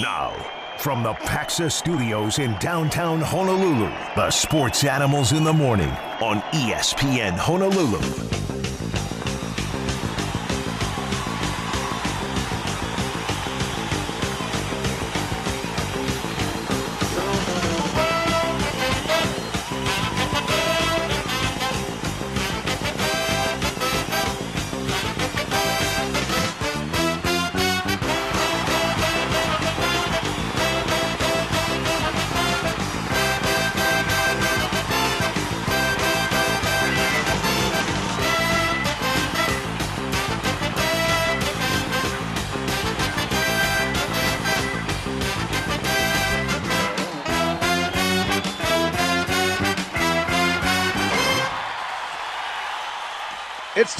Now, from the Paxa Studios in downtown Honolulu, the sports animals in the morning on ESPN Honolulu.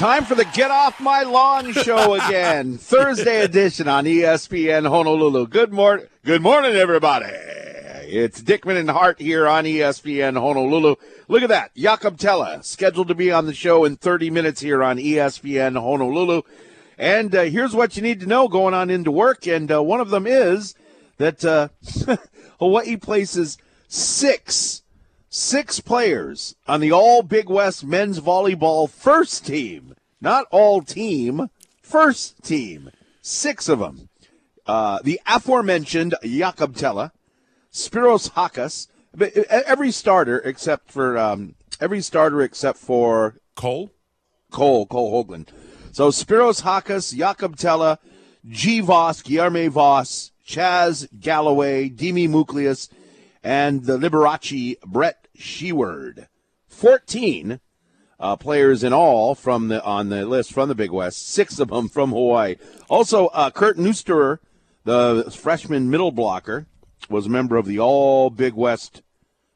Time for the Get Off My Lawn show again. Thursday edition on ESPN Honolulu. Good morning. Good morning, everybody. It's Dickman and Hart here on ESPN Honolulu. Look at that. Jakob Thelle scheduled to be on the show in 30 minutes here on ESPN Honolulu. And uh, here's what you need to know going on into work. And uh, one of them is that uh, Hawaii places six six players on the All Big West men's volleyball first team. Not all team, first team. Six of them. Uh, the aforementioned Jakob Thelle, Spyros Chakas, every starter except for um, every starter except for Cole? Cole, Cole Hoagland. So Spyros Chakas, Jakob Thelle, G. Voss, Guilherme Voss, Chaz Galloway, Demi Mouchlias, and the libero Brett Sheward. 14 uh, players in all from the on the list from the Big West, six of them from Hawaii. Also, uh, Kurt Nusterer, the freshman middle blocker, was a member of the All Big West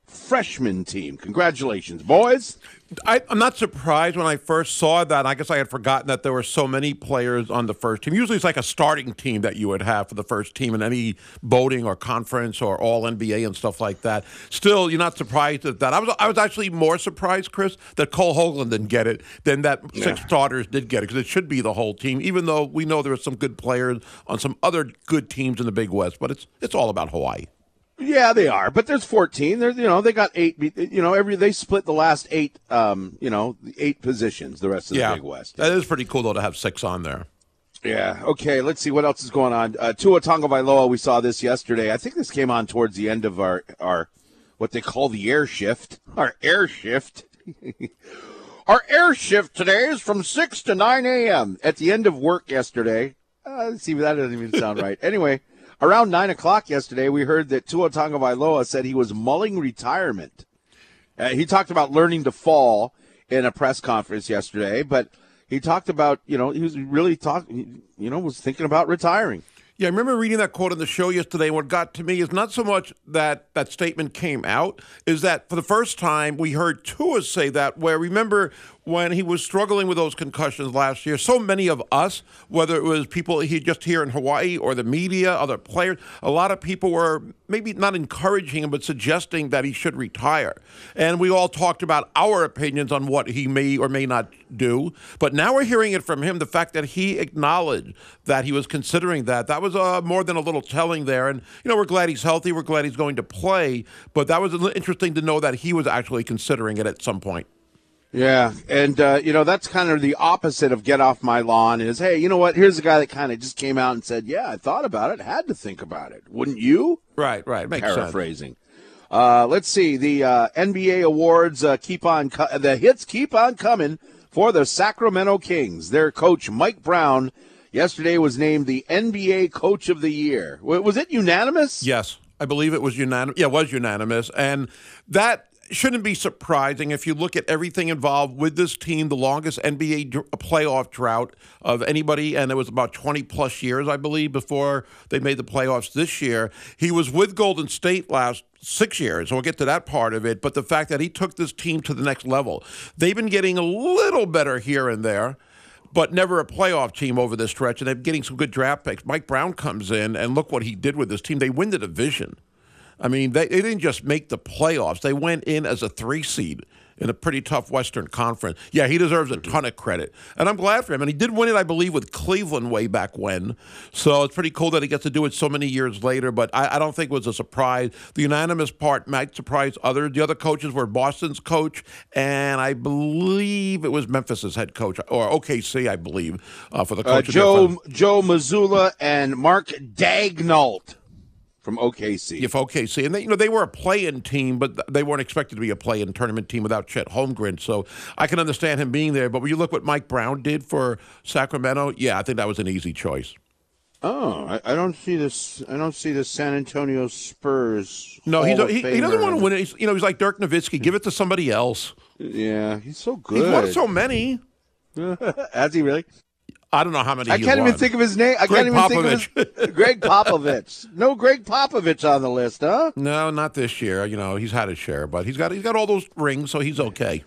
freshman team. Congratulations, boys. I, I'm not surprised when I first saw that. I guess I had forgotten that there were so many players on the first team. Usually it's like a starting team that you would have for the first team in any voting or conference or all NBA and stuff like that. Still, you're not surprised at that. I was I was actually more surprised, Chris, that Cole Hoagland didn't get it than that six starters did get it because it should be the whole team, even though we know there are some good players on some other good teams in the Big West. But it's it's all about Hawaii. Yeah, they are, but there's 14. There's you know they got eight. You know every they split the last eight. Um, you know eight positions. The rest of yeah, the Big West. that is pretty cool though to have six on there. Yeah. Okay. Let's see what else is going on. Uh, Tua Tagovailoa. We saw this yesterday. I think this came on towards the end of our our what they call the air shift. Our air shift. our air shift today is from six to nine a.m. At the end of work yesterday. Uh, let's see, that doesn't even sound right. Anyway, around nine o'clock yesterday, we heard that Tua Tagovailoa said he was mulling retirement. Uh, he talked about learning to fall in a press conference yesterday, but he talked about you know he was really talking you know was thinking about retiring. Yeah, I remember reading that quote on the show yesterday. What got to me is not so much that that statement came out, is that for the first time we heard Tua say that. Where remember when he was struggling with those concussions last year, so many of us, whether it was people he just here in Hawaii or the media, other players, a lot of people were maybe not encouraging him, but suggesting that he should retire. And we all talked about our opinions on what he may or may not do. But now we're hearing it from him. The fact that he acknowledged that he was considering that, that was uh, more than a little telling there. And, you know, we're glad he's healthy. We're glad he's going to play. But that was interesting to know that he was actually considering it at some point. Yeah, and uh, you know that's kind of the opposite of get off my lawn. Is hey, you know what? Here's a guy that kind of just came out and said, "Yeah, I thought about it, had to think about it." Wouldn't you? Right, right. Makes Paraphrasing. Uh, let's see. The uh, NBA awards uh, keep on. Co- the hits keep on coming for the Sacramento Kings. Their coach Mike Brown yesterday was named the NBA Coach of the Year. Was it unanimous? Yes, I believe it was unanimous. Yeah, it was unanimous, and that shouldn't be surprising if you look at everything involved with this team. The longest NBA dr- playoff drought of anybody, and it was about 20 plus years, I believe, before they made the playoffs this year. He was with Golden State last six years. We'll get to that part of it. But the fact that he took this team to the next level, they've been getting a little better here and there but never a playoff team over this stretch, and they're getting some good draft picks. Mike Brown comes in, and look what he did with this team. They win the division. I mean, they, they didn't just make the playoffs; they went in as a three seed in a pretty tough Western Conference. Yeah, he deserves a ton of credit, and I'm glad for him. And he did win it, I believe, with Cleveland way back when. So it's pretty cool that he gets to do it so many years later. But I, I don't think it was a surprise. The unanimous part might surprise others. The other coaches were Boston's coach, and I believe it was Memphis's head coach or OKC, I believe, uh, for the Uh, coach. their Joe Joe Mazzulla and Mark Daigneault from OKC. If OKC, and they, you know they were a play-in team, but they weren't expected to be a play-in tournament team without Chet Holmgren. So I can understand him being there. But when you look what Mike Brown did for Sacramento, yeah, I think that was an easy choice. Oh, I, I don't see this. I don't see the San Antonio Spurs. No, he's a, he, he doesn't want to win it. He's, you know, he's like Dirk Nowitzki. Give it to somebody else. Yeah, he's so good. He's won so many. Has he really? I don't know how many. I can't even think of his name. I Greg can't even think of his Greg Popovich. No Gregg Popovich on the list, huh? No, not this year. You know, he's had his share, but he's got he's got all those rings, so he's okay.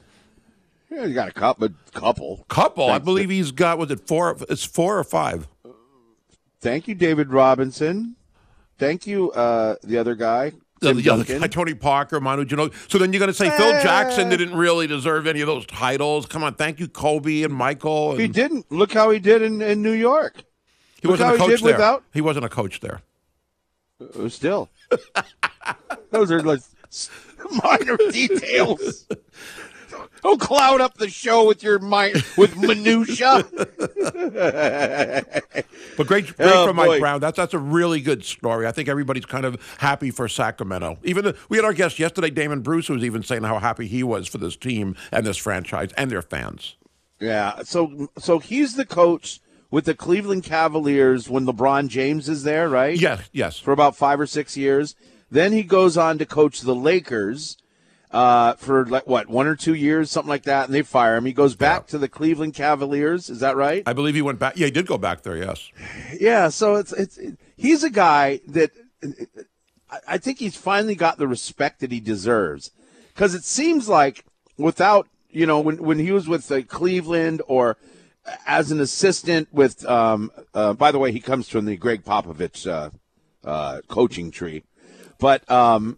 Yeah, you got a couple. couple. Couple, I believe he's got. Was it four? It's four or five. Thank you, David Robinson. Thank you, uh, the other guy, Tim the other guy, Tony Parker, Manu Ginobili. So then you're going to say Phil Jackson didn't really deserve any of those titles? Come on, thank you, Kobe and Michael. He didn't. Look how he did in, in New York. He Look wasn't a he coach did there. without- He wasn't a coach there. Uh, Still, those are like minor details. Don't cloud up the show with your mind with minutia. But great, great Oh, for Mike boy. Brown. That's that's a really good story. I think everybody's kind of happy for Sacramento. Even the, we had our guest yesterday, Damon Bruce, who was even saying how happy he was for this team and this franchise and their fans. yeah. So so he's the coach with the Cleveland Cavaliers when LeBron James is there, right? Yes, yes. For about five or six years. Then he goes on to coach the Lakers uh, for like what one or two years, something like that, and they fire him. He goes back to the Cleveland Cavaliers. Is that right? I believe he went back. Yeah, he did go back there. Yes. Yeah, so it's it's he's a guy that I- I think he's finally got the respect that he deserves because it seems like without you know when when he was with uh, Cleveland or as an assistant with um uh, by the way he comes from the Gregg Popovich uh, uh, coaching tree, but um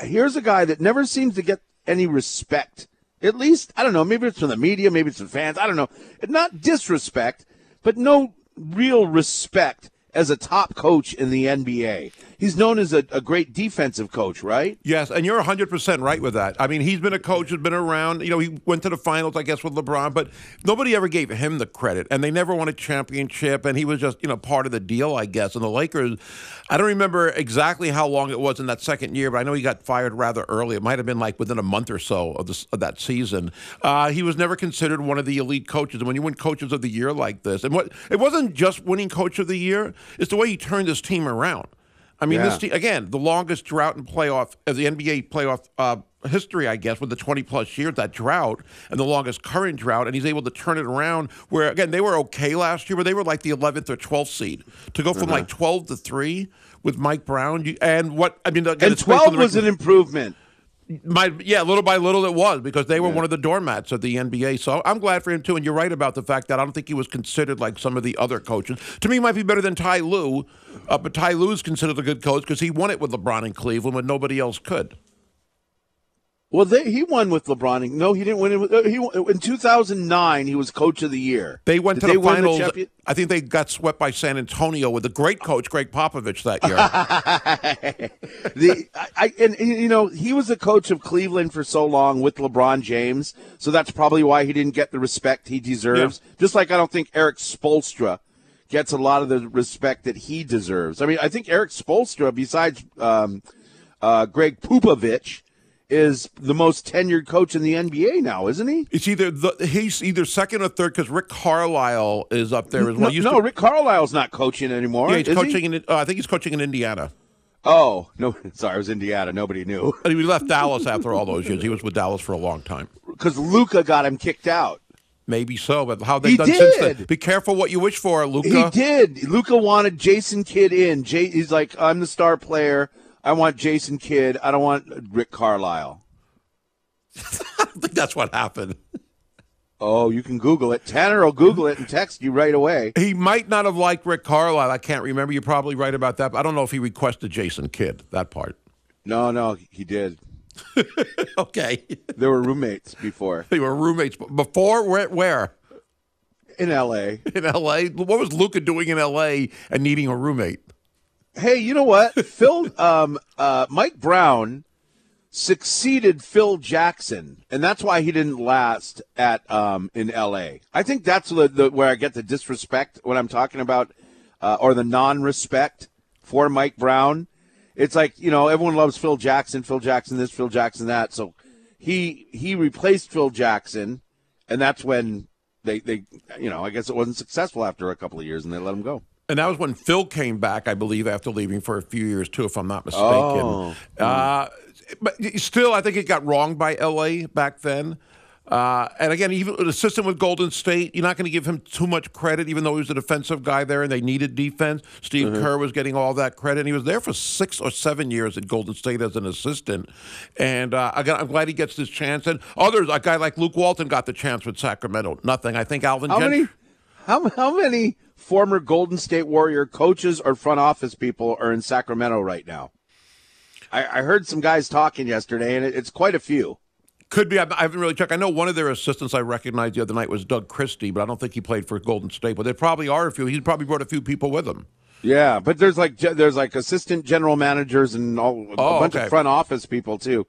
here's a guy that never seems to get any respect. At least I don't know. Maybe it's from the media. Maybe it's from fans. I don't know. Not disrespect, but no real respect as a top coach in the NBA. He's known as a, a great defensive coach, right? Yes, and you're 100% right with that. I mean, he's been a coach, has been around. You know, he went to the finals, I guess, with LeBron, but nobody ever gave him the credit. And they never won a championship, and he was just, you know, part of the deal, I guess. And the Lakers, I don't remember exactly how long it was in that second year, but I know he got fired rather early. It might have been like within a month or so of, this, of that season. Uh, he was never considered one of the elite coaches. And when you win coaches of the year like this, and what it wasn't just winning coach of the year, it's the way he turned his team around. I mean, Yeah. this team, again, the longest drought in playoff of the NBA playoff uh, history, I guess, with the 20 plus years, that drought, and the longest current drought. And he's able to turn it around where, again, they were okay last year, but they were like the 11th or 12th seed. To go from like 12 to 3 with Mike Brown, you, and what, I mean, again, And it's based on 12 was an improvement. My, yeah, little by little it was because they were one of the doormats of the NBA. So I'm glad for him too. And you're right about the fact that I don't think he was considered like some of the other coaches. To me, he might be better than Ty Lue, uh, but Ty Lue's considered a good coach because he won it with LeBron in Cleveland when nobody else could. Well, they, he won with LeBron. No, he didn't win. With, uh, he in 2009. He was coach of the year. They went Did to the finals. champion- I think they got swept by San Antonio with the great coach Gregg Popovich that year. the I, I and you know he was the coach of Cleveland for so long with LeBron James, so that's probably why he didn't get the respect he deserves. Just like I don't think Erik Spoelstra gets a lot of the respect that he deserves. I mean, I think Erik Spoelstra, besides um, uh, Greg Popovich, is the most tenured coach in the NBA now, isn't he? it's either the, he's either second or third because Rick Carlisle is up there as well. No, no to- Rick Carlisle's not coaching anymore. yeah, he's is he? coaching in. Uh, I think he's coaching in Indiana. Oh no, sorry, it was Indiana. Nobody knew And he left Dallas after all those years. He was with Dallas for a long time. because Luka got him kicked out. Maybe so, but how they've He done since then. did. Be careful what you wish for, Luka. He did. Luka wanted Jason Kidd in. Jay, he's like, I'm the star player. I want Jason Kidd. I don't want Rick Carlisle. I don't think that's what happened. Oh, you can Google it. Tanner will Google it and text you right away. He might not have liked Rick Carlisle. I can't remember. You're probably right about that. But I don't know if he requested Jason Kidd that part. No, no, he did. okay. They were roommates before They were roommates before. Where? Where? in L.A. In L.A. What was Luka doing in L.A. and needing a roommate? Hey, you know what? Phil, um, uh, Mike Brown succeeded Phil Jackson, and that's why he didn't last at um, in L.A. I think that's the, the where I get the disrespect when I'm talking about, uh, or the non-respect for Mike Brown. It's like you know everyone loves Phil Jackson, Phil Jackson this, Phil Jackson that. So he he replaced Phil Jackson, and that's when they they you know I guess it wasn't successful after a couple of years, and they let him go. And that was when Phil came back, I believe, after leaving for a few years too, if I'm not mistaken. Oh. Uh, but still, I think it got wrong by LA back then. Uh, and again, even an assistant with Golden State, you're not going to give him too much credit, even though he was a defensive guy there and they needed defense. Steve Kerr was getting all that credit. And he was there for six or seven years at Golden State as an assistant. And uh, again, I'm glad he gets this chance. And others, a guy like Luke Walton got the chance with Sacramento. Nothing. I think Alvin How many? How how many former Golden State Warrior coaches or front office people are in Sacramento right now? I, I heard some guys talking yesterday, and it, it's quite a few. Could be. I I haven't really checked. I know one of their assistants I recognized the other night was Doug Christie, but I don't think he played for Golden State. But there probably are a few. He probably brought a few people with him. Yeah, but there's like there's like assistant general managers and all, a Oh, bunch okay. of front office people too.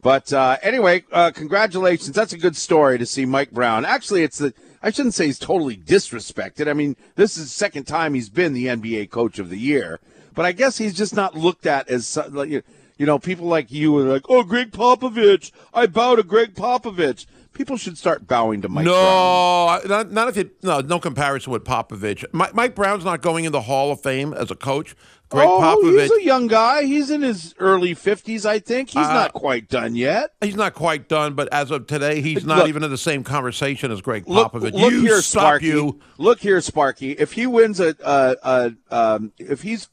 But uh, anyway, uh, congratulations. That's a good story to see Mike Brown. Actually, it's the I shouldn't say he's totally disrespected. I mean, this is the second time he's been the NBA Coach of the Year. But I guess he's just not looked at as uh, like you you know people like you are like, oh, Gregg Popovich. I bow to Gregg Popovich. People should start bowing to Mike. Brown. no, not, not if you. No, no comparison with Popovich. Mike, Mike Brown's not going in the Hall of Fame as a coach. Greg oh, Popovich. he's a young guy. He's in his early fifties, I think. He's Uh, not quite done yet. He's not quite done, but as of today, he's not Look- even in the same conversation as Greg Look, Popovich. look you here, Sparky. you. Look here, Sparky. If he wins a, a, a um, if he's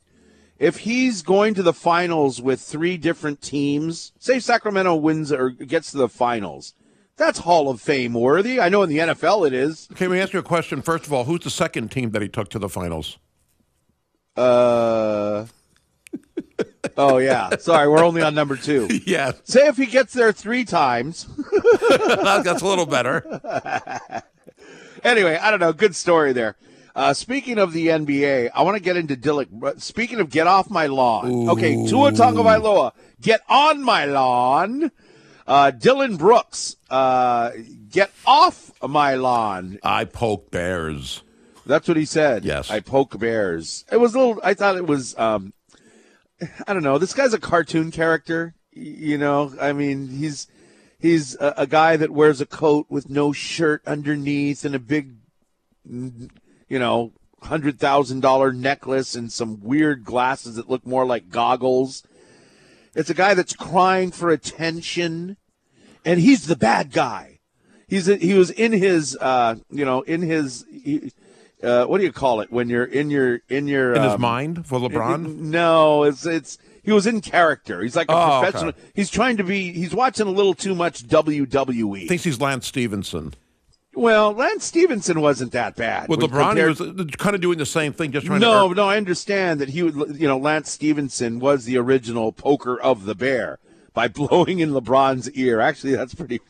if he's going to the finals with three different teams, say Sacramento wins or gets to the finals, that's Hall of Fame worthy. I know in the NFL it is. Can we ask you a question. First of all, who's the second team that he took to the finals? Uh. oh yeah. Sorry, we're only on number two. yeah, Say if he gets there three times. that's a little better. anyway, I don't know. Good story there. Uh, speaking of the NBA, I want to get into Dillick. Speaking of get off my lawn. Okay, Tua Tagovailoa, get on my lawn. Uh, Dillon Brooks, uh, get off my lawn. I poke bears. That's what he said. Yes. I poke bears. It was a little. I thought it was. Um, I don't know. This guy's a cartoon character. You know. I mean, he's he's a, a guy that wears a coat with no shirt underneath and a big, you know, hundred thousand dollar necklace and some weird glasses that look more like goggles. It's a guy that's crying for attention, and he's the bad guy. He's a, he was in his uh, you know in his he, uh, what do you call it when you're in your in your In his um, mind for LeBron? no, it's it's he was in character. He's like a Oh, okay. professional. He's trying to be. He's watching a little too much WWE. thinks he's Lance Stephenson. Well, Lance Stephenson wasn't that bad. With LeBron, compared- he was kind of doing the same thing, just trying no, to. no, I understand that he would. You know, Lance Stephenson was the original poker of the bear by blowing in LeBron's ear. Actually, that's pretty.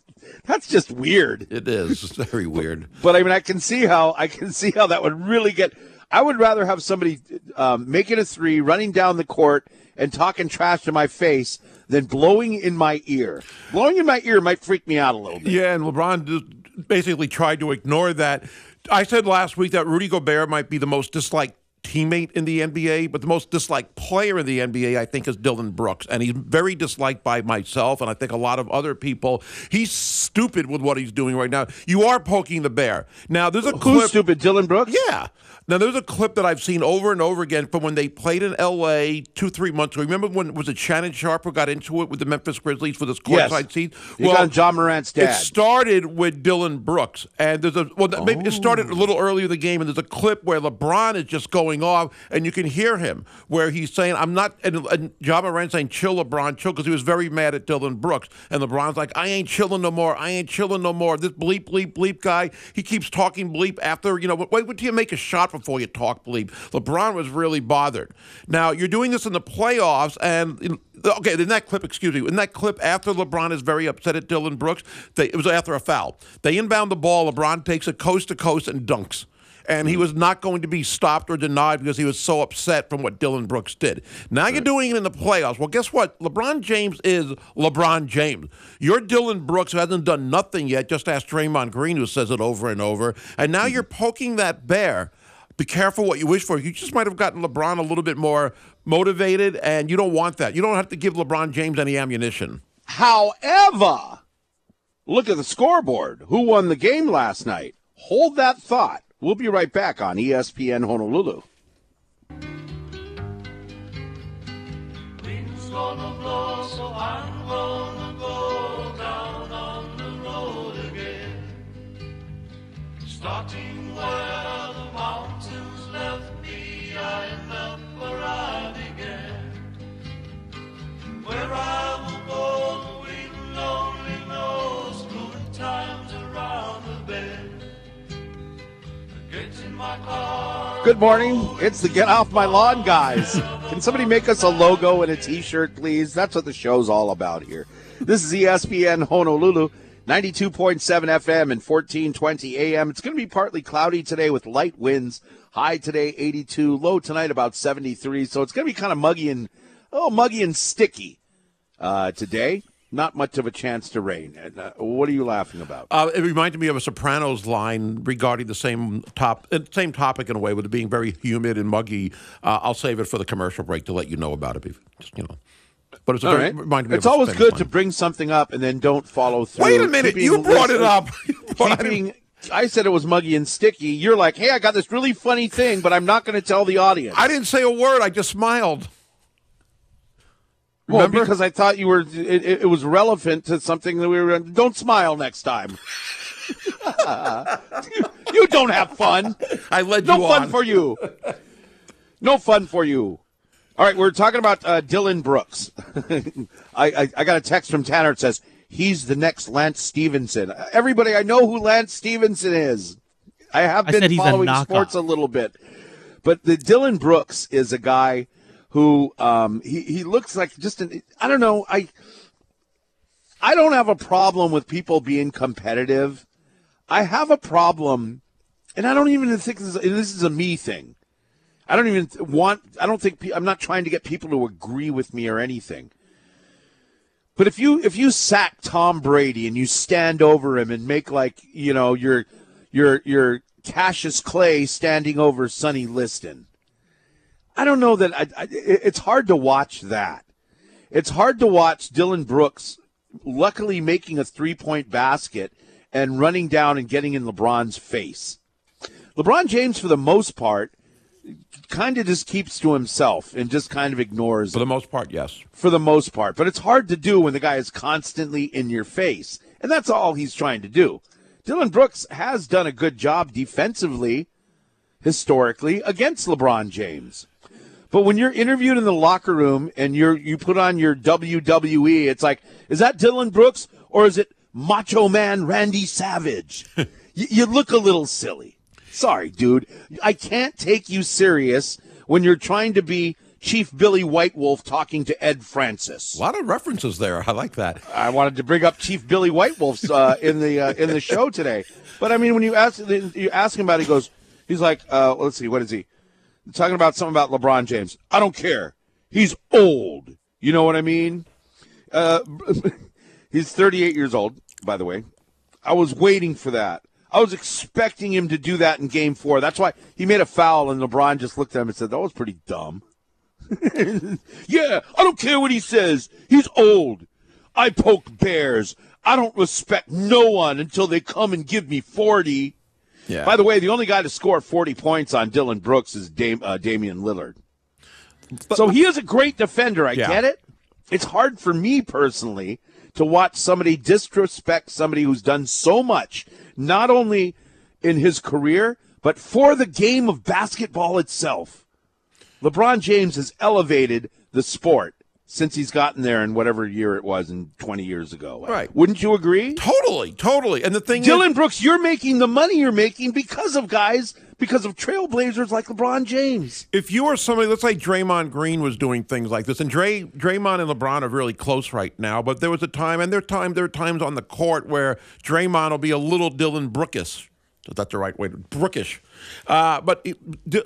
That's just weird. It is It's very weird. But I mean, I can see how I can see how that would really get. I would rather have somebody um, making a three, running down the court, and talking trash to my face than blowing in my ear. Blowing in my ear might freak me out a little bit. Yeah, and LeBron just basically tried to ignore that. I said last week that Rudy Gobert might be the most disliked teammate in the NBA, but the most disliked player in the NBA, I think, is Dillon Brooks. And he's very disliked by myself, and I think a lot of other people. He's stupid with what he's doing right now. You are poking the bear. Now, there's a Who's stupid? Dillon Brooks? Yeah. Now there's a clip that I've seen over and over again from when they played in L.A. two, three months ago. Remember when was it Shannon Sharpe who got into it with the Memphis Grizzlies for this Yes. courtside seat? He got Ja Morant's dad. It started with Dillon Brooks, and there's a well, maybe it started a oh. little earlier in the game, and there's a clip where LeBron is just going off, and you can hear him where he's saying, "I'm not," and, and Ja Morant saying, "Chill, LeBron, chill," because he was very mad at Dillon Brooks, and LeBron's like, "I ain't chilling no more. I ain't chilling no more." This bleep bleep bleep guy, he keeps talking bleep after you know. Wait, wait till you make a shot before you talk, bleep. LeBron was really bothered. Now, you're doing this in the playoffs, and in, okay, in that clip, excuse me, in that clip after LeBron is very upset at Dillon Brooks, they, it was after a foul. They inbound the ball, LeBron takes it coast to coast and dunks and he hmm. was not going to be stopped or denied because he was so upset from what Dillon Brooks did. Now you're doing it in the playoffs. Well, guess what? LeBron James is LeBron James. You're Dillon Brooks, who hasn't done nothing yet. Just ask Draymond Green, who says it over and over. And now hmm. you're poking that bear. Be careful what you wish for. You just might have gotten LeBron a little bit more motivated, and you don't want that. You don't have to give LeBron James any ammunition. However, look at the scoreboard. Who won the game last night? Hold that thought. We'll be right back on ESPN Honolulu. Wind's Good morning. It's the Get Off My Lawn guys. Can somebody make us a logo and a t shirt, please? That's what the show's all about here. This is ESPN Honolulu, 92.7 FM and 1420 AM. It's going to be partly cloudy today with light winds. High today, 82. Low tonight, about 73. So it's going to be kind of muggy and, oh, muggy and sticky uh, today. Not much of a chance to rain. And, uh, what are you laughing about? Uh, it reminded me of a Sopranos line regarding the same top, uh, same topic in a way, with it being very humid and muggy. Uh, I'll save it for the commercial break to let you know about it. Just, you know, but it's a very, right. It's always good line. to bring something up and then don't follow through. Wait a minute, Keeping you brought it up. Well, I didn't- keeping, I said it was muggy and sticky. You're like, hey, I got this really funny thing, but I'm not going to tell the audience. I didn't say a word. I just smiled. Well, Remember? because I thought you were. It, it, it was relevant to something that we were. Don't smile next time. you, you don't have fun. I led you. No you fun on. for you. No fun for you. All right, we're talking about uh, Dillon Brooks. I, I, I got a text from Tanner that says he's the next Lance Stephenson. Everybody, I know who Lance Stephenson is. I have I been a following sports a little bit, but the Dillon Brooks is a guy who um, he he looks like just an I don't know I I don't have a problem with people being competitive. I have a problem, and I don't even think this is, this is a me thing. I don't even want. I don't think I'm not trying to get people to agree with me or anything. But if you if you sack Tom Brady and you stand over him and make like you know your your you're Cassius Clay standing over Sonny Liston, I don't know that I, I, it's hard to watch that. It's hard to watch Dillon Brooks luckily making a three point basket and running down and getting in LeBron's face. LeBron James, for the most part, kind of just keeps to himself and just kind of ignores For the most part, yes. for the most part. But it's hard to do when the guy is constantly in your face. And that's all he's trying to do. Dillon Brooks has done a good job defensively, historically, against LeBron James. But when you're interviewed in the locker room and you're you put on your WWE, it's like, is that Dillon Brooks or is it Macho Man Randy Savage? you, you look a little silly. Sorry, dude. I can't take you serious when you're trying to be Chief Billy White Wolf talking to Ed Francis. A lot of references there. I like that. I wanted to bring up Chief Billy White Wolf uh, in the uh, in the show today, but I mean, when you ask you ask him about, it, he goes, he's like, uh, let's see, what is he talking about? Something about LeBron James. I don't care. He's old. You know what I mean? Uh, he's 38 years old, by the way. I was waiting for that. I was expecting him to do that in Game Four. That's why he made a foul, and LeBron just looked at him and said, "That was pretty dumb." yeah, I don't care what he says. He's old. I poke bears. I don't respect no one until they come and give me 40. Yeah. By the way, the only guy to score 40 points on Dillon Brooks is Dame, uh, Damian Lillard. so he is a great defender. I Yeah. get it. It's hard for me personally to watch somebody disrespect somebody who's done so much, not only in his career, but for the game of basketball itself. LeBron James has elevated the sport since he's gotten there in whatever year it was in 20 years ago. Right. Wouldn't you agree? Totally, totally. And the thing is, Dillon Brooks, you're making the money you're making because of guys because of trailblazers like LeBron James. If you were somebody, let's say Draymond Green was doing things like this, and Dray, Draymond and LeBron are really close right now, but there was a time, and there are time, there are times on the court where Draymond will be a little Dillon Brookish. Is that the right way? To, brookish. Uh, but it,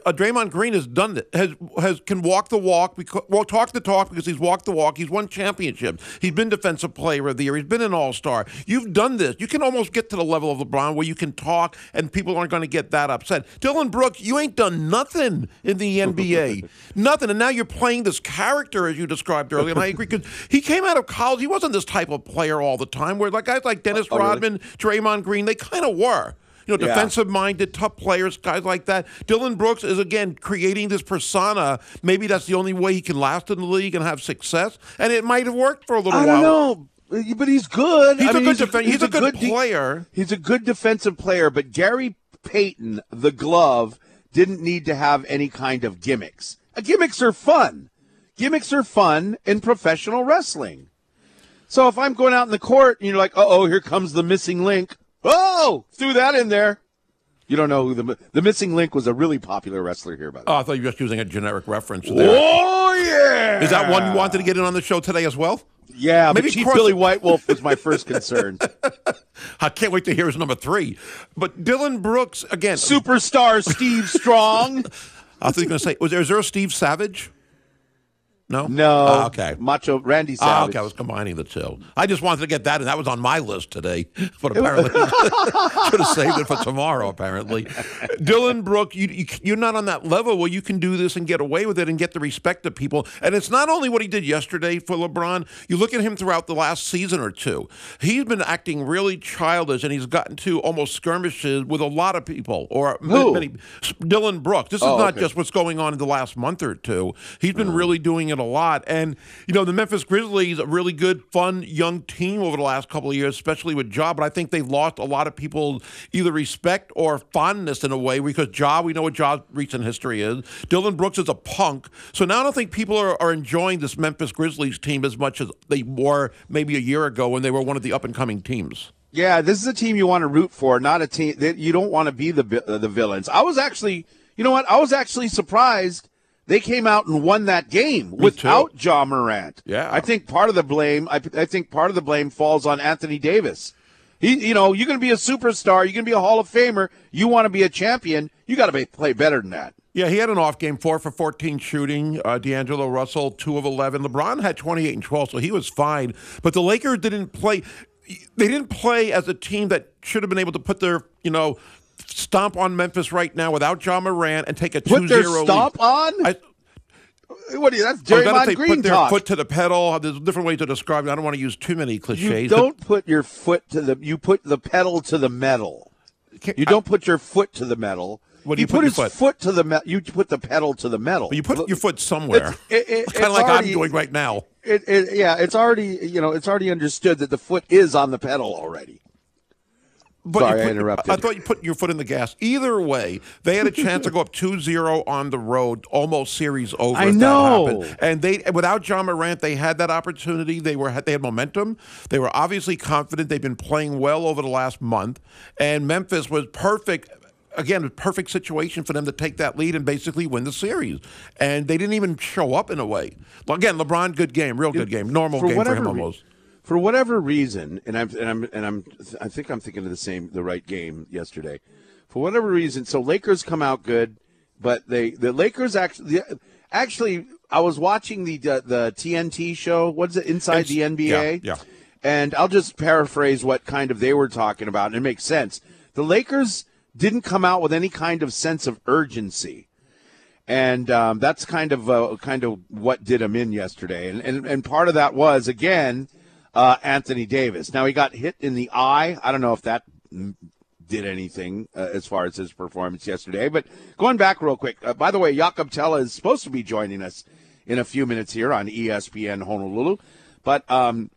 uh, Draymond Green has done it. Has has can walk the walk. Because, well, talk the talk because he's walked the walk. He's won championships. He's been defensive player of the year. He's been an all star. You've done this. You can almost get to the level of LeBron where you can talk and people aren't going to get that upset. Dillon Brooks, you ain't done nothing in the NBA. nothing. And now you're playing this character as you described earlier. And I agree because he came out of college. He wasn't this type of player all the time. Where like guys like Dennis Oh, really? Rodman, Draymond Green, they kind of were. You know, Yeah. defensive minded, tough players, guys like that. Dillon Brooks is again creating this persona. Maybe that's the only way he can last in the league and have success. And it might have worked for a little I while. I don't know, but he's good. He's I a mean, good defen- he's a good de- player. he's a good defensive player, but Gary Payton, the glove, didn't need to have any kind of gimmicks. Uh, gimmicks are fun. Gimmicks are fun in professional wrestling. So if I'm going out in the court and you're like, "Uh oh, here comes the missing link," oh, threw that in there. You don't know who the the missing link was. A really popular wrestler here, by the way. Oh, I thought you were just using a generic reference oh, there. Oh yeah! Is that one you wanted to get in on the show today as well? Yeah, Maybe maybe Chief cross- Billy White Wolf was my first concern. I can't wait to hear his number three. But Dillon Brooks, again, Superstar Steve Strong. I thought you were going to say, was there, is there a Steve Savage? No? No. Ah, okay. Macho Randy Ah, Savage. okay, I was combining the two. I just wanted to get that, and that was on my list today. But apparently, should have saved it for tomorrow. Apparently, Dillon Brooke, you, you you're not on that level where you can do this and get away with it and get the respect of people. And it's not only what he did yesterday for LeBron. You look at him throughout the last season or two. He's been acting really childish, and he's gotten to almost skirmishes with a lot of people. Or Who? many, Dillon Brooks. This is Oh, not okay. just what's going on in the last month or two. He's been really doing it a lot. And, you know, the Memphis Grizzlies, a really good, fun, young team over the last couple of years, especially with Ja. But I think they've lost a lot of people's either respect or fondness in a way because Ja, we know what Ja's recent history is. Dillon Brooks is a punk. So now I don't think people are, are enjoying this Memphis Grizzlies team as much as they were maybe a year ago when they were one of the up and coming teams. Yeah, this is a team you want to root for, not a team that you don't want to be the the villains. I was actually, you know what? I was actually surprised they came out and won that game without Ja Morant. Yeah. I think part of the blame, I, I think part of the blame falls on Anthony Davis. He, you know, you're going to be a superstar, you're going to be a Hall of Famer, you want to be a champion, you got to be, play better than that. Yeah, he had an off game, four for 14 shooting. Uh, D'Angelo Russell, two of 11. LeBron had 28 and 12, so he was fine. But the Lakers didn't play. They didn't play as a team that should have been able to put their, you know, stomp on Memphis right now without John Moran and take a 2 Put their 0 stomp on? I, what do you, that's I Draymond say Green put their talk. foot to the pedal. There's different ways to describe it. I don't want to use too many cliches. but don't put your foot to the, you put the pedal to the metal. You don't put your foot to the metal. What do you put put your his foot? to the metal. You put the pedal to the metal. you put your foot somewhere. It's- it- it- kind of like already- I'm doing right now. It, it, yeah, it's already you know it's already understood that the foot is on the pedal already. But Sorry, you I interrupted. I thought you put your foot in the gas. Either way, they had a chance to go up 2-0 on the road, almost series over. I know. And they, without Ja Morant, they had that opportunity. They were they had momentum. They were obviously confident. They've been playing well over the last month, and Memphis was perfect. Again, a perfect situation for them to take that lead and basically win the series. And they didn't even show up in a way. Again, LeBron, good game, real good game, normal For game for him almost. For whatever reason, and I'm and I'm and I'm I think I'm thinking of the same the right game yesterday. For whatever reason, so Lakers come out good, but they the Lakers actually actually I was watching the the, the TNT show. What's it inside the NBA? yeah, yeah. And I'll just paraphrase what kind of they were talking about, and it makes sense. The Lakers didn't come out with any kind of sense of urgency, and um, that's kind of uh, kind of what did him in yesterday. And and, and part of that was again uh, Anthony Davis. Now he got hit in the eye. I don't know if that did anything uh, as far as his performance yesterday. But going back real quick, uh, by the way, Jakob Thelle is supposed to be joining us in a few minutes here on ESPN Honolulu. But um,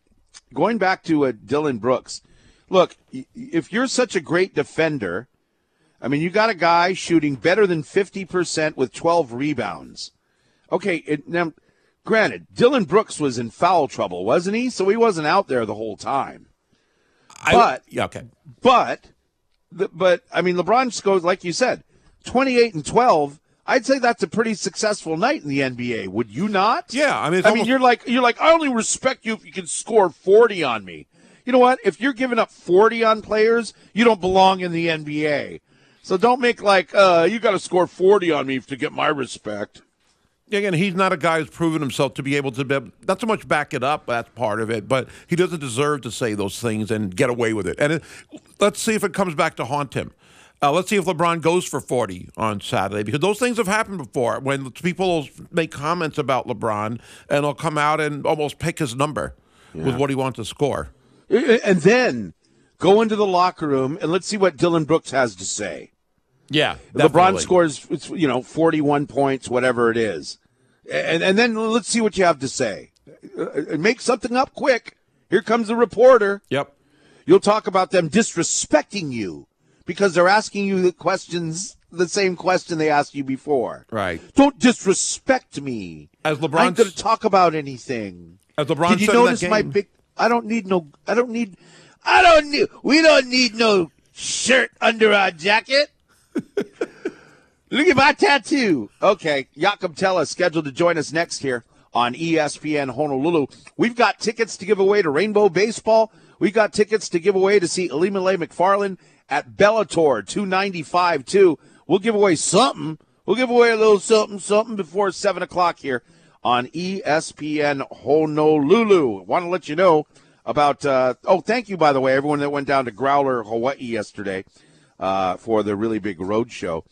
going back to uh, Dillon Brooks, look, if you're such a great defender, I mean, you got a guy shooting better than 50% with 12 rebounds. Okay, it, now, granted, Dillon Brooks was in foul trouble, wasn't he? So he wasn't out there the whole time. I- But- yeah, okay. But, but I mean, LeBron just goes like you said. 28 and 12, I'd say that's a pretty successful night in the NBA. Would you not? Yeah, I mean, I mean, you're like you're like I only respect you if you can score 40 on me. You know what? If you're giving up 40 on players, you don't belong in the NBA. So don't make like uh, you got to score 40 on me to get my respect. Again, he's not a guy who's proven himself to be able to be, not so much back it up. That's part of it, but he doesn't deserve to say those things and get away with it. And it, let's see if it comes back to haunt him. Uh, let's see if LeBron goes for 40 on Saturday because those things have happened before when people make comments about LeBron and he'll come out and almost pick his number with what he wants to score. And then go into the locker room and let's see what Dillon Brooks has to say. Yeah, LeBron definitely. scores, you know, 41 points, whatever it is. And, and then let's see what you have to say. Uh, Make something up quick. Here comes the reporter. Yep. You'll talk about them disrespecting you because they're asking you the questions, the same question they asked you before. Right. Don't disrespect me. As LeBron, I'm LeBron going to talk about anything. As LeBron Did you said in that notice my big? I don't need no. I don't need. I don't need. We don't need no shirt under our jacket. Look at my tattoo. Okay, Jakob Thelle scheduled to join us next here on ESPN Honolulu. We've got tickets to give away to Rainbow Baseball. We've got tickets to give away to see Ilima-Lei Macfarlane at Bellator 295 too. We'll give away something. We'll give away a little something, something before seven o'clock here on ESPN Honolulu. Want to let you know about. Uh, oh, thank you by the way, everyone that went down to Growler, Hawaii yesterday uh, for the really big road show.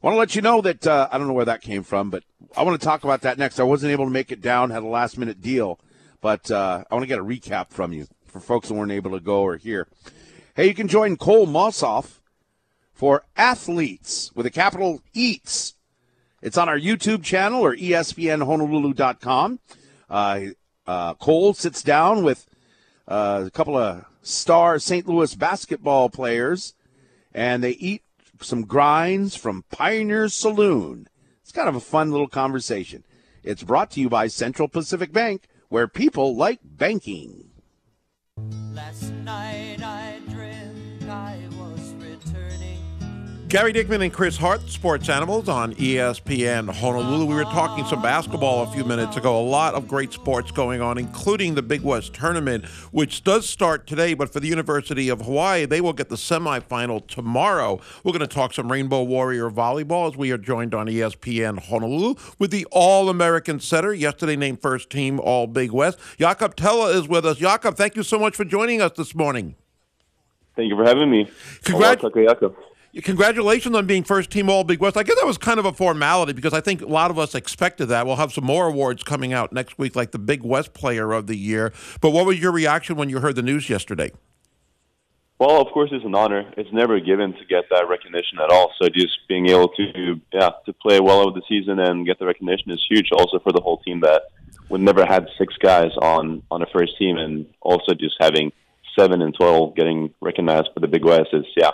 Want to let you know that uh, I don't know where that came from, but I want to talk about that next. I wasn't able to make it down, had a last minute deal, but uh, I want to get a recap from you for folks that weren't able to go or hear. Hey, you can join Cole Mossoff for Athletes with a capital Eats. It's on our YouTube channel or ESPNHonolulu.com. Uh, uh, Cole sits down with uh, a couple of star St. Louis basketball players, and they eat some grinds from Pioneer Saloon. It's kind of a fun little conversation. It's brought to you by Central Pacific Bank, where people like banking. Last Gary Dickman and Chris Hart, Sports Animals on ESPN Honolulu. We were talking some basketball a few minutes ago. A lot of great sports going on, including the Big West Tournament, which does start today. But for the University of Hawaii, they will get the semifinal tomorrow. We're going to talk some Rainbow Warrior volleyball as we are joined on ESPN Honolulu with the All American setter, yesterday named first team All Big West. Jakob Thelle is with us. Jakob, thank you so much for joining us this morning. Thank you for having me. Congrat- Hola, Takayaka. Congratulations on being first team All Big West. I guess that was kind of a formality because I think a lot of us expected that. We'll have some more awards coming out next week, like the Big West Player of the Year. But what was your reaction when you heard the news yesterday? Well, of course, it's an honor. It's never given to get that recognition at all. So just being able to, yeah, to play well over the season and get the recognition is huge. Also for the whole team that we never had six guys on on a first team, and also just having seven and twelve getting recognized for the Big West is, yeah,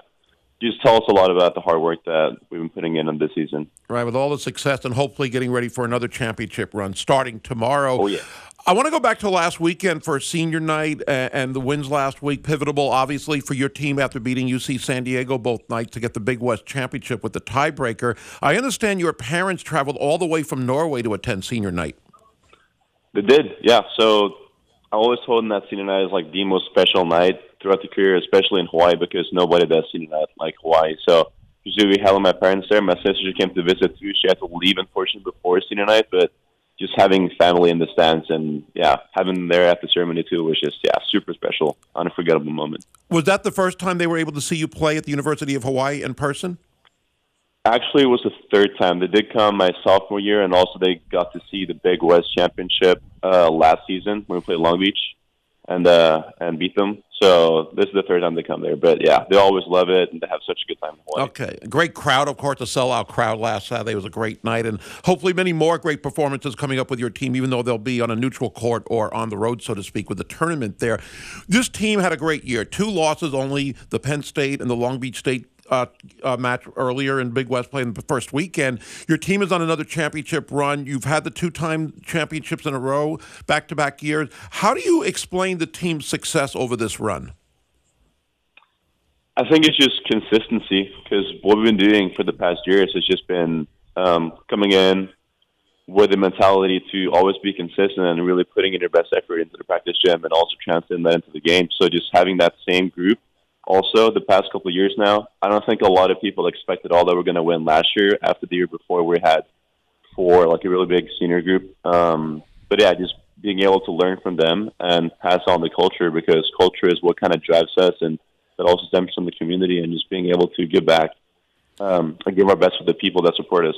just tell us a lot about the hard work that we've been putting in on this season. Right, with all the success and hopefully getting ready for another championship run starting tomorrow. Oh, yeah. I want to go back to last weekend for senior night and the wins last week. Pivotal, obviously, for your team after beating UC San Diego both nights to get the Big West Championship with the tiebreaker. I understand your parents traveled all the way from Norway to attend senior night. They did, yeah. So I always told them that senior night is like the most special night throughout the career, especially in Hawaii, because nobody does senior night like Hawaii. So usually we had my parents there. My sister came to visit too. She had to leave, unfortunately, before senior night, but just having family in the stands and yeah, having them there at the ceremony too was just yeah, super special, unforgettable moment. Was that the first time they were able to see you play at the University of Hawaii in person? Actually, it was the third time. They did come my sophomore year, and also they got to see the Big West Championship uh, last season when we played Long Beach, and uh, and beat them. So this is the third time they come there. But yeah, they always love it, and they have such a good time Hawaii. Okay. Great crowd, of course, a sellout crowd last Saturday. Was a great night, and hopefully many more great performances coming up with your team, even though they'll be on a neutral court or on the road, so to speak, with the tournament there. This team had a great year. Two losses only, the Penn State and the Long Beach State uh, uh, match earlier in Big West play in the first weekend. Your team is on another championship run. You've had the two-time championships in a row, back-to-back years. How do you explain the team's success over this run? I think it's just consistency because what we've been doing for the past years has just been um, coming in with the mentality to always be consistent and really putting in your best effort into the practice gym and also translating that into the game. So just having that same group also the past couple of years now, I don't think a lot of people expected all that we're going to win last year after the year before we had four, like a really big senior group. Um, but yeah, just being able to learn from them and pass on the culture because culture is what kind of drives us and that also stems from the community and just being able to give back um, and give our best to the people that support us.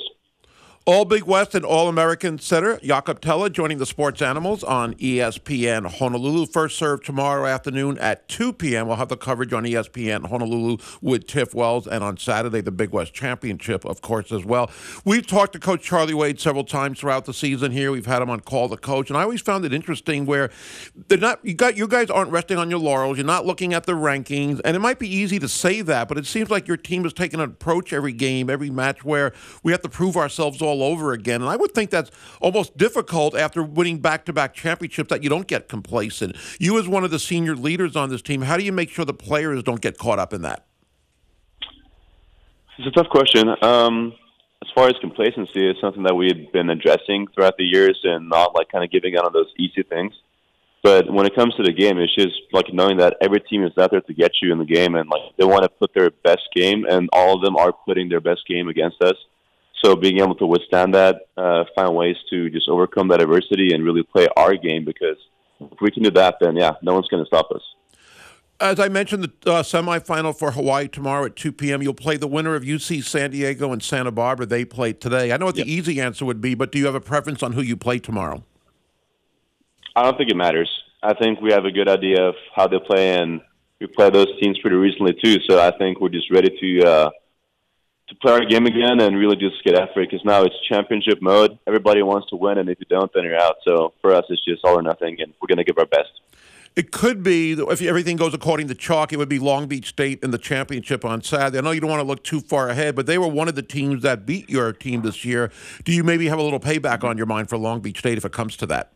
All Big West and All American center Jakob Thelle joining the Sports Animals on ESPN Honolulu. First serve tomorrow afternoon at 2 p.m. We'll have the coverage on ESPN Honolulu with Tiff Wells, and on Saturday, the Big West Championship, of course, as well. We've talked to Coach Charlie Wade several times throughout the season here. We've had him on Call the Coach, and I always found it interesting where they're not, you, got, you guys aren't resting on your laurels. You're not looking at the rankings, and it might be easy to say that, but it seems like your team is taking an approach every game, every match where we have to prove ourselves all over again. And I would think that's almost difficult after winning back to back championships that you don't get complacent. You, as one of the senior leaders on this team, how do you make sure the players don't get caught up in that? It's a tough question. Um, as far as complacency, it's something that we've been addressing throughout the years and not like kind of giving out on those easy things. But when it comes to the game, it's just like knowing that every team is out there to get you in the game, and like they want to put their best game, and all of them are putting their best game against us. So being able to withstand that, uh, find ways to just overcome that adversity and really play our game because if we can do that, then yeah, no one's going to stop us. As I mentioned, the uh, semifinal for Hawaii tomorrow at 2 p.m. You'll play the winner of UC San Diego and Santa Barbara. They played today. I know what yep. the easy answer would be, but do you have a preference on who you play tomorrow? I don't think it matters. I think we have a good idea of how they play, and we played those teams pretty recently too. So I think we're just ready to uh, to play our game again and really just get after it because now it's championship mode. Everybody wants to win, and if you don't, then you're out. So for us, it's just all or nothing, and we're going to give our best. It could be if everything goes according to chalk. It would be Long Beach State in the championship on Saturday. I know you don't want to look too far ahead, but they were one of the teams that beat your team this year. Do you maybe have a little payback on your mind for Long Beach State if it comes to that?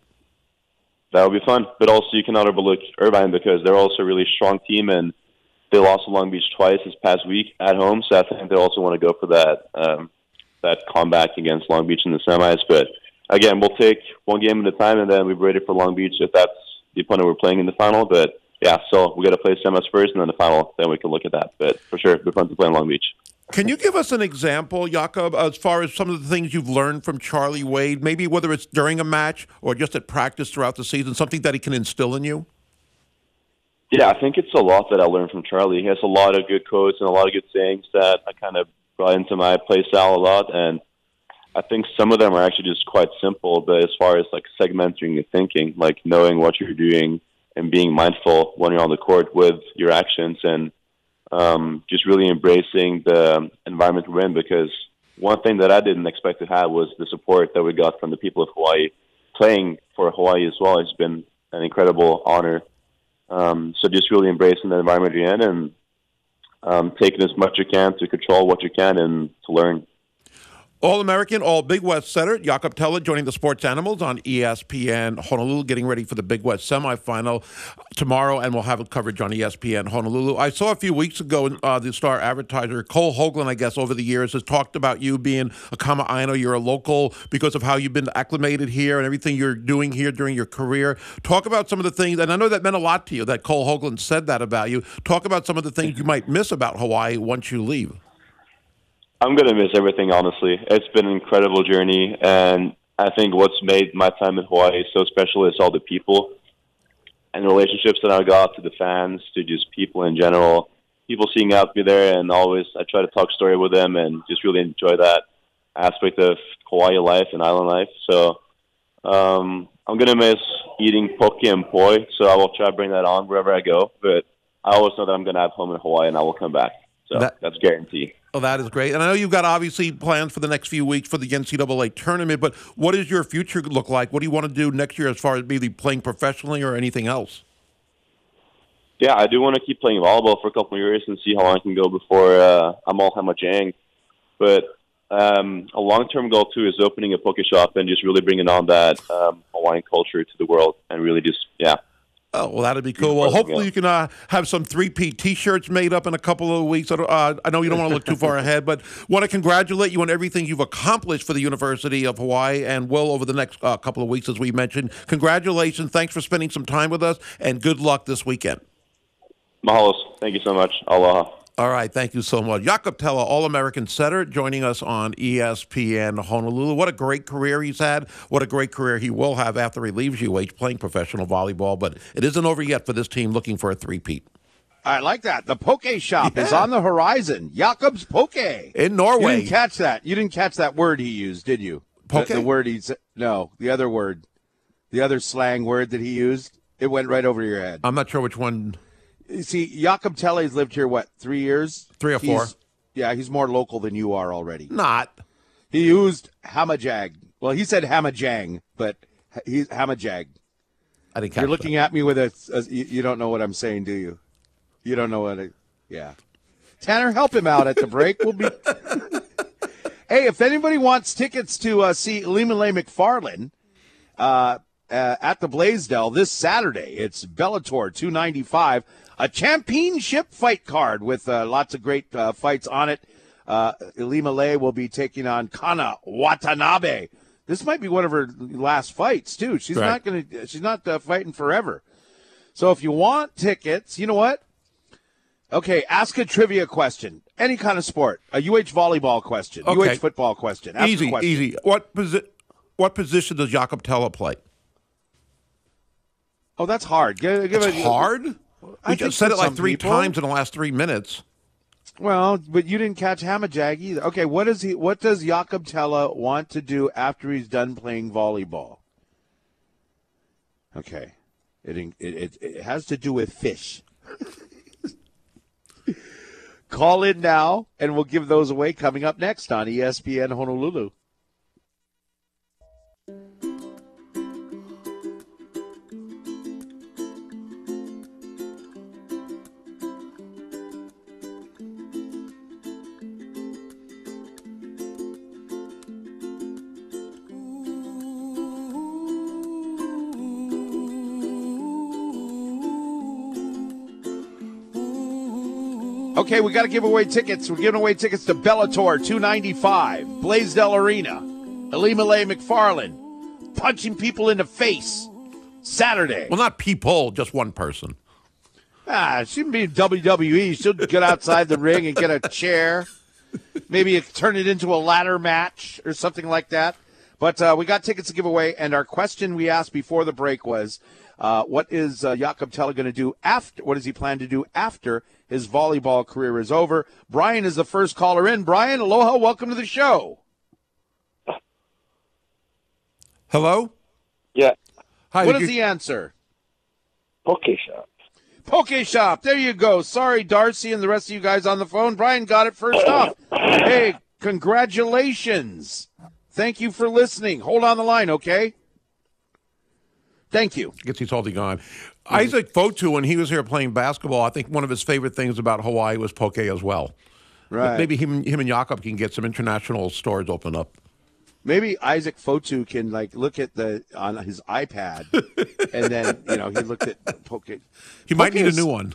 That would be fun, but also you cannot overlook Irvine because they're also a really strong team and they lost to Long Beach twice this past week at home, so I think they also want to go for that um, that comeback against Long Beach in the semis. But again, we'll take one game at a time, and then we're ready for Long Beach if that's the opponent we're playing in the final. But yeah, so we got to play semis first, and then the final. Then we can look at that. But for sure, we're fun to play in Long Beach. Can you give us an example, Jakob, as far as some of the things you've learned from Charlie Wade? Maybe whether it's during a match or just at practice throughout the season, something that he can instill in you. Yeah, I think it's a lot that I learned from Charlie. He has a lot of good quotes and a lot of good sayings that I kind of brought into my play style a lot. And I think some of them are actually just quite simple, but as far as like segmenting your thinking, like knowing what you're doing and being mindful when you're on the court with your actions and um, just really embracing the environment we're in because one thing that I didn't expect to have was the support that we got from the people of Hawaii. Playing for Hawaii as well has been an incredible honor um, so just really embracing the environment you're in and um, taking as much as you can to control what you can and to learn. All American, all Big West setter Jakob Thelle joining the Sports Animals on ESPN Honolulu, getting ready for the Big West semifinal tomorrow, and we'll have coverage on ESPN Honolulu. I saw a few weeks ago uh, the star advertiser Cole Hoagland, I guess, over the years has talked about you being a Kama'aina. You're a local because of how you've been acclimated here and everything you're doing here during your career. Talk about some of the things, and I know that meant a lot to you that Cole Hoagland said that about you. Talk about some of the things you might miss about Hawaii once you leave. I'm going to miss everything, honestly. It's been an incredible journey, and I think what's made my time in Hawaii so special is all the people and the relationships that I got to the fans, to just people in general. People seeing out me there, and always I try to talk story with them and just really enjoy that aspect of Hawaii life and island life. So um, I'm going to miss eating poke and poi, so I will try to bring that on wherever I go. But I always know that I'm going to have home in Hawaii, and I will come back. So that, that's guaranteed. Oh, that is great. And I know you've got obviously plans for the next few weeks for the NCAA tournament, but what does your future look like? What do you want to do next year as far as maybe playing professionally or anything else? Yeah, I do want to keep playing volleyball for a couple of years and see how long I can go before uh, I'm all Hamajang. But um, a long-term goal too is opening a poke shop and just really bringing on that um, Hawaiian culture to the world and really just yeah Oh, well, that'd be cool. Well, hopefully you can uh, have some three-peat T-shirts made up in a couple of weeks. I Uh, I know you don't want to look too far ahead, but want to congratulate you on everything you've accomplished for the University of Hawaii and will over the next uh, couple of weeks, as we mentioned. Congratulations. Thanks for spending some time with us, and good luck this weekend. Mahalos. Thank you so much. Aloha. All right, thank you so much. Jakob Thelle, All American setter, joining us on ESPN Honolulu. What a great career he's had. What a great career he will have after he leaves UH playing professional volleyball. But it isn't over yet for this team looking for a three-peat. I like that. The Poke Shop is on the horizon. Jakob's Poke. In Norway. You didn't catch that. You didn't catch that word he used, did you? The- The, word he said. No, the other word. The other slang word that he used. It went right over your head. I'm not sure which one. You see, Jakob Thelle's lived here, what, three years? Three or four. He's- yeah, he's more local than you are already. Not. He used Hamajag. Well, he said Hamajang, but he's Hamajag. I didn't You're looking at me with a, a you, don't know what I'm saying, do you? You don't know what I, yeah. Tanner, help him out at the break. We'll be. hey, if anybody wants tickets to uh, see Ilima-Lei Macfarlane uh, uh, at the Blaisdell this Saturday, it's Bellator 295, a championship fight card with uh, lots of great uh, fights on it. Uh, Ilima-Lei will be taking on Kana Watanabe. This might be one of her last fights too. She's Right. not going to. She's not uh, fighting forever. So if you want tickets, you know what? Okay, ask a trivia question. Any kind of sport. A UH volleyball question. Okay. UH football question. Ask a Easy, question. easy. What posi- What position does Jakob Thelle play? Oh, that's hard. Give, give It's a- hard. I We just said it like three people- times in the last three minutes. Well, but you didn't catch Hamajag either. Okay, what does he? What does Jakob Thelle want to do after he's done playing volleyball? Okay, it it it, it has to do with fish. Call in now, and we'll give those away coming up next on ESPN Honolulu. Okay, we got to give away tickets. We're giving away tickets to Bellator 295, Blaisdell Arena, Ilima-Lei Macfarlane, punching people in the face Saturday. Well, not people, just one person. Ah, she can be WWE. She'll get outside the ring and get a chair. Maybe turn it into a ladder match or something like that. But uh, we got tickets to give away, and our question we asked before the break was, uh, "What is uh, Jakob Thelle going to do after? What does he plan to do after his volleyball career is over?" Brian is the first caller in. Brian, aloha, welcome to the show. Hello. Yeah. Hi. What did is you- the answer? Poke shop. Poke Shop. There you go. Sorry, Darcy and the rest of you guys on the phone. Brian got it first off. Hey, congratulations. Thank you for listening. Hold on the line, okay? Thank you. I guess he's holding on. Isaac Fotu, when he was here playing basketball, I think one of his favorite things about Hawaii was poke as well. Right. Maybe him, him and Jakob can get some international stores open up. Maybe Isaac Fotu can like look at the on his iPad, and then you know he looked at Poke. He might Poke need a new one.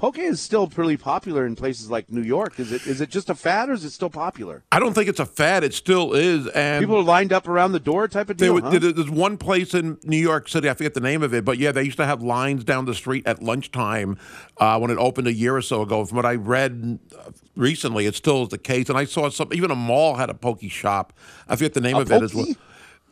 Poke is still pretty popular in places like New York. Is it? Is it just a fad, or is it still popular? I don't think it's a fad. It still is. And People are lined up around the door, type of There, deal. wa- huh? there's one place in New York City, I forget the name of it, but yeah, they used to have lines down the street at lunchtime uh, when it opened a year or so ago. From what I read uh, recently, it still is the case. And I saw some, even a mall had a pokey shop. I forget the name A of it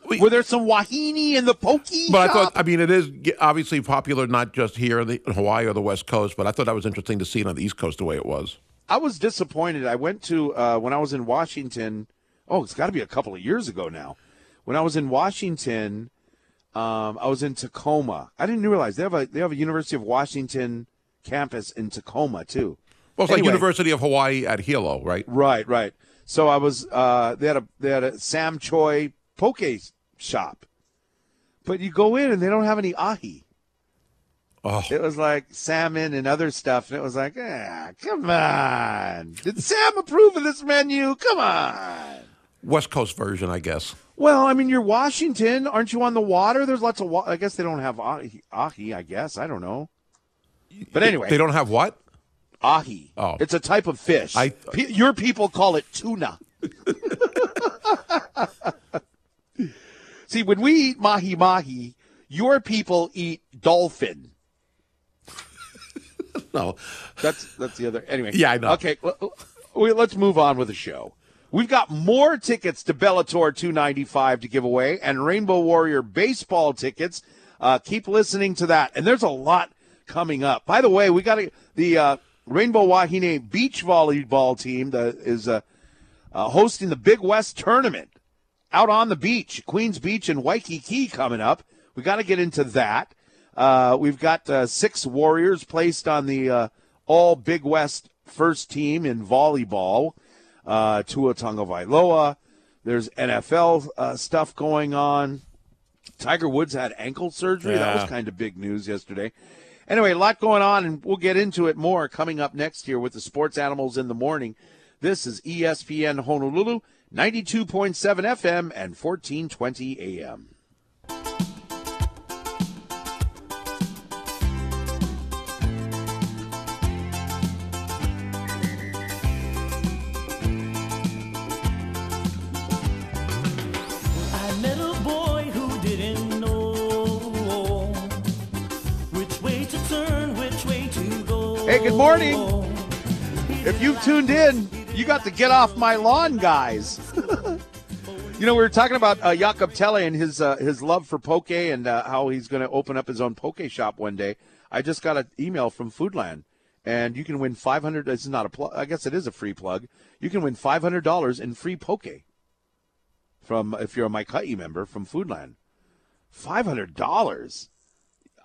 pokey? Were there some wahine in the pokey But I thought, I mean, it is obviously popular not just here in, the, in Hawaii or the West Coast, but I thought that was interesting to see it on the East Coast the way it was. I was disappointed. I went to uh, when I was in Washington. Oh, it's got to be a couple of years ago now. When I was in Washington, um, I was in Tacoma. I didn't realize they have a they have a University of Washington campus in Tacoma too. Well, it's like University of Hawaii at Hilo, right? Right, right. So I was uh, they had a they had a Sam Choy poke shop, but you go in and they don't have any ahi. Oh, It was like salmon and other stuff, and it was like, ah, come on. Did Sam approve of this menu? Come on. West Coast version, I guess. Well, I mean, you're Washington. Aren't you on the water? There's lots of wa- I guess they don't have ahi, ahi, I guess. I don't know. But anyway, They don't have what? ahi. Oh. It's a type of fish. I- Pe- your people call it tuna. See, when we eat mahi mahi, your people eat dolphin. No. That's that's the other. Anyway. Yeah, I know. Okay, let's move on with the show. We've got more tickets to Bellator 295 to give away and Rainbow Warrior baseball tickets. Uh, keep listening to that. And there's a lot coming up. By the way, we got a, the uh, Rainbow Wahine beach volleyball team that is uh, uh, hosting the Big West tournament out on the beach, Queens Beach and Waikiki coming up. We got to get into that. Uh, we've got uh, six Warriors placed on the uh, All Big West first team in volleyball. Uh, Tua Tagovailoa. There's NFL uh, stuff going on. Tiger Woods had ankle surgery. That was kind of big news yesterday. Anyway, a lot going on, and we'll get into it more coming up next here with the Sports Animals in the Morning. This is ESPN Honolulu, 92.7 FM and 1420 AM. I met a boy who didn't know which way to turn, which way to go. Hey, good morning. If you've tuned in, you got to get off my lawn, guys. you know, we were talking about uh, Jakob Thelle and his uh, his love for poke and uh, how he's going to open up his own poke shop one day. I just got an email from Foodland, and you can win five hundred. Is not a plug. I guess it is a free plug. You can win five hundred dollars in free poke from if you're a Maika'i member from Foodland. Five hundred dollars.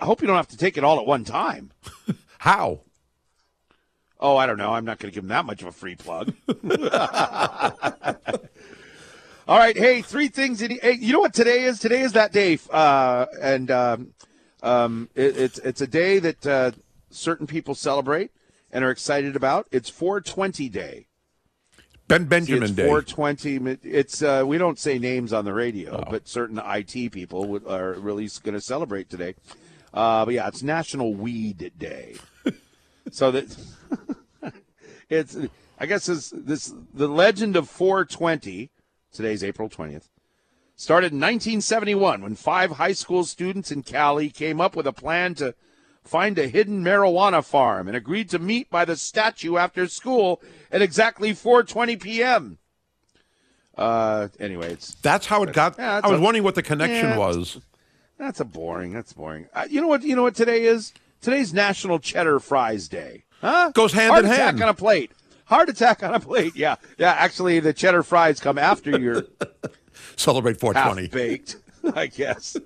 I hope you don't have to take it all at one time. How? Oh, I don't know. I'm not going to give him that much of a free plug. All right. Hey, three things. Hey, you know what today is? Today is that day, uh, and um, um, it, it's it's a day that uh, certain people celebrate and are excited about. It's 420 Day. Ben See, Benjamin it's Day. 420. It's uh, we don't say names on the radio, Oh. but certain IT people would, are really going to celebrate today. Uh, but yeah, it's National Weed Day. so that it's I guess this this the legend of 420. Today's April 20th. Started in 1971 when five high school students in Cali came up with a plan to find a hidden marijuana farm and agreed to meet by the statue after school at exactly 4:20 p.m. Uh, anyway, it's That's how it got. Yeah, I was a- wondering what the connection Yeah. was. that's a boring. That's boring. Uh, you know what? You know what today is? Today's National Cheddar Fries Day. Huh? Goes hand Heart in attack hand. on a plate. Heart attack on a plate. Yeah, yeah. Actually, the cheddar fries come after your Celebrate 420. baked, I guess.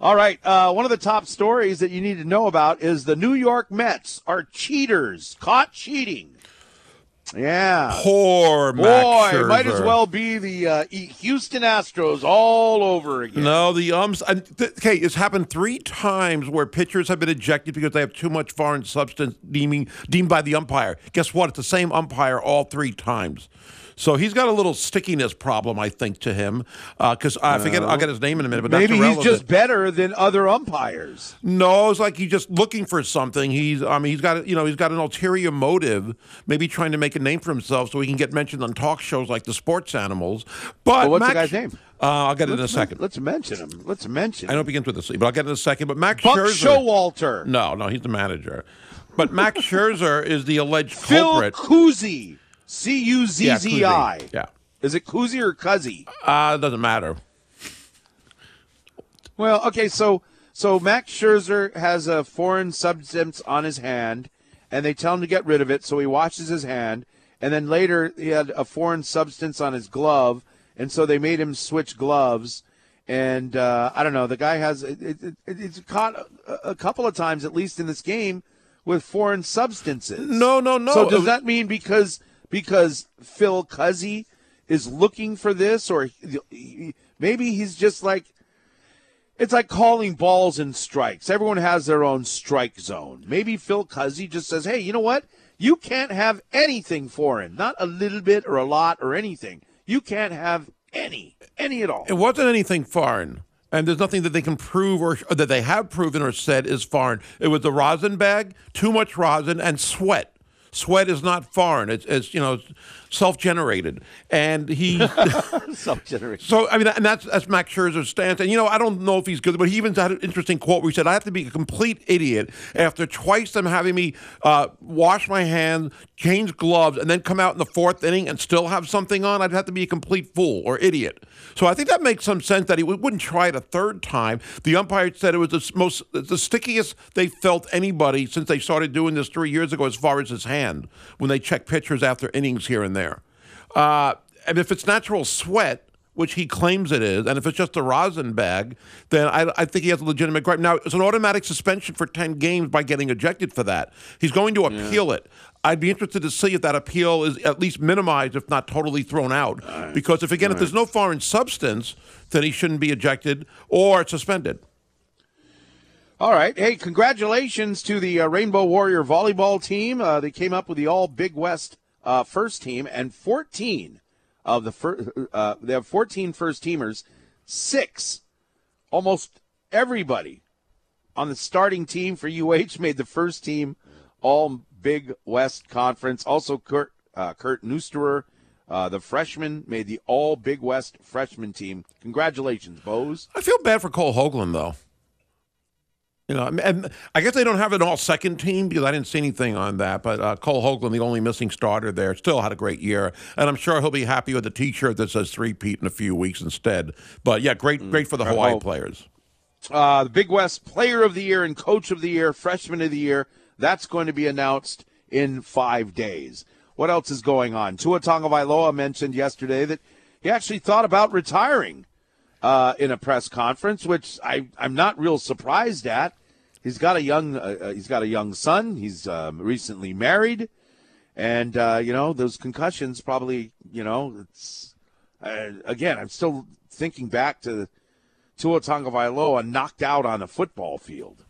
All right. Uh, one of the top stories that you need to know about is the New York Mets are cheaters caught cheating. Yeah. Poor Boy, might as well be the uh, Houston Astros all over again. No, the ums. And th- okay, it's happened three times where pitchers have been ejected because they have too much foreign substance deeming, deemed by the umpire. Guess what? It's the same umpire all three times. So he's got a little stickiness problem, I think, to him. Because I forget, I'll get his name in a minute. But Maybe he's just better than other umpires. No, it's like he's just looking for something. He's, I mean, he's got, you know, he's got an ulterior motive, maybe trying to make a name for himself so he can get mentioned on talk shows like the Sports Animals. But Well, what's the guy's name? Uh, I'll get it in a second. Let's mention him. Let's mention I know it begins with a C, but I'll get it in a second. But Max Buck Scherzer, Showalter. no, no, he's the manager. But Max Scherzer is the alleged Phil culprit. Cuzzi. C U Z Z I. Yeah, Is it Kuzi or Cuzzy? uh, it doesn't matter. Well, okay, so so Max Scherzer has a foreign substance on his hand, and they tell him to get rid of it, so he washes his hand, and then later he had a foreign substance on his glove, and so they made him switch gloves, and uh, I don't know, the guy has it, it, it, it's caught a, a couple of times at least in this game with foreign substances. No, no, no. So does that mean because because Phil Cuzzi is looking for this, or maybe he's just like it's like calling balls and strikes. Everyone has their own strike zone. Maybe Phil Cuzzi just says, "Hey, you know what? You can't have anything foreign, not a little bit or a lot or anything. You can't have Any, any at all. It wasn't anything foreign. And there's nothing that they can prove or, or that they have proven or said is foreign. It was the rosin bag, too much rosin, and sweat. Sweat is not foreign. It's, it's you know, self-generated. And he Self-generated. So I mean, and that's that's Max Scherzer's stance. And you know, I don't know if he's good, but he even had an interesting quote where he said, "I have to be a complete idiot after twice them having me uh, wash my hands, change gloves, and then come out in the fourth inning and still have something on. I'd have to be a complete fool or idiot." So I think that makes some sense that he wouldn't try it a third time. The umpire said it was the most the stickiest they felt anybody since they started doing this three years ago, as far as his hand when they check pitchers after innings here and there. Uh, and if it's natural sweat, which he claims it is, and if it's just a rosin bag, then I, I think he has a legitimate gripe. Now, it's an automatic suspension for 10 games by getting ejected for that. He's going to appeal it. I'd be interested to see if that appeal is at least minimized, if not totally thrown out. Because if, again, if there's no foreign substance, then he shouldn't be ejected or suspended. All right. Hey, congratulations to the uh, Rainbow Warrior volleyball team. Uh, they came up with the All Big West uh, first team, and 14 of the first. Uh, they have 14 first teamers. Six, almost everybody on the starting team for UH made the first team All Big West Conference. Also, Kurt uh, Kurt Nusterer, uh, the freshman, made the All Big West freshman team. Congratulations, 'Bows. I feel bad for Cole Hoagland, though. You know, and I guess they don't have an all second team because I didn't see anything on that. But uh, Cole Hoagland, the only missing starter there, still had a great year, and I'm sure he'll be happy with the T-shirt that says three Pete in a few weeks instead. But yeah, great, great for the Hawaii players. uh, the Big West Player of the Year and Coach of the Year, Freshman of the Year. That's going to be announced in five days. What else is going on? Tua Tagovailoa mentioned yesterday that he actually thought about retiring uh, in a press conference, which I, I'm not real surprised at. He's got a young uh, uh, he's got a young son. He's um, recently married, and uh, you know those concussions probably you know it's uh, again. I'm still thinking back to Tua Tagovailoa knocked out on a football field.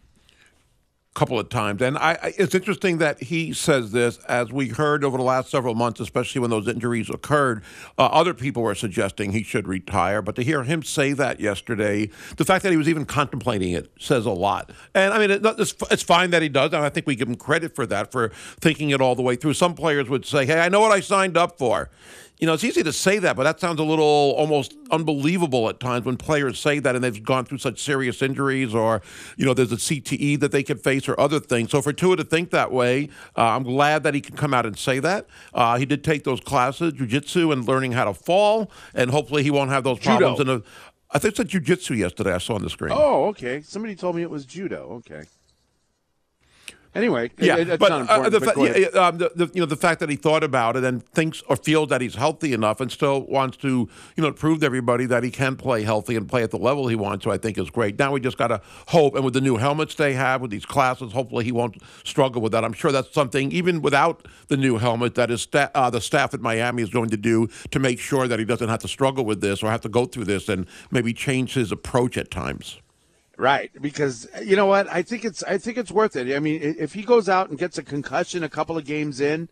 Couple of times. And I, I, it's interesting that he says this, as we heard over the last several months, especially when those injuries occurred. Uh, other people were suggesting he should retire, but to hear him say that yesterday, the fact that he was even contemplating it says a lot. And I mean, it, it's, it's fine that he does, and I think we give him credit for that, for thinking it all the way through. Some players would say, "Hey, I know what I signed up for." You know, it's easy to say that, but that sounds a little almost unbelievable at times when players say that and they've gone through such serious injuries or, you know, there's a CTE that they could face or other things. So for Tua to think that way, uh, I'm glad that he can come out and say that. Uh, he did take those classes, jujitsu and learning how to fall, and hopefully he won't have those Judo. problems. In a, I think it said jujitsu yesterday. I saw on the screen. Oh, okay. Somebody told me it was judo. Okay. Anyway, Yeah, it- it's but, not uh, the, but fa- yeah, um, the, the you know the fact that he thought about it and thinks or feels that he's healthy enough and still wants to you know prove to everybody that he can play healthy and play at the level he wants to, I think is great. Now we just got to hope, and with the new helmets they have with these classes, hopefully he won't struggle with that. I'm sure that's something even without the new helmet that is sta- uh, the staff at Miami is going to do to make sure that he doesn't have to struggle with this or have to go through this and maybe change his approach at times. Right, because you know what? I think it's I think it's worth it. I mean, if he goes out and gets a concussion a couple of games in,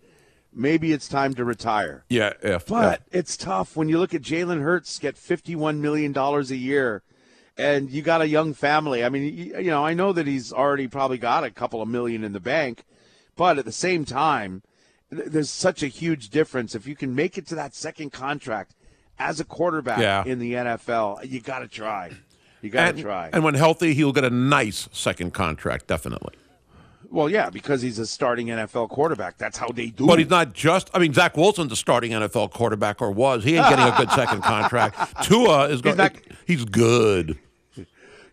maybe it's time to retire. Yeah, if But it's tough when you look at Jalen Hurts get fifty-one million dollars a year, and you got a young family. I mean, you, you know, I know that he's already probably got a couple of million in the bank, but at the same time, th- there's such a huge difference. If you can make it to that second contract as a quarterback Yeah. in the NFL, you got to try. You got to and, try. and when healthy, he'll get a nice second contract, definitely. Well, yeah, because he's a starting NFL quarterback. That's how they do But he's not just. I mean, Zach Wilson's a starting NFL quarterback, or was. He ain't getting a good second contract. Tua is going. not- He's good.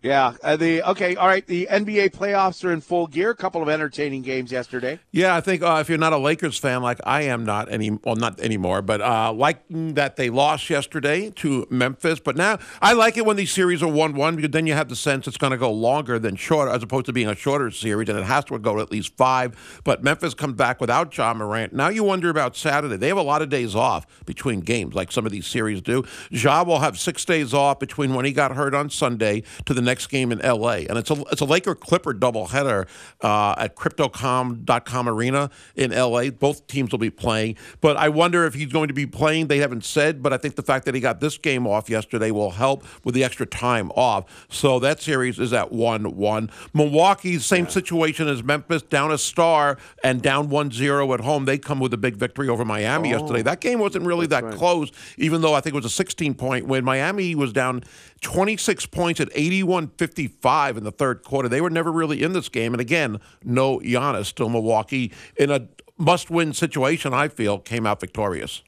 Yeah. Uh, the okay. All right. The NBA playoffs are in full gear. A couple of entertaining games yesterday. Yeah, I think uh, if you're not a Lakers fan, like I am not any, well, not anymore, but uh, liking that they lost yesterday to Memphis. But now I like it when these series are one-one because then you have the sense it's going to go longer than shorter, as opposed to being a shorter series, and it has to go to at least five. But Memphis comes back without John Morant. Now you wonder about Saturday. They have a lot of days off between games, like some of these series do. Ja will have six days off between when he got hurt on Sunday to the next next game in L.A. and it's a it's a Laker Clipper doubleheader uh, at Crypto.com Arena in L.A. Both teams will be playing, but I wonder if he's going to be playing. They haven't said, but I think the fact that he got this game off yesterday will help with the extra time off. So that series is at one one. Milwaukee, same situation as Memphis, down a star and down 1-0 at home. They come with a big victory over Miami yesterday. That game wasn't really that close, even though I think it was a 16 point win. Miami was down 26 points at 81 55 in the third quarter. They were never really in this game. And again, no Giannis. Still Milwaukee in a must win situation, I feel, came out victorious.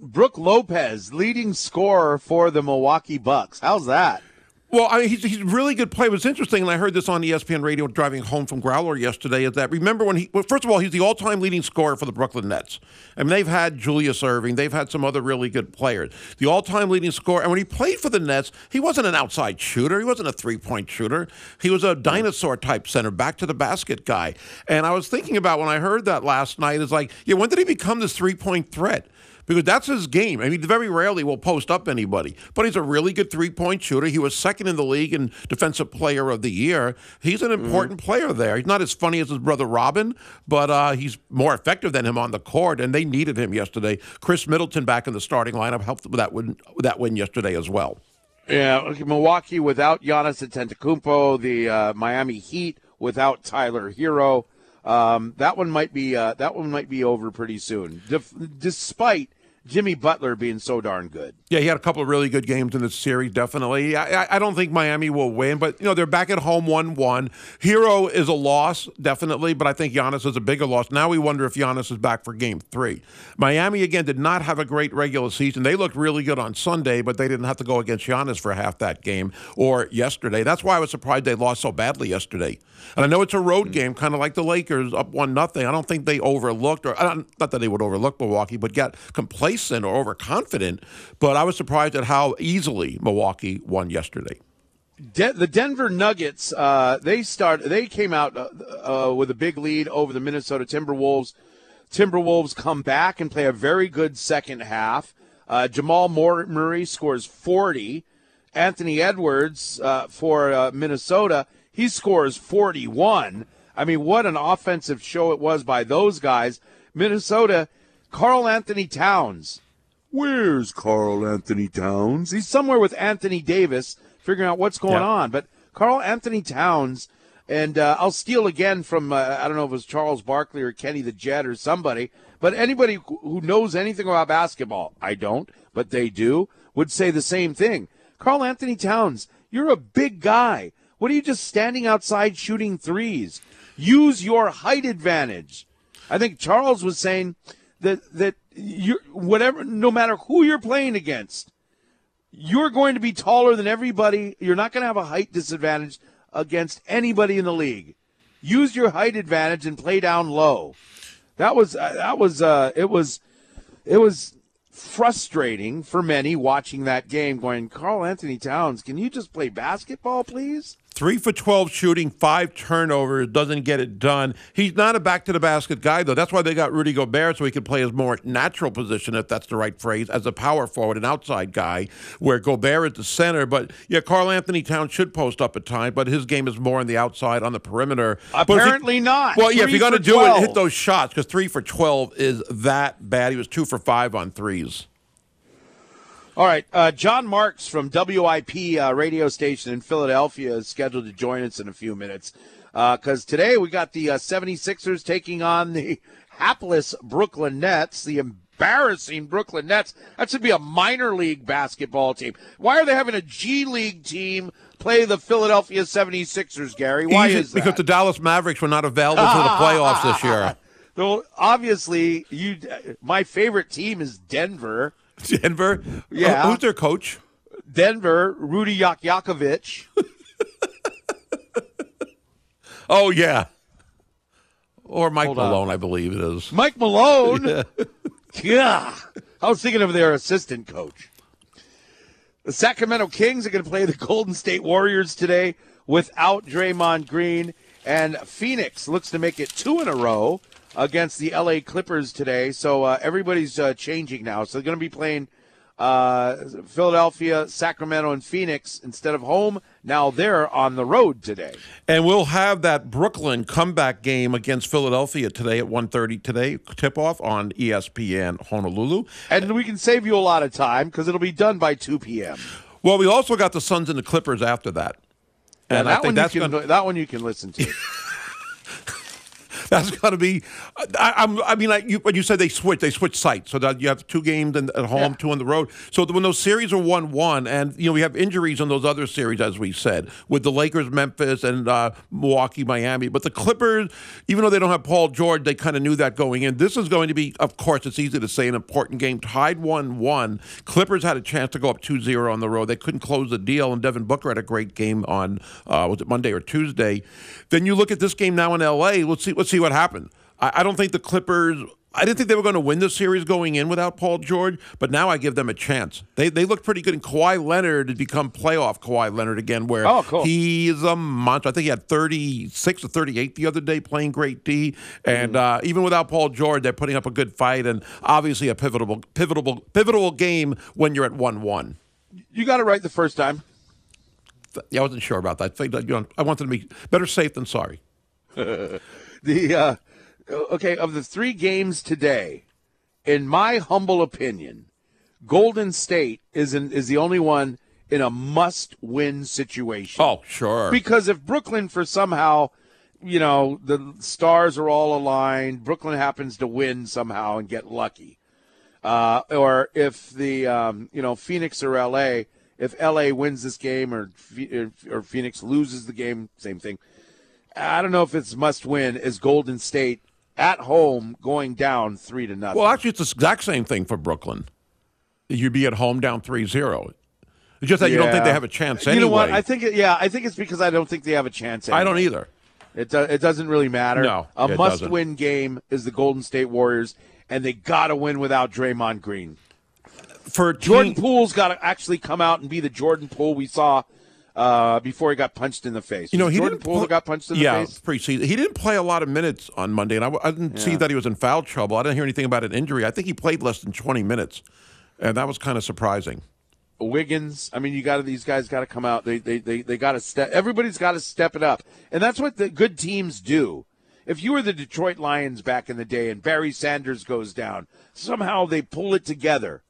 Brook Lopez, leading scorer for the Milwaukee Bucks. How's that? Well, I mean, he's, he's a really good player. What's interesting, and I heard this on ESPN radio driving home from Growler yesterday, is that remember when he, well, first of all, he's the all time leading scorer for the Brooklyn Nets. I mean, they've had Julius Erving, they've had some other really good players. The all time leading scorer, and when he played for the Nets, he wasn't an outside shooter, he wasn't a three point shooter. He was a dinosaur type center, back to the basket guy. And I was thinking about when I heard that last night, is like, yeah, when did he become this three point threat? Because that's his game. I mean, very rarely will post up anybody, but he's a really good three point shooter. He was second in the league in Defensive Player of the Year. He's an important player there. He's not as funny as his brother Robin, but uh, he's more effective than him on the court, and they needed him yesterday. Khris Middleton back in the starting lineup helped with that win, that win yesterday as well. Yeah, Milwaukee without Giannis Antetokounmpo, the uh, Miami Heat without Tyler Herro. Um, that one might be uh, that one might be over pretty soon, Def- despite Jimmy Butler being so darn good. Yeah, he had a couple of really good games in this series. Definitely, I, I- don't think Miami will win, but you know they're back at home, one-one. Herro is a loss, definitely, but I think Giannis is a bigger loss. Now we wonder if Giannis is back for Game Three. Miami again did not have a great regular season. They looked really good on Sunday, but they didn't have to go against Giannis for half that game or yesterday. That's why I was surprised they lost so badly yesterday. And I know it's a road game, kind of like the Lakers, up one nothing. I don't think they overlooked, or uh, not that they would overlook Milwaukee, but got complacent or overconfident. But I was surprised at how easily Milwaukee won yesterday. De- the Denver Nuggets, uh, they start. They came out uh, uh, with a big lead over the Minnesota Timberwolves. Timberwolves come back and play a very good second half. Uh, Jamal Murray scores 40. Anthony Edwards uh, for uh, Minnesota, he scores 41. I mean, what an offensive show it was by those guys. Minnesota, Karl-Anthony Towns. Where's Karl-Anthony Towns? He's somewhere with Anthony Davis figuring out what's going Yeah. on. But Karl-Anthony Towns, and uh, I'll steal again from, uh, I don't know if it was Charles Barkley or Kenny the Jet or somebody, but anybody who who knows anything about basketball, I don't, but they do, would say the same thing. Karl-Anthony Towns, you're a big guy. What are you just standing outside shooting threes? Use your height advantage. I think Charles was saying that that you whatever no matter who you're playing against, you're going to be taller than everybody. You're not going to have a height disadvantage against anybody in the league. Use your height advantage and play down low. That was uh, that was uh, it was it was frustrating for many watching that game. Going, Karl-Anthony Towns, can you just play basketball, please? Three for 12 shooting, five turnovers, doesn't get it done. He's not a back to the basket guy, though. That's why they got Rudy Gobert, so he could play his more natural position, if that's the right phrase, as a power forward, an outside guy, where Gobert is the center. But yeah, Karl-Anthony Towns should post up at time, but his game is more on the outside, on the perimeter. If he- Apparently not. Well, yeah, if you're going to do it, 12. hit those shots, because three for 12 is that bad. He was two for five on threes. All right, uh, Jon Marks from WIP uh, radio station in Philadelphia is scheduled to join us in a few minutes because today we got the uh, 76ers taking on the hapless Brooklyn Nets, the embarrassing Brooklyn Nets. That should be a minor league basketball team. Why are they having a G League team play the Philadelphia 76ers, Gary? Why Easy- is that? Because the Dallas Mavericks were not available for the playoffs this year. Well, obviously, you. My favorite team is Denver. Denver? Uh, yeah. Who's their coach? Denver, Rudy Yakovich. Oh yeah. Or Mike Hold on. Malone, I believe it is. Mike Malone. Yeah. I was thinking of their assistant coach. The Sacramento Kings are going to play the Golden State Warriors today without Draymond Green. And Phoenix looks to make it two in a row against the LA Clippers today. So uh, everybody's uh, changing now. So they're going to be playing uh, Philadelphia, Sacramento, and Phoenix instead of home. Now they're on the road today. And we'll have that Brooklyn comeback game against Philadelphia today at 1.30 today, tip-off on ESPN Honolulu. And we can save you a lot of time because it'll be done by 2 p.m. Well, we also got the Suns and the Clippers after that. And I that, think one that's can, gonna, that one you can listen to. that's going to be. I, I'm, I mean, like you, when you said they switch, they switch sites, so that you have two games in, at home, Yeah. two on the road. So when those series are one-one, and you know we have injuries on those other series, as we said, with the Lakers, Memphis, and uh, Milwaukee, Miami. But the Clippers, even though they don't have Paul George, they kind of knew that going in. This is going to be, of course, it's easy to say, an important game. Tied one-one. Clippers had a chance to go up 2-0 on the road. They couldn't close the deal, and Devin Booker had a great game on uh, was it Monday or Tuesday. Then you look at this game now in L.A. Let's see. Let's see what happened. I, I don't think the Clippers. I didn't think they were going to win the series going in without Paul George, but now I give them a chance. They they look pretty good. And Kawhi Leonard has become playoff Kawhi Leonard again, where Oh, cool. he is a monster. I think he had 36 or 38 the other day playing great D. And uh, even without Paul George, they're putting up a good fight and obviously a pivotal, pivotal, pivotal game when you're at 1 1. you got it right the first time. Yeah, I wasn't sure about that. I, think that, I wanted to be better safe than sorry. The uh, okay of the three games today, in my humble opinion, Golden State is in, is the only one in a must-win situation. Oh, sure. Because if Brooklyn, for somehow, you know, the stars are all aligned, Brooklyn happens to win somehow and get lucky, uh, or if the um, you know Phoenix or LA, if LA wins this game or or Phoenix loses the game, same thing. I don't know if it's must win. Is Golden State at home going down three to nothing? Well, actually, it's the exact same thing for Brooklyn. You'd be at home down 3 0. It's just that you don't think they have a chance You know what? I think it, yeah, I think it's because I don't think they have a chance. Anyway. I don't either. It do, it doesn't really matter. No, a it must-win game is the Golden State Warriors, and they got to win without Draymond Green. For Jordan team- Poole's got to actually come out and be the Jordan Poole we saw uh, before he got punched in the face. You know, he Jordan didn't Poole pl- got punched in yeah, the face. preseason. He didn't play a lot of minutes on Monday, and I didn't see that he was in foul trouble. I didn't hear anything about an injury. I think he played less than 20 minutes, and that was kind of surprising. Wiggins. I mean, you got to these guys got to come out. They they they, they got to step. Everybody's got to step it up, and that's what the good teams do. If you were the Detroit Lions back in the day, and Barry Sanders goes down, somehow they pull it together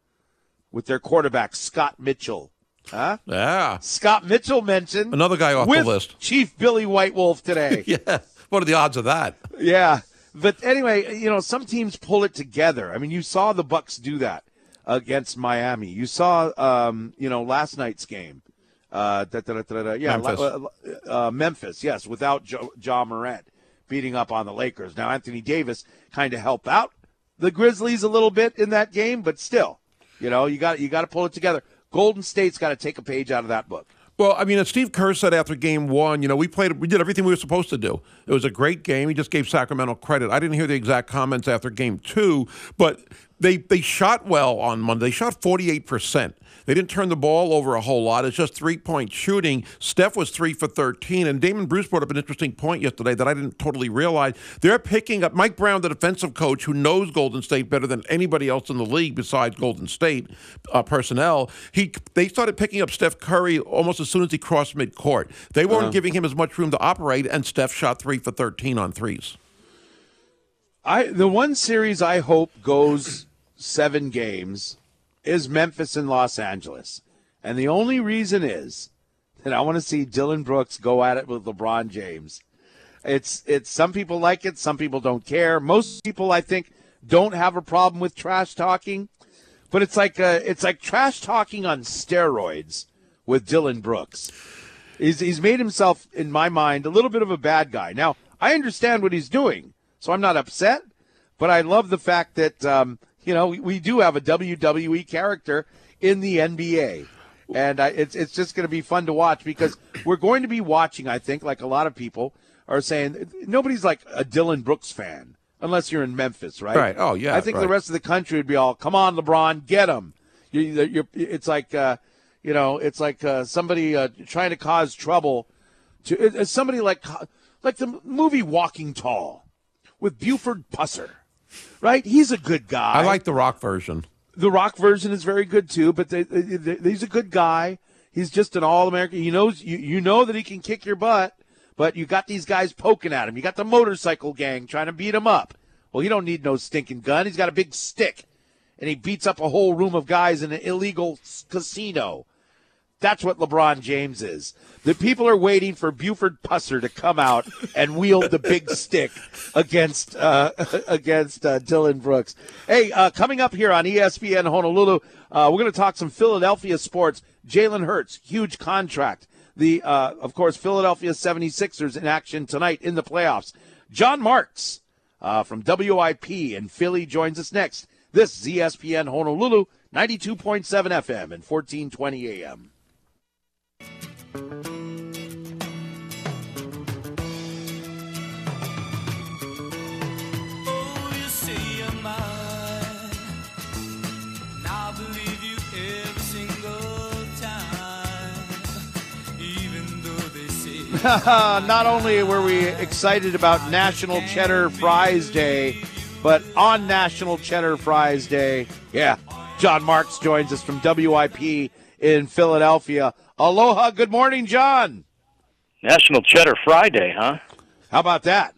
with their quarterback Scott Mitchell. Huh? Yeah. Scott Mitchell mentioned Another guy off the list. Chief Billy White Wolf today. Yeah. What are the odds of that? Yeah, but anyway, you know, some teams pull it together. I mean, you saw the Bucks do that against Miami. You saw, um, you know, last night's game. Uh, da, da, da, yeah, Memphis. uh, uh, Memphis, yes, without jo- John Morant beating up on the Lakers. Now, Anthony Davis kind of helped out the Grizzlies a little bit in that game, but still, you know, you got you got to pull it together. Golden State's got to take a page out of that book. Well, I mean, as Steve Kerr said after game one, you know, we played, we did everything we were supposed to do. It was a great game. He just gave Sacramento credit. I didn't hear the exact comments after game two, but they they shot well on Monday. They shot 48%. They didn't turn the ball over a whole lot. It's just three point shooting. Steph was three for 13. And Damon Bruce brought up an interesting point yesterday that I didn't totally realize. They're picking up Mike Brown, the defensive coach who knows Golden State better than anybody else in the league besides Golden State uh, personnel. He They started picking up Steph Curry almost as soon as he crossed midcourt. They weren't giving him as much room to operate, and Steph shot three for 13 on threes. I the one series I hope goes seven games is Memphis and Los Angeles, and the only reason is that I want to see Dillon Brooks go at it with LeBron James. It's it's some people like it, some people don't care. Most people, I think, don't have a problem with trash talking, but it's like uh, it's like trash talking on steroids with Dillon Brooks. He's he's made himself, in my mind, a little bit of a bad guy. Now I understand what he's doing, so I'm not upset. But I love the fact that um, you know we, we do have a WWE character in the NBA, and I, it's it's just going to be fun to watch because we're going to be watching. I think, like a lot of people are saying, nobody's like a Dillon Brooks fan unless you're in Memphis, right? Right. Oh, yeah, I think the rest of the country would be all, "Come on, LeBron, get him." You, you're, it's like uh, you know, it's like uh, somebody uh, trying to cause trouble to it- somebody like like the movie Walking Tall with Buford Pusser, right? He's a good guy. I like the rock version. the rock version is very good too, but they, they, they- he's a good guy. He's just an all American. He knows you, you know that he can kick your butt, but you got these guys poking at him. You got the motorcycle gang trying to beat him up. Well, he don't need no stinking gun. He's got a big stick, and he beats up a whole room of guys in an illegal casino. That's what LeBron James is. The people are waiting for Buford Pusser to come out and wield the big stick against uh, against uh, Dillon Brooks. Hey, uh, coming up here on ESPN Honolulu, uh, we're going to talk some Philadelphia sports. Jalen Hurts, huge contract. The uh, of course Philadelphia 76ers in action tonight in the playoffs. Jon Marks uh, from WIP in Philly joins us next. This is ESPN Honolulu, 92.7 FM and 1420 AM. Not only were we excited about National Cheddar Fries Day, but on National Cheddar Fries Day, yeah, Jon Marks joins us from WIP in Philadelphia. Aloha, good morning, Jon. National Cheddar Friday, huh? How about that?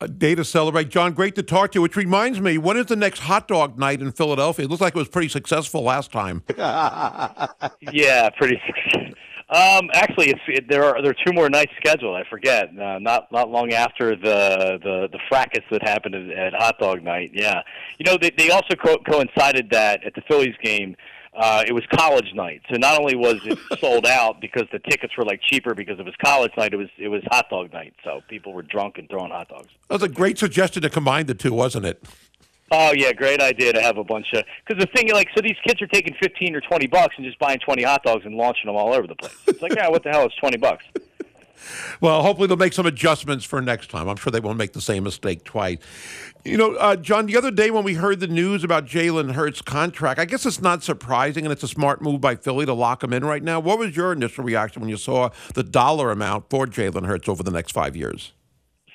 A day to celebrate. Jon, great to talk to you. Which reminds me, when is the next hot dog night in Philadelphia? It looks like it was pretty successful last time. Yeah, pretty. Um, actually, it's it, there are there are two more nights scheduled. I forget. Uh, not not long after the the the fracas that happened at, at Hot Dog Night. Yeah, you know they they also co- coincided that at the Phillies game. Uh, it was college night, so not only was it sold out because the tickets were like cheaper because it was college night, it was it was hot dog night. So people were drunk and throwing hot dogs. That was a great suggestion to combine the two, wasn't it? Oh yeah, great idea to have a bunch of because the thing is, like so these kids are taking fifteen or twenty bucks and just buying twenty hot dogs and launching them all over the place. It's like yeah, what the hell? It's twenty bucks. Well, hopefully they'll make some adjustments for next time. I'm sure they won't make the same mistake twice. You know, uh, Jon, the other day when we heard the news about Jalen Hurts' contract, I guess it's not surprising, and it's a smart move by Philly to lock him in right now. What was your initial reaction when you saw the dollar amount for Jalen Hurts over the next five years?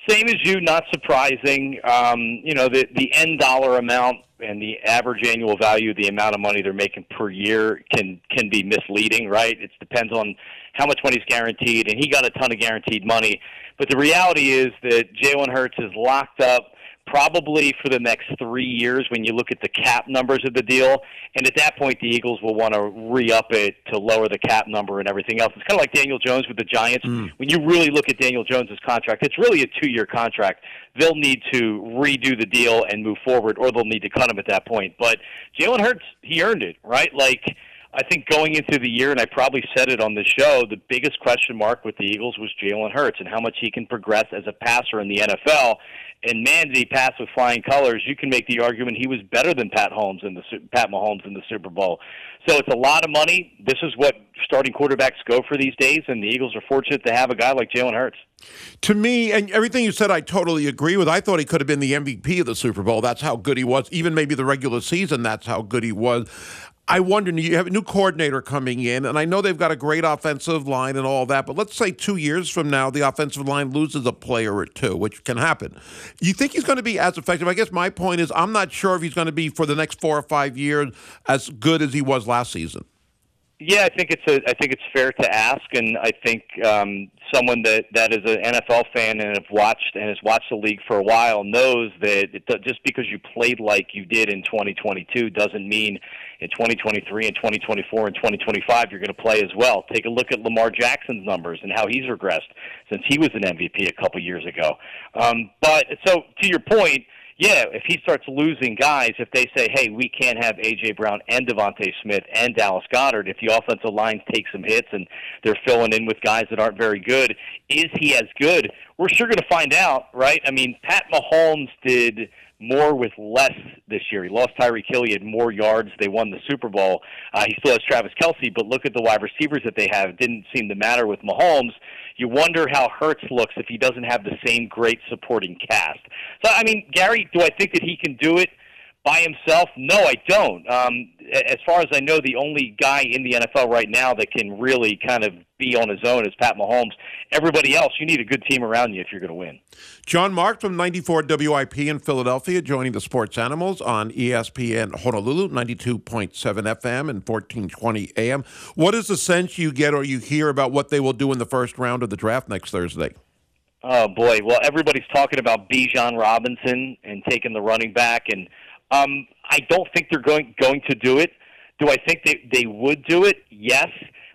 Same as you, not surprising. Um, you know, the the end dollar amount and the average annual value, the amount of money they're making per year, can can be misleading, right? It depends on how much money's guaranteed, and he got a ton of guaranteed money. But the reality is that Jalen Hurts is locked up probably for the next three years when you look at the cap numbers of the deal. And at that point, the Eagles will want to re up it to lower the cap number and everything else. It's kind of like Daniel Jones with the Giants. Hmm. When you really look at Daniel Jones's contract, it's really a two year contract. They'll need to redo the deal and move forward, or they'll need to cut him at that point. But Jalen Hurts, he earned it, right? Like, I think going into the year, and I probably said it on the show, the biggest question mark with the Eagles was Jalen Hurts and how much he can progress as a passer in the NFL. And man, did he pass with flying colors? You can make the argument he was better than Pat Holmes in the Pat Mahomes in the Super Bowl. So it's a lot of money. This is what starting quarterbacks go for these days, and the Eagles are fortunate to have a guy like Jalen Hurts. To me, and everything you said, I totally agree with. I thought he could have been the MVP of the Super Bowl. That's how good he was. Even maybe the regular season, that's how good he was. I wonder, you have a new coordinator coming in, and I know they've got a great offensive line and all that, but let's say two years from now, the offensive line loses a player or two, which can happen. You think he's going to be as effective? I guess my point is, I'm not sure if he's going to be for the next four or five years as good as he was last season. Yeah, I think it's a. I think it's fair to ask, and I think um, someone that that is an NFL fan and have watched and has watched the league for a while knows that it, just because you played like you did in 2022 doesn't mean in 2023 and 2024 and 2025 you're going to play as well. Take a look at Lamar Jackson's numbers and how he's regressed since he was an MVP a couple years ago. Um, but so to your point yeah, if he starts losing guys, if they say, hey, we can't have A.J. Brown and DeVonta Smith and Dallas Goedert, if the offensive line takes some hits and they're filling in with guys that aren't very good, is he as good? We're sure going to find out, right? I mean, Pat Mahomes did more with less this year. He lost Tyreek Hill. He had more yards. They won the Super Bowl. Uh, he still has Travis Kelce, but look at the wide receivers that they have. Didn't seem to matter with Mahomes. You wonder how Hurts looks if he doesn't have the same great supporting cast. So, I mean, Gary, do I think that he can do it? By himself? No, I don't. Um, as far as I know, the only guy in the NFL right now that can really kind of be on his own is Pat Mahomes. Everybody else, you need a good team around you if you're going to win. Jon Mark from 94 WIP in Philadelphia joining the Sports Animals on ESPN Honolulu, 92.7 FM and 1420 AM. What is the sense you get or you hear about what they will do in the first round of the draft next Thursday? Oh boy! Well, everybody's talking about Bijan Robinson and taking the running back, and um, I don't think they're going going to do it. Do I think they they would do it? Yes,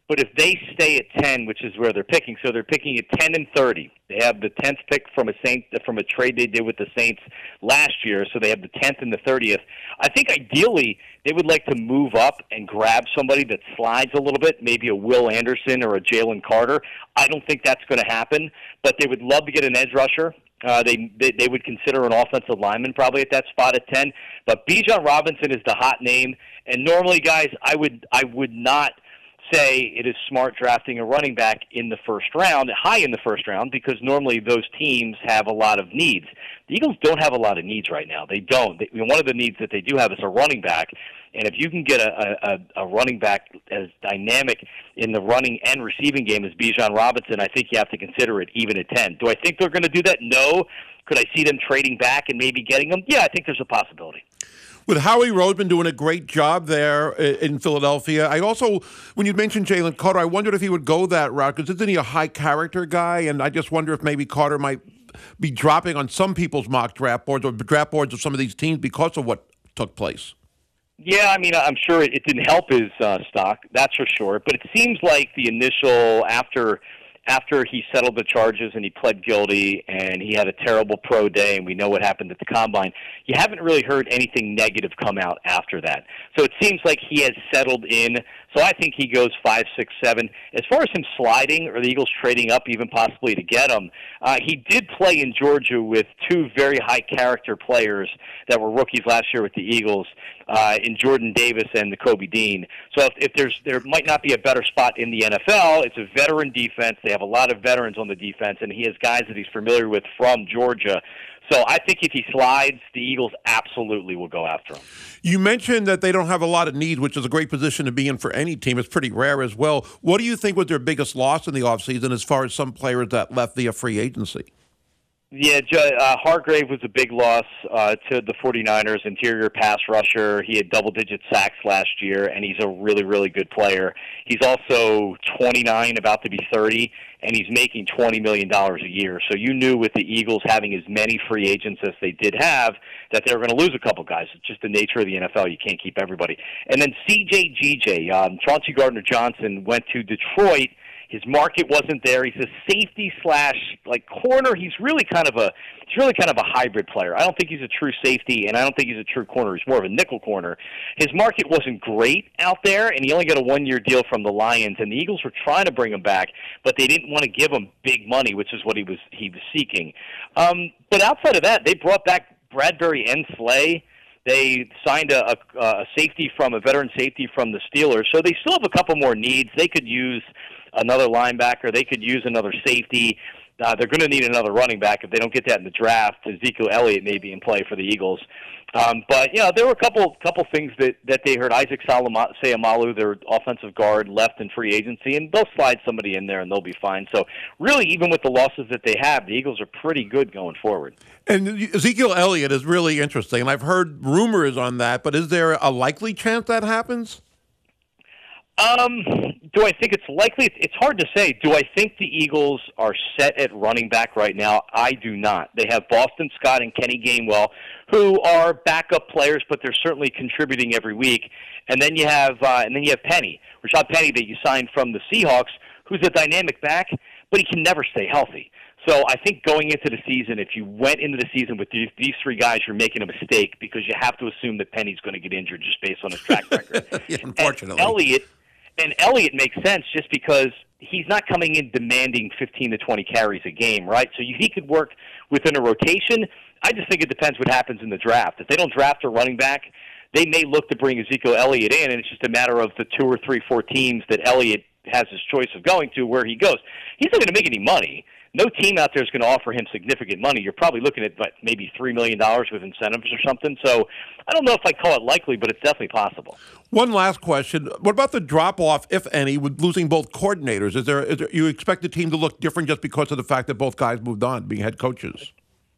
but if they stay at ten, which is where they're picking, so they're picking at ten and thirty. They have the tenth pick from a Saint from a trade they did with the Saints last year, so they have the tenth and the thirtieth. I think ideally they would like to move up and grab somebody that slides a little bit, maybe a Will Anderson or a Jalen Carter. I don't think that's going to happen, but they would love to get an edge rusher. Uh, they, they they would consider an offensive lineman probably at that spot at ten. But Bijan Robinson is the hot name, and normally, guys, I would I would not say it is smart drafting a running back in the first round, high in the first round, because normally those teams have a lot of needs. The Eagles don't have a lot of needs right now. They don't. They, one of the needs that they do have is a running back. And if you can get a, a, a running back as dynamic in the running and receiving game as Bijan Robinson, I think you have to consider it even at 10. Do I think they're going to do that? No. Could I see them trading back and maybe getting them? Yeah, I think there's a possibility. With Howie Roseman doing a great job there in Philadelphia, I also, when you mentioned Jalen Carter, I wondered if he would go that route because isn't he a high character guy? And I just wonder if maybe Carter might be dropping on some people's mock draft boards or draft boards of some of these teams because of what took place. Yeah, I mean, I'm sure it, didn't help his uh, stock, that's for sure. But it seems like the initial after after he settled the charges and he pled guilty and he had a terrible pro day and we know what happened at the combine, you haven't really heard anything negative come out after that. So it seems like he has settled in. So I think he goes five, six, seven. As far as him sliding or the Eagles trading up, even possibly to get him, uh, he did play in Georgia with two very high character players that were rookies last year with the Eagles uh, in Jordan Davis and Nakobe Dean. So if, if there's there might not be a better spot in the NFL, it's a veteran defense. They have a lot of veterans on the defense, and he has guys that he's familiar with from Georgia. So I think if he slides, the Eagles absolutely will go after him. You mentioned that they don't have a lot of needs, which is a great position to be in for any team. It's pretty rare as well. What do you think was their biggest loss in the offseason as far as some players that left via free agency? Yeah, uh, Hargrave was a big loss uh, to the 49ers, interior pass rusher. He had double digit sacks last year, and he's a really, really good player. He's also 29, about to be 30, and he's making $20 million a year. So you knew with the Eagles having as many free agents as they did have that they were going to lose a couple guys. It's just the nature of the NFL. You can't keep everybody. And then CJGJ, um, Chauncey Gardner Johnson, went to Detroit. His market wasn't there. He's a safety slash like corner. He's really kind of a he's really kind of a hybrid player. I don't think he's a true safety, and I don't think he's a true corner. He's more of a nickel corner. His market wasn't great out there, and he only got a one year deal from the Lions. And the Eagles were trying to bring him back, but they didn't want to give him big money, which is what he was he was seeking. Um, but outside of that, they brought back Bradbury and Slay. They signed a, a, a safety from a veteran safety from the Steelers, so they still have a couple more needs. They could use another linebacker. They could use another safety. Uh, they're going to need another running back if they don't get that in the draft. Ezekiel Elliott may be in play for the Eagles. Um, but you know, there were a couple couple things that that they heard. Isaac Salama- Seumalo, their offensive guard, left in free agency, and they'll slide somebody in there and they'll be fine. So really, even with the losses that they have, the Eagles are pretty good going forward. And Ezekiel Elliott is really interesting, and I've heard rumors on that. But is there a likely chance that happens? Um, do I think it's likely? It's hard to say. Do I think the Eagles are set at running back right now? I do not. They have Boston Scott and Kenny Gainwell, who are backup players, but they're certainly contributing every week. And then you have, uh, and then you have Penny, Rashaad Penny, that you signed from the Seahawks, who's a dynamic back, but he can never stay healthy. So I think going into the season, if you went into the season with these, these three guys, you're making a mistake because you have to assume that Penny's going to get injured just based on his track record. Yeah, unfortunately. And Elliott and Elliott makes sense just because he's not coming in demanding 15 to 20 carries a game, right? So he could work within a rotation. I just think it depends what happens in the draft. If they don't draft a running back, they may look to bring Ezekiel Elliott in, and it's just a matter of the two or three, four teams that Elliott has his choice of going to where he goes. He's not going to make any money. No team out there is going to offer him significant money. You're probably looking at what, maybe three million dollars with incentives or something. So I don't know if I call it likely, but it's definitely possible. One last question: What about the drop off, if any, with losing both coordinators? Is there, is there you expect the team to look different just because of the fact that both guys moved on, being head coaches?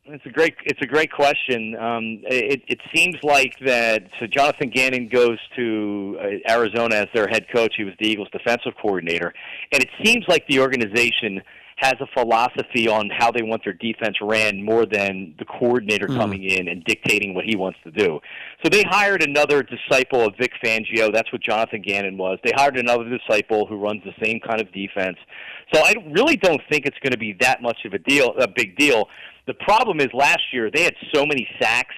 It's a great it's a great question. Um, it, it seems like that. So Jonathan Gannon goes to uh, Arizona as their head coach. He was the Eagles' defensive coordinator, and it seems like the organization has a philosophy on how they want their defense ran more than the coordinator hmm. coming in and dictating what he wants to do. So they hired another disciple of Vic Fangio. That's what Jonathan Gannon was. They hired another disciple who runs the same kind of defense. So I really don't think it's going to be that much of a deal, a big deal. The problem is last year they had so many sacks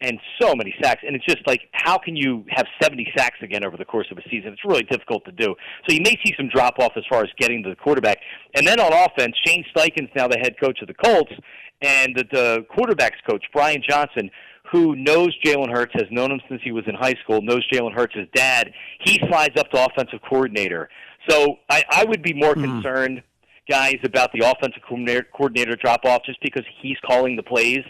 and so many sacks, and it's just like how can you have 70 sacks again over the course of a season? It's really difficult to do. So you may see some drop off as far as getting to the quarterback, and then on offense, Shane Steichen's now the head coach of the Colts, and the, the quarterbacks coach Brian Johnson. Who knows Jalen Hurts, has known him since he was in high school, knows Jalen Hurts' dad. He slides up to offensive coordinator. So I, I would be more hmm. concerned guys about the offensive coordinator, coordinator drop off just because he's calling the plays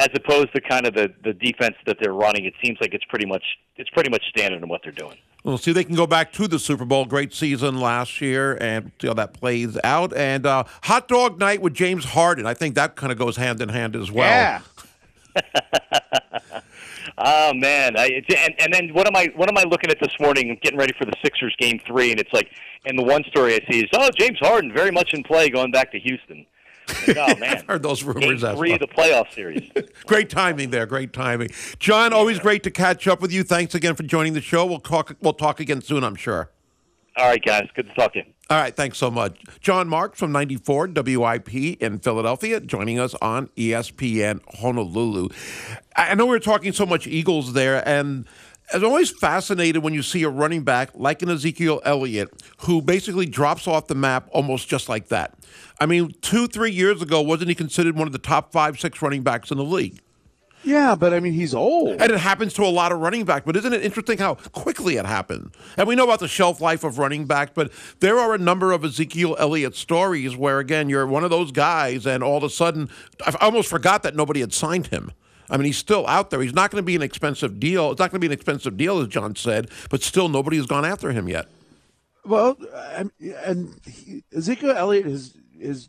as opposed to kind of the, the defense that they're running. It seems like it's pretty much it's pretty much standard in what they're doing. We'll see they can go back to the Super Bowl. Great season last year, and see how that plays out. And uh, hot dog night with James Harden. I think that kind of goes hand in hand as well. Yeah. Oh man, I, and and then what am I what am I looking at this morning? I'm getting ready for the Sixers game three, and it's like, and the one story I see is, oh, James Harden very much in play going back to Houston. Oh man, Heard those rumors as three of the playoff series. Great timing there. Great timing. Jon, always great to catch up with you. Thanks again for joining the show. We'll talk. We'll talk again soon. I'm sure. All right, guys, good to talk to you. All right, thanks so much. Jon Marks from 94 WIP in Philadelphia joining us on ESPN Honolulu. I I know we are talking so much Eagles there, and I'm always fascinated when you see a running back like an Ezekiel Elliott who basically drops off the map almost just like that. I mean, two, three years ago, wasn't he considered one of the top five, six running backs in the league? Yeah, but I mean, he's old. And it happens to a lot of running backs, but isn't it interesting how quickly it happened? And we know about the shelf life of running backs, but there are a number of Ezekiel Elliott stories where, again, you're one of those guys, and all of a sudden, I almost forgot that nobody had signed him. I mean, he's still out there. He's not going to be an expensive deal. It's not going to be an expensive deal, as Jon said, but still, nobody has gone after him yet. Well, I'm- and he, Ezekiel Elliott is is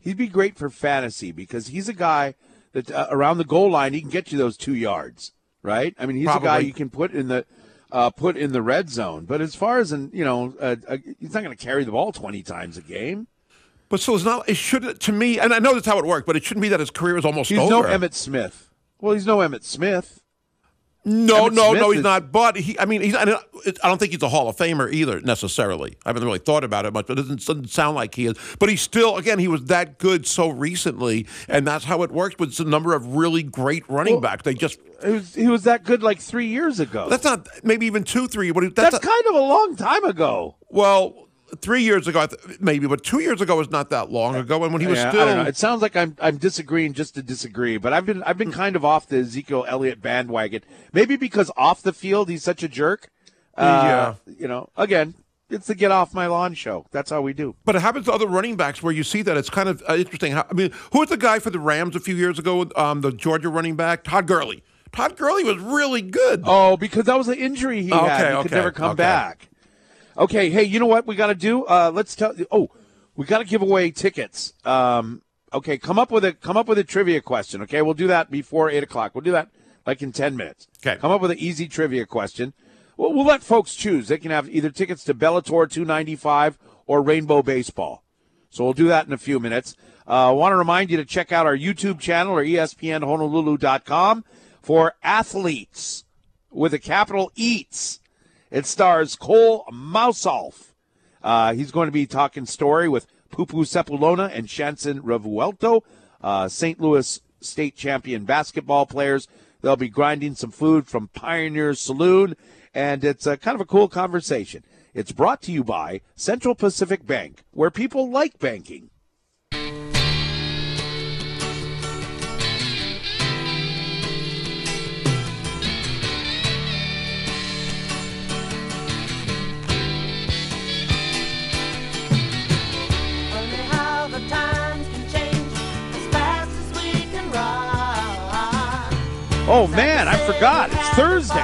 he'd be great for fantasy because he's a guy that uh, around the goal line he can get you those two yards, right? I mean, he's a guy you can put in the uh, put in the red zone. But as far as an you know, uh, uh, he's not going to carry the ball twenty times a game. But so it's not, it should, to me, and I know that's how it worked, but it shouldn't be that his career is almost He's over. no Emmitt Smith. Well, he's no Emmitt Smith. No, Emmitt no, Smith no, he's is- not. But he, I mean, he's. I don't I don't think he's a Hall of Famer either necessarily. I haven't really thought about it much, but it doesn't, doesn't sound like he is. But he's still, again, he was that good so recently, and that's how it works with a number of really great running backs. They just He was, he was that good like three years ago. that's not maybe even two, three. But that's, That's kind of a long time ago. well. Three years ago, maybe, but two years ago was not that long ago. And when he was Yeah, still, I don't know. It sounds like I'm I'm disagreeing just to disagree, but I've been I've been kind of off the Ezekiel Elliott bandwagon. Maybe because off the field he's such a jerk. Uh, You know, again, it's the get off my lawn show. That's how we do. But it happens to other running backs where you see that it's kind of uh, interesting. How, I mean, who was the guy for the Rams a few years ago? Um, the Georgia running back, Todd Gurley. Todd Gurley was really good. Oh, because that was an injury he Okay, had. He could okay, never come okay. back. Okay, hey, you know what we got to do? Uh, let's tell. Oh, we got to give away tickets. Um, okay, come up with a come up with a trivia question. Okay, we'll do that before eight o'clock. We'll do that like in ten minutes. Okay. come up with an easy trivia question. We'll, we'll let folks choose. They can have either tickets to Bellator 295 or Rainbow Baseball. So we'll do that in a few minutes. I uh, want to remind you to check out our YouTube channel or ESPNHonolulu.com for athletes with a capital Eats. It stars Cole Mousalf. Uh, he's going to be talking story with Pupu Sepulona and Shanson Revuelto, uh, St. Louis state champion basketball players. They'll be grinding some food from Pioneer Saloon, and it's a kind of a cool conversation. It's brought to you by Central Pacific Bank, where people like banking. Oh man, I forgot. It's Thursday.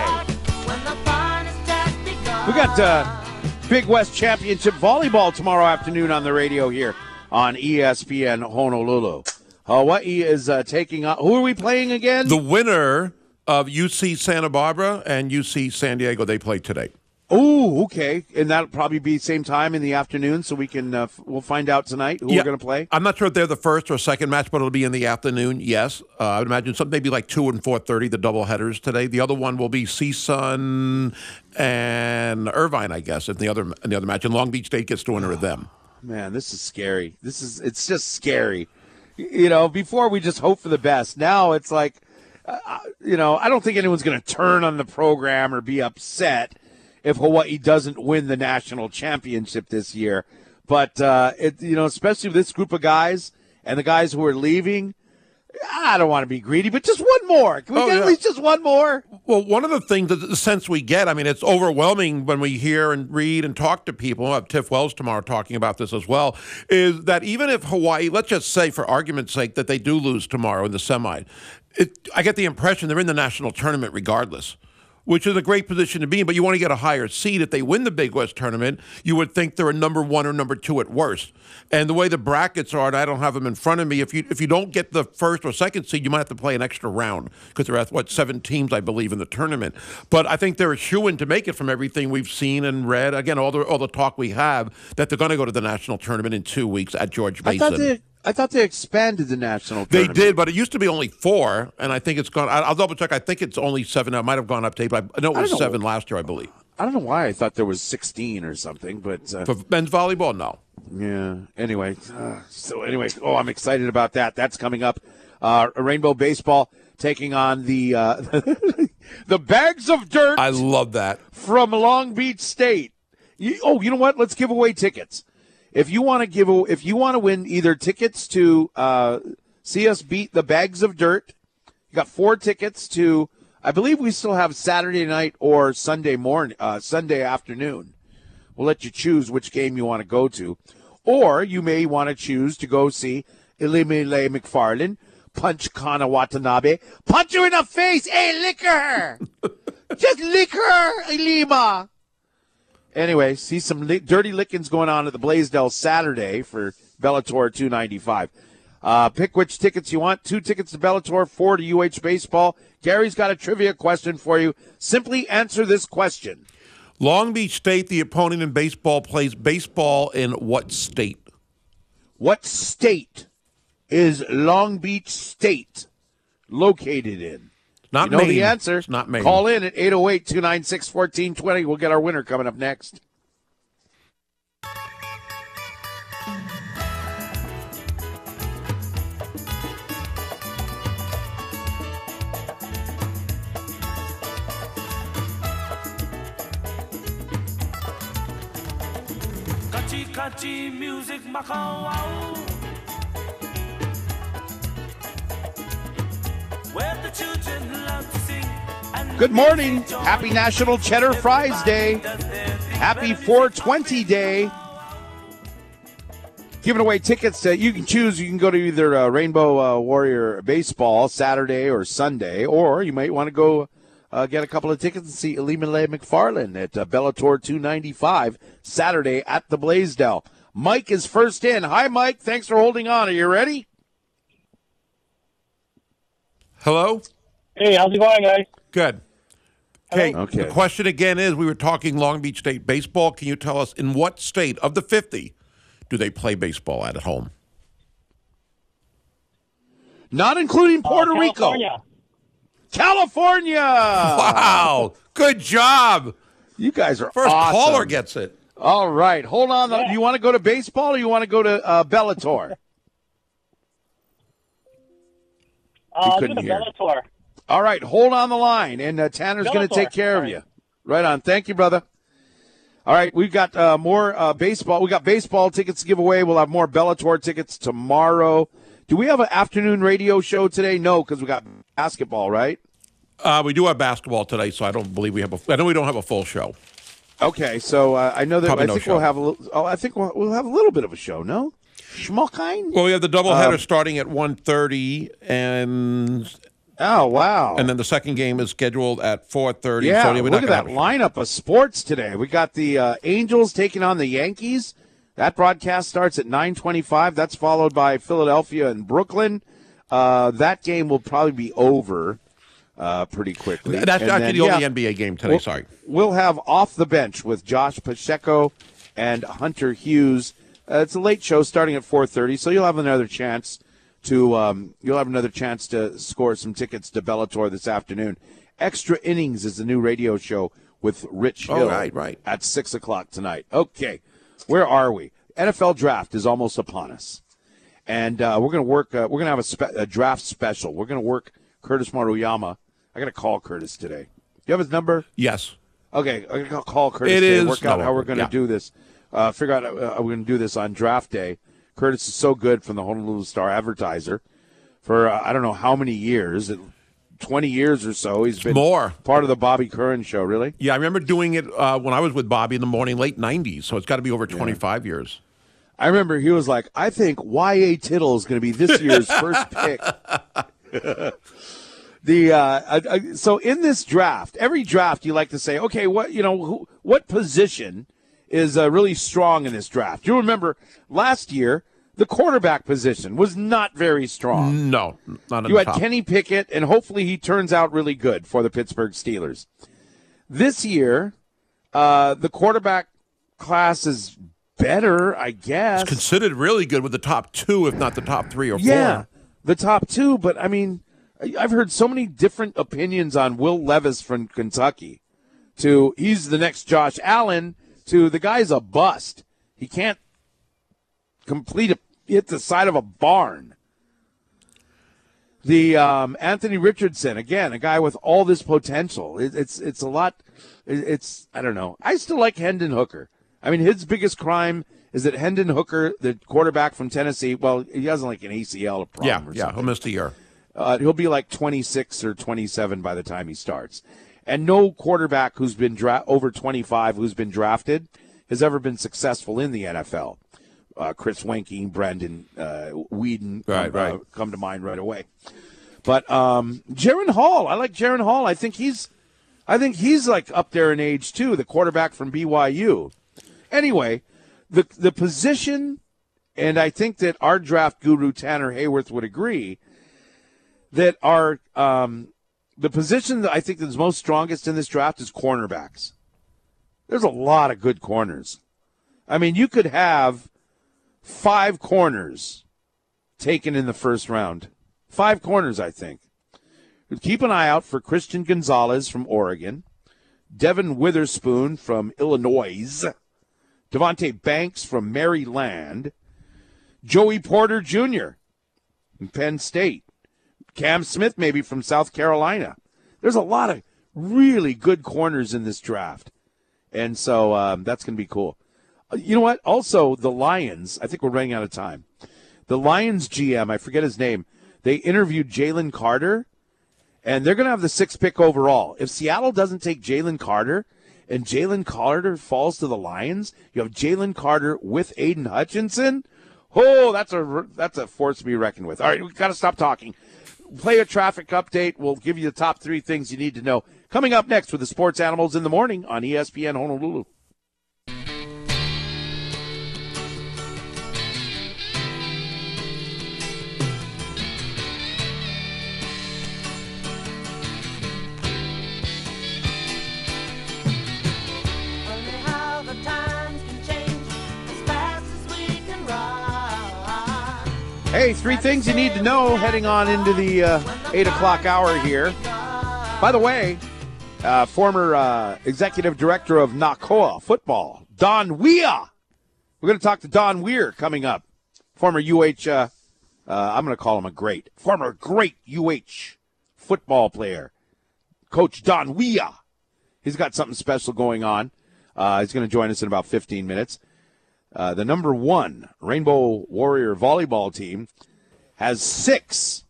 We got uh, Big West Championship volleyball tomorrow afternoon on the radio here on ESPN Honolulu. Hawaii is uh, taking on. Who are we playing again? The winner of UC Santa Barbara and UC San Diego, they play today. Oh, okay, and that'll probably be same time in the afternoon, so we can uh, f- we'll find out tonight who Yeah. we're going to play. I'm not sure if they're the first or second match, but it'll be in the afternoon. Yes, uh, I would imagine some maybe like two and four thirty. The double headers today. The other one will be CSUN and Irvine, I guess. In the other in the other match, and Long Beach State gets to winner of them. Man, this is scary. This is it's just scary. You know, before we just hope for the best. Now it's like, uh, uh, you know, I don't think anyone's going to turn on the program or be upset if Hawaii doesn't win the national championship this year. But uh, it, you know, especially with this group of guys and the guys who are leaving, I don't want to be greedy, but just one more. Can we Oh, get yeah. at least just one more? Well, one of the things, that the sense we get, I mean, it's overwhelming when we hear and read and talk to people. We'll have Tiff Wells tomorrow talking about this as well. Is that even if Hawaii, let's just say for argument's sake, that they do lose tomorrow in the semi, it, I get the impression they're in the national tournament regardless. Which is a great position to be in, but you want to get a higher seed. If they win the Big West tournament, you would think they're a number one or number two at worst. And the way the brackets are, and I don't have them in front of me. If you if you don't get the first or second seed, you might have to play an extra round because there are what seven teams, I believe, in the tournament. But I think they're in to make it from everything we've seen and read. Again, all the all the talk we have that they're going to go to the national tournament in two weeks at George I Mason. I thought they expanded the national. They tournament. did, but it used to be only four, and I think it's gone. I- I'll double check. I think it's only seven. It might have gone up to eight, but I know it was know. seven last year, I believe. I don't know why I thought there was 16 or something, but uh, For men's volleyball, no. Yeah. Anyway, uh, so anyway, oh, I'm excited about that. That's coming up. Uh, Rainbow Baseball taking on the uh, the bags of dirt I love that. from Long Beach State. You, oh, you know what? Let's give away tickets. If you want to give, if you want to win either tickets to uh, see us beat the bags of dirt, you got four tickets to. I believe we still have Saturday night or Sunday morning, uh, Sunday afternoon. We'll let you choose which game you want to go to. Or you may want to choose to go see Ilima-Lei Macfarlane, punch Kana Watanabe, punch her in the face. Hey, lick her. Just lick her, Ilima. Anyway, see some li- dirty lickings going on at the Blaisdell Saturday for Bellator 295. Uh, pick which tickets you want. Two tickets to Bellator, four to UH Baseball. Gary's got a trivia question for you. Simply answer this question. Long Beach State, the opponent in baseball, plays baseball in what state? What state is Long Beach State located in? Not you know Maine. the answer. It's not Maine. Call in at 808 296 1420. We'll get our winner coming up next. Kachi kachi music makawao. Where Good morning. Happy National Cheddar Fries Day. Happy 420 Day. Giving away tickets. that you can choose. You can go to either uh, Rainbow uh, Warrior Baseball Saturday or Sunday, or you might want to go uh, get a couple of tickets and see Ilima-Lei Macfarlane at uh, Bellator 295 Saturday at the Blaisdell. Mike is first in. Hi, Mike. Thanks for holding on. Are you ready? Hello? Hey, how's it going, guys? Good. Okay. Okay. The question again is we were talking Long Beach State baseball. Can you tell us in what state of the 50 do they play baseball at at home? Not including Puerto Uh, Rico. California. California. Wow. Good job. You guys are First awesome. caller gets it. All right, hold on. Yeah. Do you want to go to baseball or you want to go to uh, Bellator? Uh, I'm couldn't hear. Bellator. All right, hold on the line, and uh, Tanner's going to take care of you. right. Right on. Thank you, brother. All right, we've got uh, more uh, baseball. We got baseball tickets to give away. We'll have more Bellator tickets tomorrow. Do we have an afternoon radio show today? No, because we got basketball, right? Uh, we do have basketball today, so I don't believe we have a. I know we don't have a full show. Okay, so uh, I know that Probably I no think show. we'll have a little. Oh, I think we'll, we'll have a little bit of a show. No, Well, we have the doubleheader Um, starting at 1.30 and Oh wow! And then the second game is scheduled at 4:30. yeah, so look at that lineup of sports today. We got the uh, Angels taking on the Yankees. That broadcast starts at 9:25. That's followed by Philadelphia and Brooklyn. Uh, that game will probably be over uh, pretty quickly. That's And actually then, the yeah, only NBA game today. We'll- sorry. We'll have off the bench with Josh Pacheco and Hunter Hughes. Uh, it's a late show starting at 4:30, so you'll have another chance to um, you'll have another chance to score some tickets to Bellator this afternoon. Extra innings is the new radio show with Rich Oh, Hill. right, right. At six o'clock tonight. Okay, where are we? NFL draft is almost upon us, and uh, we're going to work. Uh, we're going to have a, spe- a draft special. We're going to work Curtis Murayama. I got to call Curtis today. Do you have his number? Yes. Okay, I'm gonna call Curtis. It today, is work out no, how we're going to yeah. do this. Uh, figure out uh, we're going to do this on draft day. Curtis is so good from the Honolulu Star Advertiser for uh, I don't know how many years, twenty years or so. He's been More. part of the Bobby Curran show. Really? Yeah, I remember doing it uh, when I was with Bobby in the morning, late 90s. So it's got to be over 25 years. I remember he was like, I think Y.A. Tittle is going to be this year's first pick. the uh, I, I, so in this draft, every draft you like to say, okay, what you know, who, what position is uh, really strong in this draft? You remember last year the quarterback position was not very strong. No, not at all. You had top. Kenny Pickett, and hopefully he turns out really good for the Pittsburgh Steelers. This year, uh, the quarterback class is better, I guess. It's Considered really good with the top two, if not the top three or four. Yeah, the top two. But I mean, I've heard so many different opinions on Will Levis from Kentucky. To he's the next Josh Allen. To the guy's a bust. He can't complete a hit the side of a barn. The um, Anthony Richardson again, a guy with all this potential. It, it's it's a lot. it- It's I don't know. I still like Hendon Hooker. I mean, his biggest crime is that Hendon Hooker, the quarterback from Tennessee, well, he has like an ACL problem Yeah, yeah, something. he'll miss the year. Uh, he'll be like 26 or 27 by the time he starts. And no quarterback who's been dra- over 25 who's been drafted has ever been successful in the NFL. Uh, Chris Weinke, Brandon uh, Weeden Right, come, uh, come to mind right away. But um, Jaren Hall, I like Jaren Hall. I think he's, I think he's like up there in age too. The quarterback from BYU. Anyway, the the position, and I think that our draft guru Tanner Hayworth would agree that our um, the position that I think that's most strongest in this draft is cornerbacks. There's a lot of good corners. I mean, you could have five corners taken in the first round. Five corners, I think. Keep an eye out for Christian Gonzalez from Oregon, Devon Witherspoon from Illinois, Devontae Banks from Maryland, Joey Porter Jr. from Penn State, Cam Smith maybe from South Carolina. There's a lot of really good corners in this draft, and so um, that's going to be cool. Uh, You know what? Also, the Lions. I think we're running out of time. The Lions GM, I forget his name. They interviewed Jalen Carter, and they're going to have the sixth pick overall. If Seattle doesn't take Jalen Carter, and Jalen Carter falls to the Lions, you have Jalen Carter with Aidan Hutchinson. Oh, that's a that's a force to be reckoned with. All right, we got to stop talking. Play a traffic update. We'll give you the top three things you need to know. Coming up next with the Sports Animals in the Morning on ESPN Honolulu. Hey, three things you need to know heading on into the uh, 8 o'clock hour here. By the way, uh, former uh, executive director of Nakoa football, Don Weir. We're going to talk to Don Weir coming up. Former UH, uh, I'm going to call him a great, former great UH football player, Coach Don Weir. He's got something special going on. Uh, he's going to join us in about 15 minutes. Uh, the number one Rainbow Warrior volleyball team has six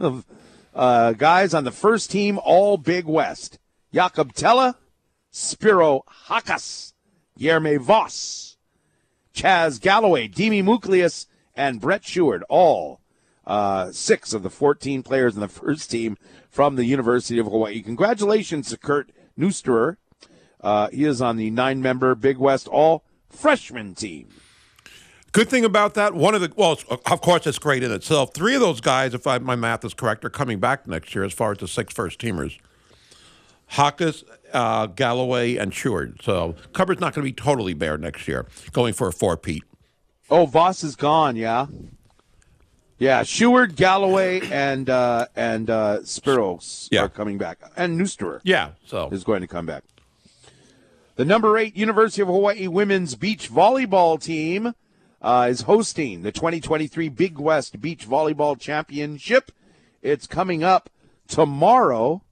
of uh, guys on the first team, all Big West. Jakob Thelle, Spyros Chakas, Guilherme Voss, Chaz Galloway, Demi Mouchlias, and Brett Sheward, all uh, six of the 14 players in the first team from the University of Hawaii. Congratulations to Kurt Nusterer. Uh, he is on the nine-member Big West All Freshman team. Good thing about that, one of the well, of course, it's great in itself. Three of those guys, if I, my math is correct, are coming back next year as far as the six first teamers. Hawkes, uh, Galloway, and Sheward. So cupboard's not going to be totally bare next year. Going for a four Pete. Oh, Voss is gone. Yeah, yeah. Sheward, Galloway, and uh, and uh, Spiros Yeah. are coming back, and Nusterer. Yeah. So is going to come back. The number eight University of Hawaii women's beach volleyball team uh, is hosting the 2023 Big West Beach Volleyball Championship. It's coming up tomorrow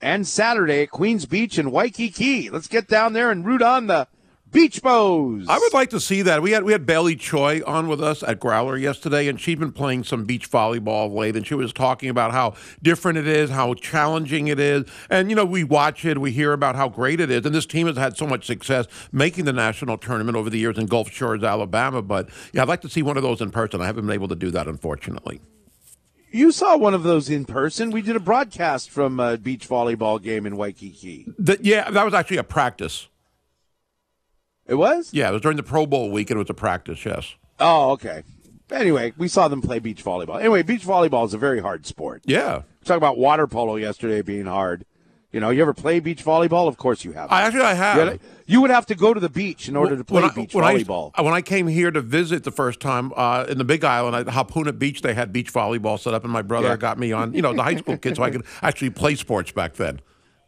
and Saturday at Queens Beach in Waikiki. Let's get down there and root on the Beach Bows. I would like to see that. We had we had Bailey Choi on with us at Growler yesterday, and she'd been playing some beach volleyball of late, and she was talking about how different it is, how challenging it is, and you know we watch it, we hear about how great it is, and this team has had so much success making the national tournament over the years in Gulf Shores, Alabama. But yeah, I'd like to see one of those in person. I haven't been able to do that, unfortunately. You saw one of those in person. We did a broadcast from a beach volleyball game in Waikiki. The, yeah, that was actually a practice. It was? Yeah, it was during the Pro Bowl week, and it was a practice. Yes. Oh, okay. Anyway, we saw them play beach volleyball. Anyway, beach volleyball is a very hard sport. Yeah. Talk about water polo yesterday being hard. You know, you ever play beach volleyball? Of course you have. I actually I have. You, had- you would have to go to the beach in order to play I- beach when I- volleyball. when I came here to visit the first time uh, in the Big Island at Hapuna Beach, they had beach volleyball set up, and my brother Yeah. got me on, you know, the high school kid, so I could actually play sports back then.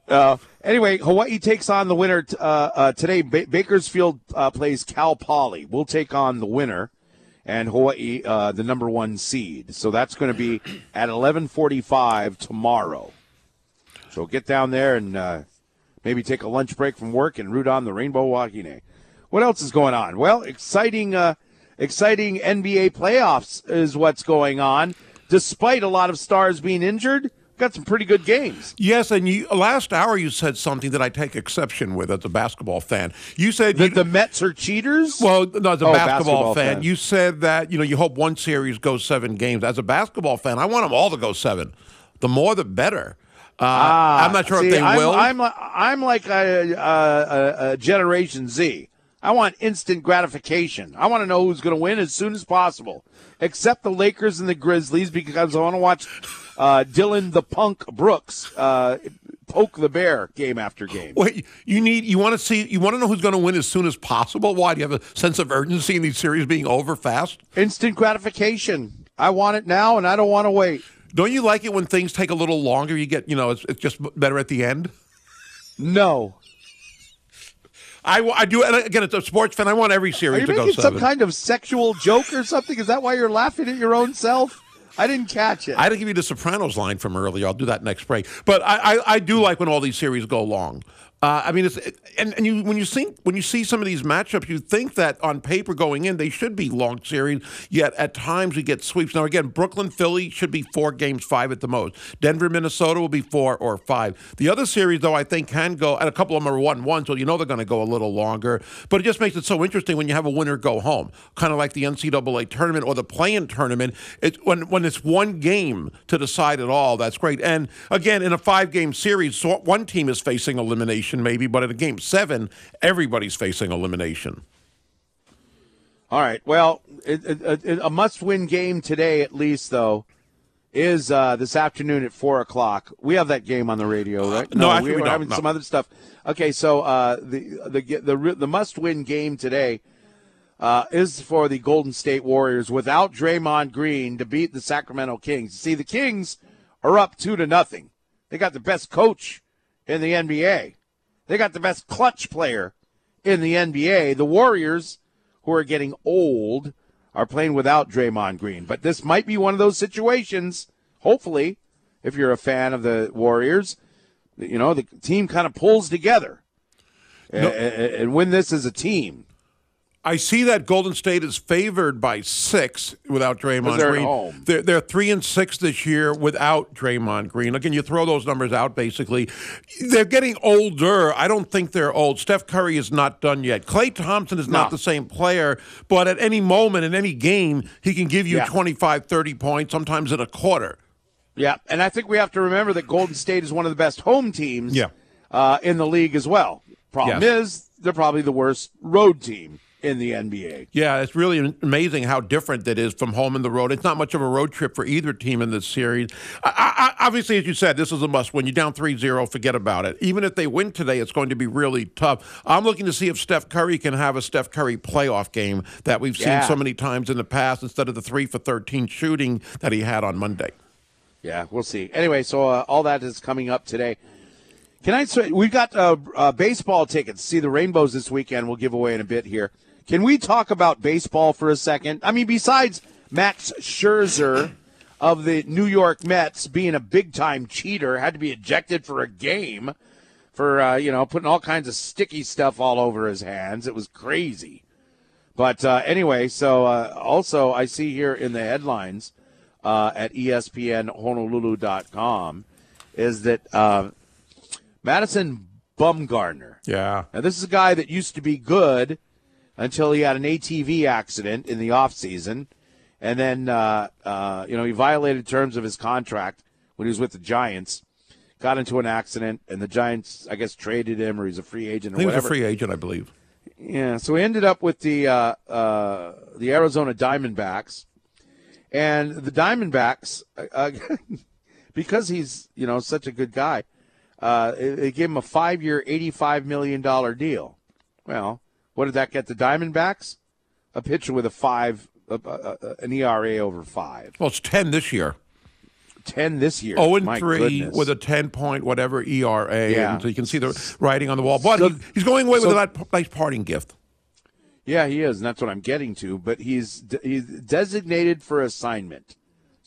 Uh, anyway, Hawaii takes on the winner uh, uh, today. Ba- Bakersfield uh, plays Cal Poly. We'll take on the winner, and Hawaii, uh, the number one seed. So that's going to be at eleven forty-five tomorrow. So get down there and uh, maybe take a lunch break from work and root on the Rainbow Wahine. What else is going on? Well, exciting, exciting NBA playoffs is what's going on. Despite a lot of stars being injured, got some pretty good games. Yes, and you last hour you said something that I take exception with as a basketball fan. You said that the Mets are cheaters. well, no, as a Oh, basketball, basketball fan, fan. you said that you know you hope one series goes seven games. As a basketball fan, I want them all to go seven. The more, the better. Uh, I'm not sure Ah, See, if they I'm, will. I'm, I'm like a, a, a Generation Z. I want instant gratification. I want to know who's going to win as soon as possible. Except the Lakers and the Grizzlies because I want to watch uh, Dillon the Punk Brooks uh, poke the bear game after game. Wait, you need you want to see you want to know who's going to win as soon as possible. Why do you have a sense of urgency in these series being over fast? Instant gratification. I want it now, and I don't want to wait. Don't you like it when things take a little longer? You get you know it's, it's just better at the end. No. I, I do and again. It's a sports fan. I want every Are series you to go making some kind of sexual joke or something? Is that why you're laughing at your own self? I didn't catch it. I didn't give you the Sopranos line from earlier. I'll do that next break. But I, I, I do like when all these series go long. Uh, I mean, it's and, and you when you think when you see some of these matchups, you think that on paper going in they should be long series. Yet at times we get sweeps. Now again, Brooklyn Philly should be four games, five at the most. Denver Minnesota will be four or five. The other series though I think can go, and a couple of them are one one, so you know they're going to go a little longer. But it just makes it so interesting when you have a winner go home, kind of like the NCAA tournament or the play-in tournament. It when when it's one game to decide it all. That's great. And again, in a five-game series, so one team is facing elimination maybe, but in a game seven, everybody's facing elimination. All right. Well, it, it, it, a must-win game today, at least, though, is uh, this afternoon at four o'clock. We have that game on the radio, right? no, actually we we're don't, having no. some other stuff. Okay, so uh, the the the the, the must-win game today uh, is for the Golden State Warriors without Draymond Green to beat the Sacramento Kings. See, the Kings are up two to nothing. They got the best coach in the NBA. They got the best clutch player in the NBA. The Warriors, who are getting old, are playing without Draymond Green. But this might be one of those situations, hopefully, if you're a fan of the Warriors, you know, the team kind of pulls together and, and win this as a team. I see that Golden State is favored by six without Draymond they're Green. They're, they're three and six this year without Draymond Green. Again, you throw those numbers out. Basically, they're getting older. I don't think they're old. Steph Curry is not done yet. Klay Thompson is not the same player, but at any moment in any game, he can give you Yeah. 25, 30 points, sometimes in a quarter. Yeah, and I think we have to remember that Golden State is one of the best home teams Yeah. uh, in the league as well. Problem Yes. is, they're probably the worst road team in the NBA. Yeah, it's really amazing how different that is from home and the road. It's not much of a road trip for either team in this series. I, I, obviously, as you said, this is a must win. You're down 3 0, forget about it. Even if they win today, it's going to be really tough. I'm looking to see if Steph Curry can have a Steph Curry playoff game that we've seen Yeah. so many times in the past instead of the 3 for 13 shooting that he had on Monday. Yeah, we'll see. Anyway, so uh, all that is coming up today. Can I say we've got uh, uh, baseball tickets? See the Rainbows this weekend. We'll give away in a bit here. Can we talk about baseball for a second? I mean, besides Max Scherzer of the New York Mets being a big time cheater, had to be ejected for a game for uh, you know putting all kinds of sticky stuff all over his hands. It was crazy. But uh, anyway, so uh, also I see here in the headlines uh, at ESPNHonolulu.com is that uh, Madison Bumgarner. Yeah. Now this is a guy that used to be good until he had an ATV accident in the offseason. And then, uh, uh, you know, he violated terms of his contract when he was with the Giants, got into an accident, and the Giants, I guess, traded him or he's a free agent or he was a free agent, I believe. Yeah, so he ended up with the uh, uh, the Arizona Diamondbacks, and the Diamondbacks, uh, because he's you know such a good guy, uh, they they gave him a five year, eighty five million dollar deal. Well, what did that get the Diamondbacks? A pitcher with a five, uh, uh, uh, an ERA over five. Well, it's 10 this year. Ten this year. Oh, and My 3 goodness. with a 10 point whatever ERA. Yeah. And so you can see the writing on the wall. But So- he, he's going away so- with that nice parting gift. Yeah, he is, and that's what I'm getting to. But he's he's designated for assignment,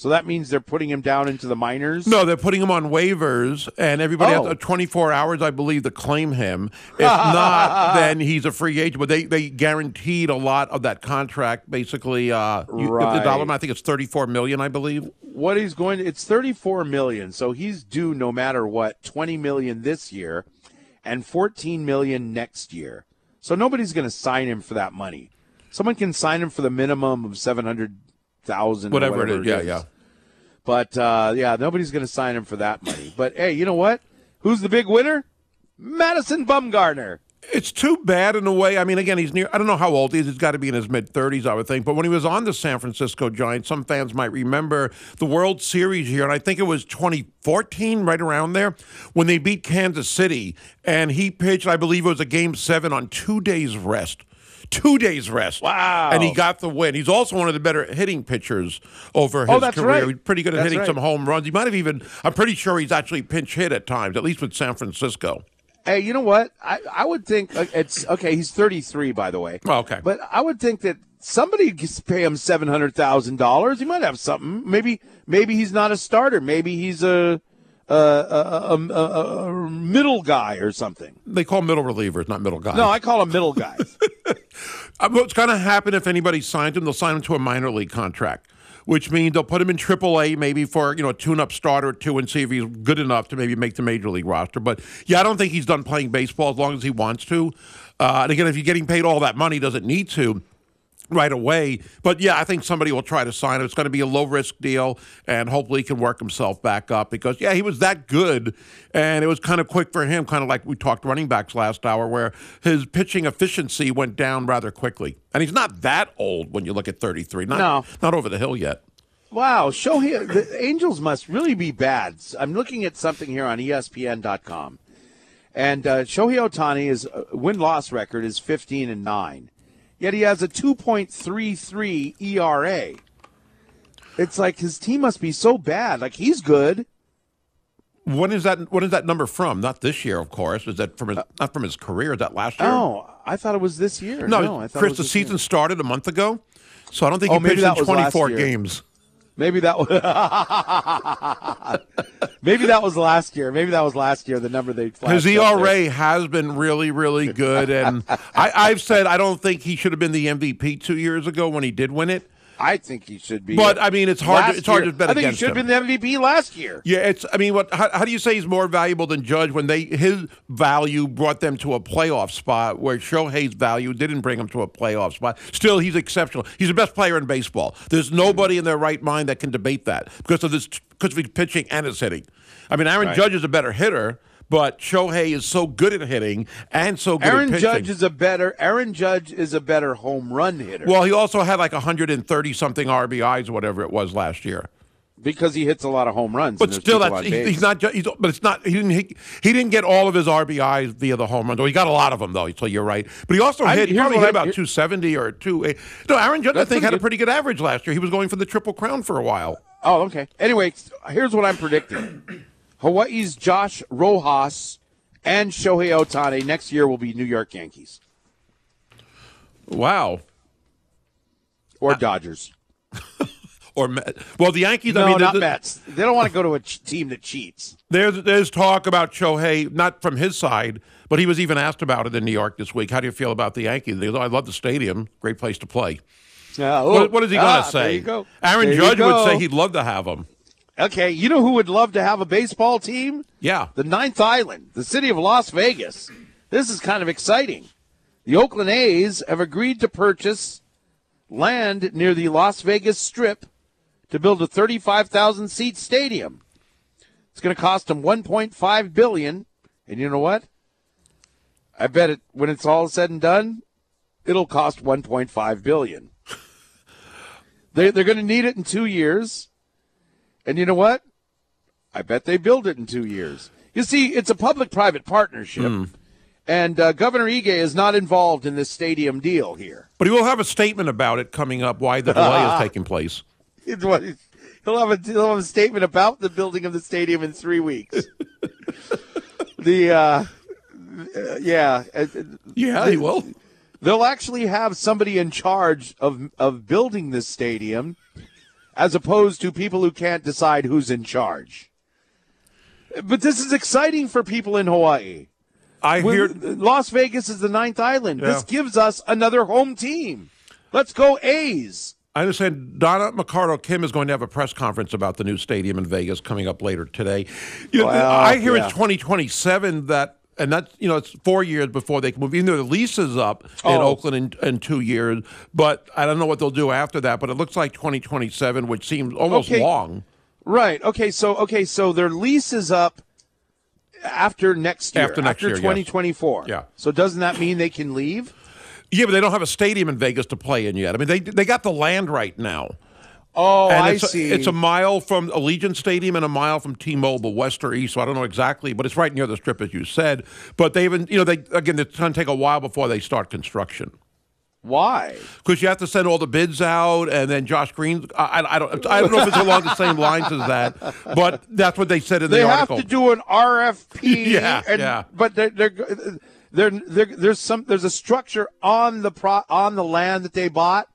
so that means they're putting him down into the minors. No, they're putting him on waivers, and everybody Oh. has uh, 24 hours, I believe, to claim him. If not, then he's a free agent. But they, they guaranteed a lot of that contract. Basically, uh, you- the dollar amount, I think it's 34 million, I believe. what he's going it's 34 million so he's due no matter what 20 million this year and 14 million next year so nobody's going to sign him for that money someone can sign him for the minimum of 700,000 or Whatever, it is. Yeah, yeah. but uh, yeah nobody's going to sign him for that money but hey you know what who's the big winner Madison Bumgarner It's too bad in a way. I mean, again, he's near. I don't know how old he is. He's got to be in his mid thirties, I would think. But when he was on the San Francisco Giants, some fans might remember the World Series here, and I think it was 2014, right around there, when they beat Kansas City, and he pitched. I believe it was a Game Seven on two days rest. Two days rest. Wow. And he got the win. He's also one of the better hitting pitchers over oh, his Oh, career. right. He's pretty good at That's hitting right. some home runs. He might have even, I'm pretty sure he's actually pinch hit at times, at least with San Francisco. Hey, you know what? I, I would think it's okay. He's 33, by the way. Oh, okay. But I would think that somebody could pay him seven hundred thousand dollars. He might have something. Maybe maybe he's not a starter. Maybe he's a a, a, a, middle guy or something. They call middle relievers, not middle guys. No, I call him middle guys. Uh, What's going to happen if anybody signs him? They'll sign him to a minor league contract, which means they'll put him in AAA maybe for you know a tune-up starter or two and see if he's good enough to maybe make the major league roster. But yeah, I don't think he's done playing baseball as long as he wants to. Uh, and again, if you're getting paid all that money, doesn't need to right away. But yeah, I think somebody will try to sign him. It's going to be a low risk deal, and hopefully he can work himself back up because yeah, he was that good, and it was kind of quick for him, kind of like we talked running backs last hour, where his pitching efficiency went down rather quickly. And he's not that old when you look at 33. Not, No. not over the hill yet. wow, show Shohei. The Angels must really be bad. I'm looking at something here on ESPN.com, and uh, Shohei Ohtani is uh, win loss record is 15 and nine, yet he has a 2.33 ERA. It's like his team must be so bad. Like he's good. When is that? When is that number from? Not this year, of course. Is that from his? Uh, not from his career? Is that last year? Oh, I thought it was this year. no, I thought it Chris. The this year. season started a month ago, so I don't think Oh, he pitched in was last 24 year. games. Maybe that was Maybe that was last year. Maybe that was last year. The number they His flashed up there. ERA has been really, really good, and I, I've said I don't think he should have been the MVP two years ago when he did win it. I think he should be. But I mean, it's hard. To, it's hard year. to bet I think he should him. have been the MVP last year. Yeah, it's. I mean, what? How, how do you say he's more valuable than Judge when they his value brought them to a playoff spot, where Shohei's value didn't bring him to a playoff spot? Still, he's exceptional. He's the best player in baseball. There's nobody in their right mind that can debate that because of this, because of his pitching and his hitting. I mean, Aaron Right. Judge is a better hitter, but Shohei is so good at hitting and so good Aaron at pitching. Judge is a better. Aaron Judge is a better home run hitter. well, he also had like 130 something RBIs or whatever it was last year. because he hits a lot of home runs. But still, that's he, he's not. He's, but it's not. He didn't. He, he didn't get all of his RBIs via the home run. Though he got a lot of them, though. So you're right. But he also I- hit. He probably hit I- about here- 270 or two. No, Aaron Judge I think had a pretty good average last year. He was going for the triple crown for a while. Oh, okay. Anyway, here's what I'm predicting: Hawaii's Josh Rojas and Shohei Ohtani next year will be New York Yankees Wow. or Dodgers. Or Met- well, the Yankees. No, I mean, not the- Mets. They don't want to go to a ch- team that cheats. There's there's talk about Shohei, not from his side, but he was even asked about it in New York this week. How do you feel about the Yankees? "I love the stadium. Great place to play." Uh, What, what is he going to ah, say? Go. Aaron There Judge would say he'd love to have him. Okay, you know who would love to have a baseball team? Yeah. The Ninth Island, the city of Las Vegas. This is kind of exciting. The Oakland A's have agreed to purchase land near the Las Vegas Strip to build a 35,000 seat stadium. It's going to cost them 1.5 billion, and you know what? I bet it when it's all said and done, it'll cost 1.5 billion. they they're going to need it in 2 years. And you know what? I bet they build it in 2 years. You see, it's a public-private partnership. And uh, Governor Ige is not involved in this stadium deal here. But he will have a statement about it coming up. Why the delay is taking place. He'll have, a, he'll have a statement about the building of the stadium in three weeks. the uh, uh, yeah, Yeah, he will. they'll actually have somebody in charge of of building this stadium, as opposed to people who can't decide who's in charge. But this is exciting for people in Hawaii. I hear. Las Vegas is the ninth island. This gives us another home team. Let's go A's. I understand Donna Mercado Kim is going to have a press conference about the new stadium in Vegas coming up later today. You know, Well, I hear yeah. it's 2027 that, and that's you know it's four years before they can move. Even though the lease is up in Oh. Oakland in, in two years, but I don't know what they'll do after that. But it looks like 2027, which seems almost Okay. long. Right. Okay. So okay. So their lease is up after next year. After next year, yes. 2024. Yeah. So doesn't that mean they can leave? Yeah, but they don't have a stadium in Vegas to play in yet. I mean, they they got the land right now. Oh, and I it's, see. It's a mile from Allegiant Stadium and a mile from T-Mobile, west or east. So I don't know exactly, but it's right near the strip, as you said. But they even, you know, they again, it's going to take a while before they start construction Why? because you have to send all the bids out, and then Josh Green. I, I, don't, I don't know if it's along the same lines as that, but that's what they said in They the have to do an RFP. Yeah, and, yeah. But they're, they're, they're, they're, there's some there's a structure on the pro, on the land that they bought,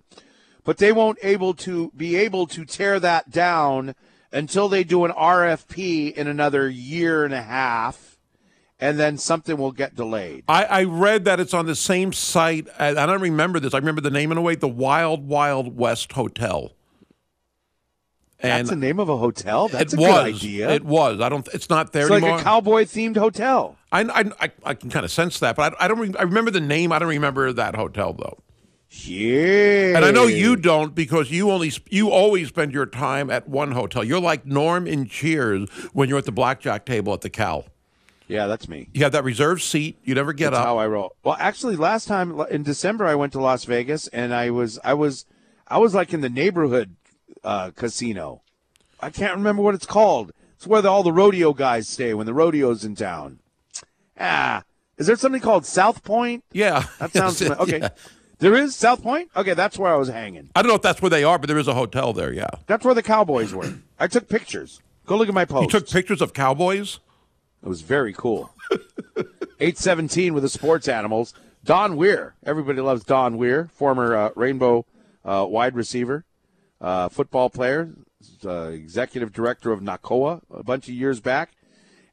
but they won't able to be able to tear that down until they do an RFP in another year and a half, and then something will get delayed. I, I read that it's on the same site. and I don't remember this. I remember the name in a way, the Wild Wild West Hotel. That's the name of a hotel. That's it a was. good idea. It was. I don't. It's not there anymore. it's like a cowboy themed hotel. I, I, I, I can kind of sense that, but I, I don't. Re- I remember the name. I don't remember that hotel though. Yeah. And I know you don't because you only you always spend your time at one hotel. You're like Norm in Cheers when you're at the blackjack table at the Cal. Yeah, that's me. You have that reserved seat. You never get That's up. how I roll. Well, actually, last time in December, I went to Las Vegas, and I was, I was, I was like in the neighborhood uh, casino. I can't remember what it's called. It's where the, all the rodeo guys stay when the rodeo's in town. Ah, is there something called South Point? yeah, That sounds okay. yeah. There is South Point. Okay, that's where I was hanging. I don't know if that's where they are, but there is a hotel there. Yeah. That's where the Cowboys were. I took pictures. Go look at my post. You took pictures of cowboys. It was very cool. 817 with the sports animals. Don Weir. Everybody loves Don Weir, former uh, Rainbow uh, wide receiver, uh, football player. uh, executive director of Nakoa a bunch of years back,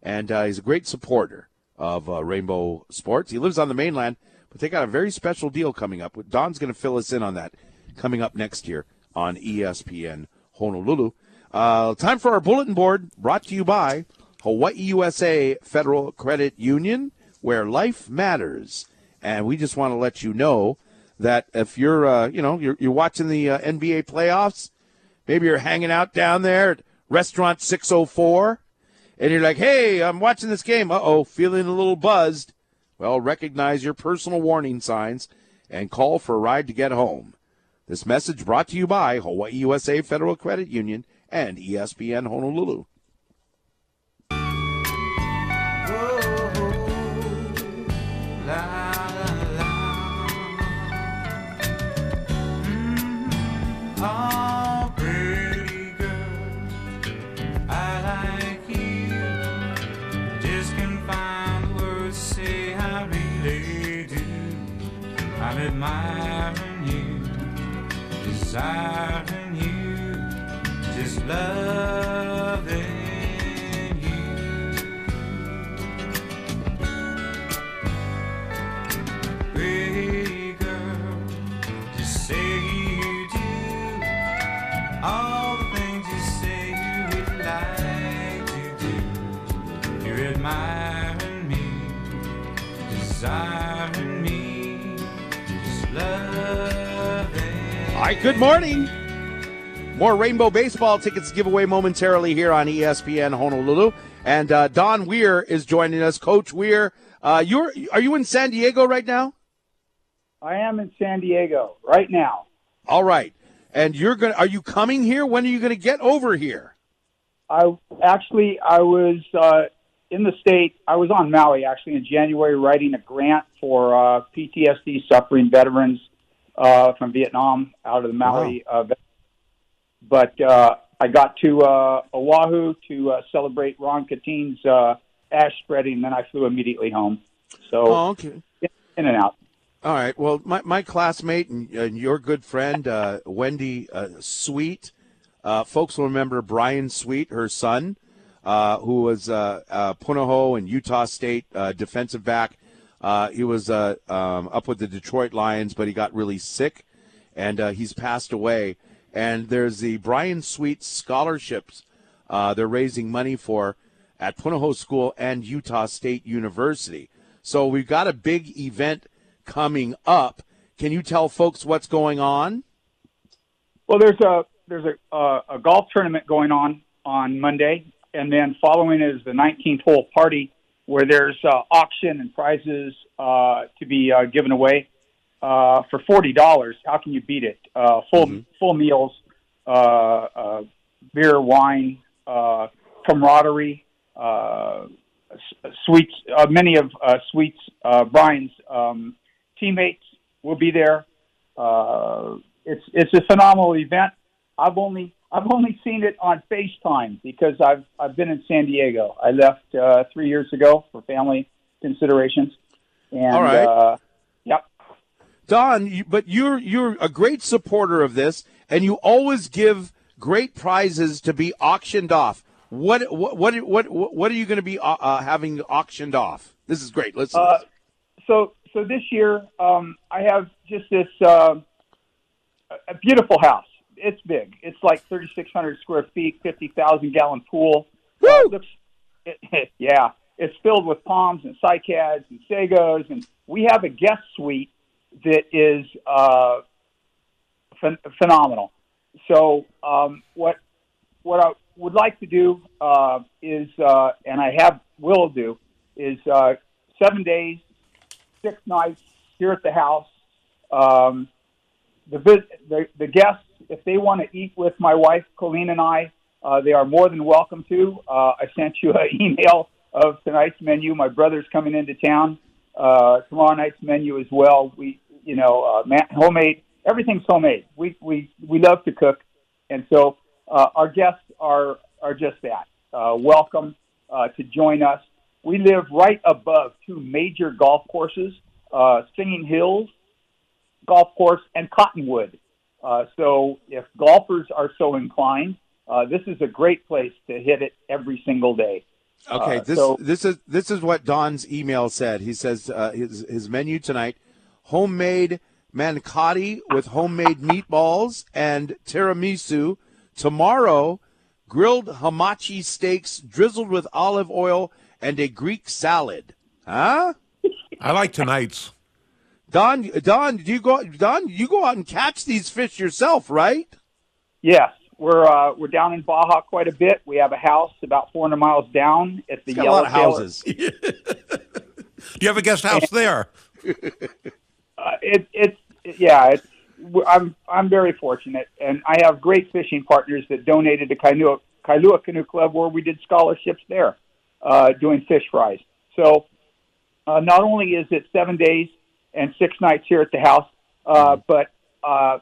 and uh, he's a great supporter of uh, Rainbow Sports. He lives on the mainland, but they got a very special deal coming up. Don's going to fill us in on that coming up next year on ESPN Honolulu. Uh, time for our bulletin board, brought to you by Hawaii USA Federal Credit Union, where life matters. And we just want to let you know that if you're, uh, you know, you're, you're watching the uh, NBA playoffs, maybe you're hanging out down there at restaurant 604, and you're like, hey, I'm watching this game. Uh oh, feeling a little buzzed. Well, recognize your personal warning signs and call for a ride to get home. This message brought to you by Hawaii USA Federal Credit Union and ESPN Honolulu. Admiring you, desiring you, just loving right, good morning. More Rainbow Baseball tickets to give away momentarily here on ESPN Honolulu. And uh, Don Weir is joining us. Coach Weir, uh, you're are you in San Diego right now? I am in San Diego right now. All right. And you're going to are you coming here? When are you going to get over here? I actually I was uh, in the state. I was on Maui actually in January, writing a grant for uh, PTSD suffering veterans uh, from Vietnam out of the Maui. Uh, but uh, I got to uh, Oahu to uh, celebrate Ron Kateen's uh, ash spreading, and then I flew immediately home. So Oh, okay. in and out. All right. Well, my, my classmate and, and your good friend, uh, Wendy uh, Sweet, uh, folks will remember Brian Sweet, her son, uh, who was uh, uh, Punahou and Utah State uh, defensive back. Uh, he was uh, um, up with the Detroit Lions, but he got really sick, and uh, he's passed away. And there's the Brian Sweet scholarships uh, they're raising money for at Punahou School and Utah State University. So we've got a big event coming up. Can you tell folks what's going on? Well, there's a there's a uh, a golf tournament going on on Monday, and then following is the 19th hole party where there's uh, auction and prizes uh, to be uh, given away uh, for forty dollars. How can you beat it? Uh, full full meals, uh, uh, beer, wine, uh, camaraderie, uh, s- sweets. Uh, many of uh, Sweets uh, Brian's um, teammates will be there. Uh, it's it's a phenomenal event. I've only I've only seen it on FaceTime because I've I've been in San Diego. I left uh, three years ago for family considerations. And All right. uh, yep. Don, you, but you're you're a great supporter of this, and you always give great prizes to be auctioned off. What what what what what are you going to be uh, uh, having auctioned off? This is great. Listen. Uh, so so this year um, I have just this uh, a- a beautiful house. It's big. It's like 3,600 square feet, 50,000 gallon pool. Uh, it looks, it, yeah, it's filled with palms and cycads and sagos, and we have a guest suite that is uh, phen- phenomenal. So um, what what I would like to do uh, is, uh, and I have will do, is uh, seven days, six nights here at the house. Um, the, vis- the the guests, if they want to eat with my wife Colleen and I, uh, they are more than welcome to. Uh, I sent you an email of tonight's menu. My brother's coming into town. Uh, tomorrow night's menu as well. We, you know, uh, ma- homemade. Everything's homemade. We we we love to cook, and so uh, our guests are are just that. Uh, welcome uh, to join us. We live right above two major golf courses, uh, Singing Hills Golf Course and Cottonwood. Uh, so if golfers are so inclined, Uh, this is a great place to hit it every single day. Okay, Uh, this so- this is this is what Don's email said. He says uh, his his menu tonight: homemade manicotti with homemade meatballs and tiramisu. Tomorrow, grilled hamachi steaks drizzled with olive oil and a Greek salad. Huh? I like tonight's. Don, Don, do you go? Don, you go out and catch these fish yourself, right? Yes, we're uh, we're down in Baja quite a bit. We have a house about 400 miles down at the It's a lot of houses. Do you have a guest house there? Uh, it, it's yeah. It's, w- I'm I'm very fortunate, and I have great fishing partners that donated to Kailua, Kailua Canoe Club, where we did scholarships there, uh, doing fish fries. So uh, not only is it seven days and six nights here at the house, uh, but uh,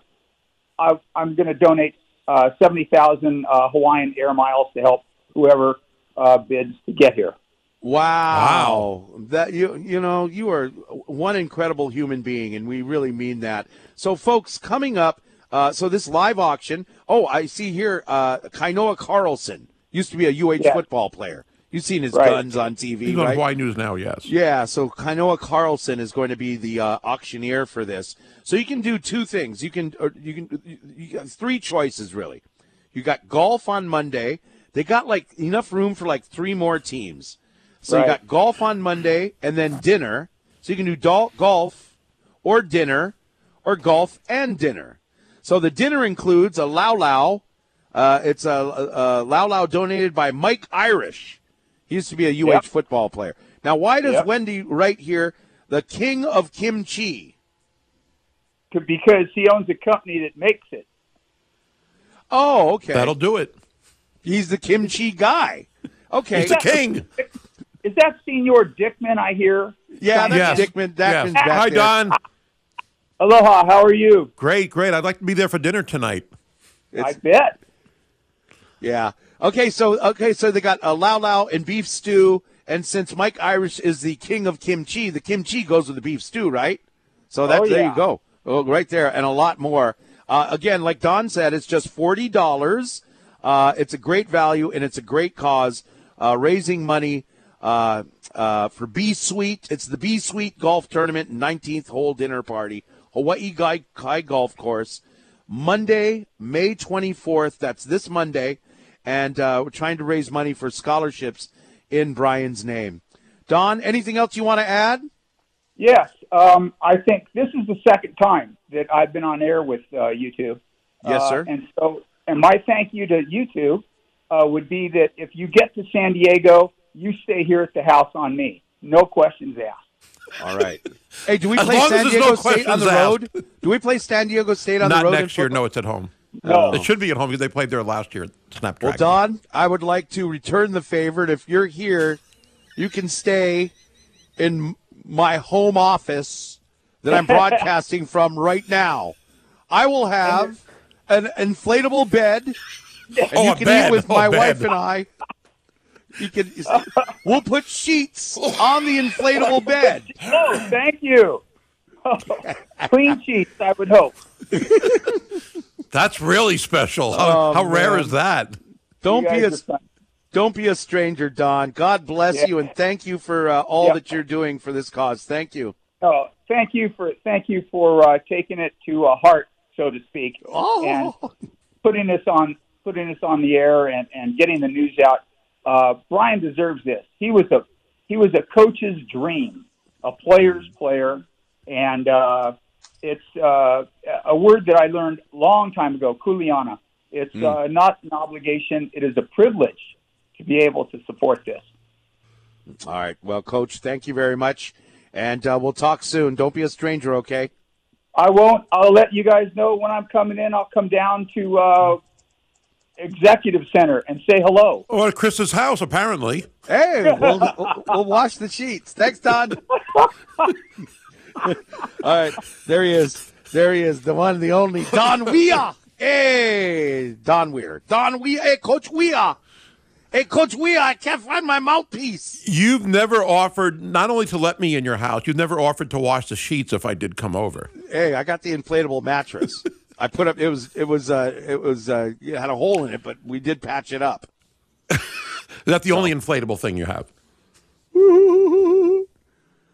I, I'm going to donate uh, seventy thousand uh, Hawaiian air miles to help whoever uh, bids to get here. Wow. That you you know, you are one incredible human being and we really mean that. So folks, coming up uh, so this live auction, oh, I see here uh Kainoa Carlson used to be a UH Yeah. football player. You've seen his Right. guns on TV, He's on right? Hawaii News now, yes. Yeah, so Kainoa Carlson is going to be the uh, auctioneer for this. So you can do two things. You can or you can you, you got three choices really. You got golf on Monday. They got like enough room for like three more teams. So you got golf on Monday and then dinner. So you can do dol- golf or dinner or golf and dinner. So the dinner includes a Lau Lau. Uh, it's a, a, a Lau Lau donated by Mike Irish. He used to be a UH Yep. football player. Now, why does Yep. Wendy write here the king of kimchi? Because he owns a company that makes it. Oh, okay. That'll do it. He's the kimchi guy. Okay. He's the king. Is that Senior Dickman I hear? Yeah, that's Yes. Dickman. Dickman's Yes. back Hi, there. Don. Aloha, how are you? Great, great. I'd like to be there for dinner tonight. I bet. Yeah. Okay, so okay, so they got a Lau Lau and beef stew, and since Mike Irish is the king of kimchi, the kimchi goes with the beef stew, right? So that's Oh, there you go. Oh, right there, and a lot more. Uh, again, like Don said, it's just forty dollars. Uh, it's a great value and it's a great cause, uh, raising money uh, uh, for B Suite. It's the B Suite Golf Tournament, 19th hole dinner party, Hawaii Guy Kai Golf Course. Monday, May 24th. That's this Monday. And uh, we're trying to raise money for scholarships in Brian's name. Don, anything else you want to add? Yes, um, I think this is the second time that I've been on air with uh, you two. Yes, Uh, sir. And so, and my thank you to you two uh, would be that if you get to San Diego, you stay here at the house on me. No questions asked. All right. Hey, do we play San Diego no State on the questions road? Do we play San Diego State on Not the road? in next year. No, it's at home. No. It should be at home because they played there last year at Well, Don, I would like to return the favor. If you're here, you can stay in my home office that I'm broadcasting from right now. I will have an inflatable bed, and Oh, you can bed. eat with Oh, my bed. wife and I. You can. We'll put sheets on the inflatable bed. Oh, thank you. Clean sheets, I would hope. That's really special. How, Oh, how rare is that? Don't be a are don't be a stranger, Don. God bless Yeah. you, and thank you for uh, all Yeah. that you're doing for this cause. Thank you. Oh, thank you for thank you for uh, taking it to a heart, so to speak, Oh. and putting this on putting this on the air and, and getting the news out. Uh, Brian deserves this. He was a he was a coach's dream, a player's player, and uh, it's uh, a word that I learned a long time ago. Kuliana. It's uh, not an obligation; it is a privilege to be able to support this. All right. Well, Coach, thank you very much. And uh, we'll talk soon. Don't be a stranger, okay? I won't. I'll let you guys know when I'm coming in. I'll come down to uh, Executive Center and say hello. Or at Chris's house, apparently. Hey, we'll, we'll, we'll wash the sheets. Thanks, Don. All right. There he is. There he is. The one, the only Don Weir. Hey, Don Weir. Don Weir. Hey, Coach Weir. Hey, Coach Weir, I can't find my mouthpiece. You've never offered not only to let me in your house, you've never offered to wash the sheets if I did come over. Hey, I got the inflatable mattress. I put up. It was. It was. Uh, it was. Uh, it had a hole in it, but we did patch it up. Is that the only inflatable thing you have?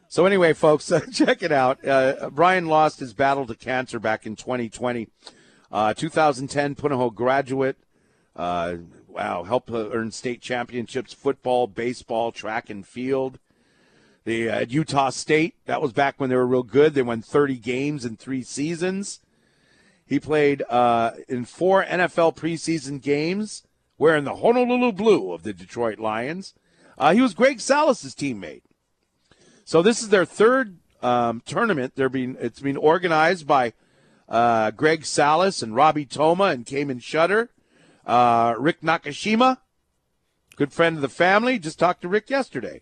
So anyway, folks, uh, check it out. Uh, Brian lost his battle to cancer back in 2020. Uh, 2010 Punahou graduate. Uh, wow, helped earn state championships, football, baseball, track and field. The at Utah State, that was back when they were real good. They won 30 games in three seasons. He played uh, in four NFL preseason games, wearing the Honolulu blue of the Detroit Lions. Uh, he was Greg Salas's teammate. So this is their third um, tournament. They're being it's being organized by uh, Greg Salas and Robbie Toma and Cayman Shutter. Uh, Rick Nakashima, good friend of the family. Just talked to Rick yesterday.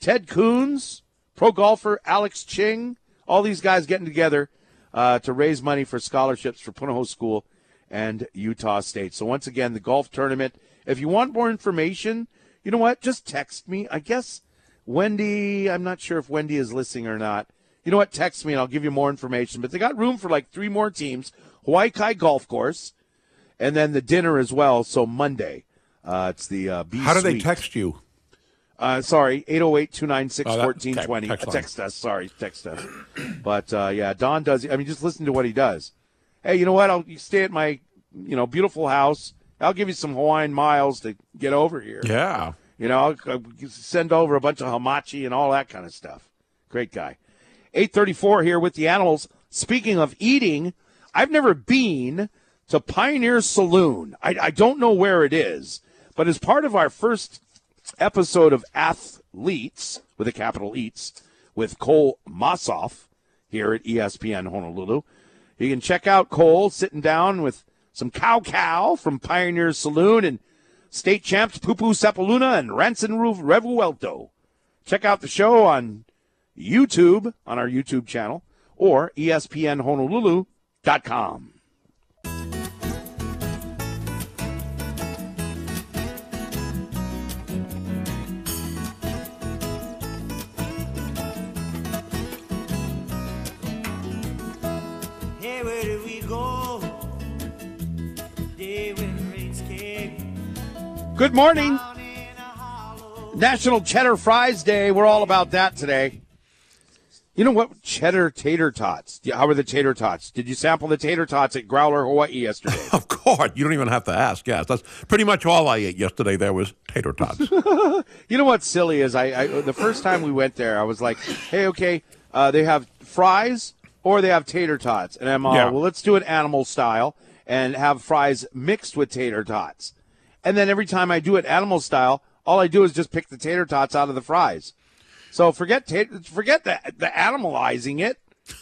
Ted Coons, pro golfer Alex Ching, all these guys getting together uh, to raise money for scholarships for Punahou School and Utah State. So once again, the golf tournament. If you want more information, you know what? Just text me. I guess Wendy. I'm not sure if Wendy is listening or not. You know what? Text me and I'll give you more information. But they got room for like three more teams. Hawaii Kai Golf Course, and then the dinner as well. So Monday, uh, it's the uh, B How do they text you? Uh, sorry, 808 296 Oh, 1420. text. Text us. Sorry, text us. But uh, yeah, Don does. I mean, just listen to what he does. Hey, you know what? I'll you stay at my, you know, beautiful house. I'll give you some Hawaiian miles to get over here. Yeah. You know, send over a bunch of hamachi and all that kind of stuff. Great guy. 834 here with the animals. Speaking of eating, I've never been to Pioneer Saloon. I, I don't know where it is, but as part of our first episode of Athletes, with a capital Eats, with Cole Mossoff here at ESPN Honolulu, you can check out Cole sitting down with some cow cow from Pioneer Saloon and state champs Pupu Sepuluna and Ranson Revuelto. Check out the show on YouTube, on our YouTube channel, or ESPNHonolulu.com. Hey, where did we go? Came. Good morning. National Cheddar Fries Day. We're all about that today. You know what? Cheddar tater tots. How were the tater tots? Did you sample the tater tots at Growler, Hawaii yesterday? Of course, you don't even have to ask. Yes, that's pretty much all I ate yesterday. There was tater tots. you know what's silly is I, I the first time we went there, I was like, hey, okay, uh, they have fries or they have tater tots, and I'm all, Yeah. well, let's do it animal style and have fries mixed with tater tots. And then every time I do it animal style, all I do is just pick the tater tots out of the fries. So forget tater, forget the the animalizing it.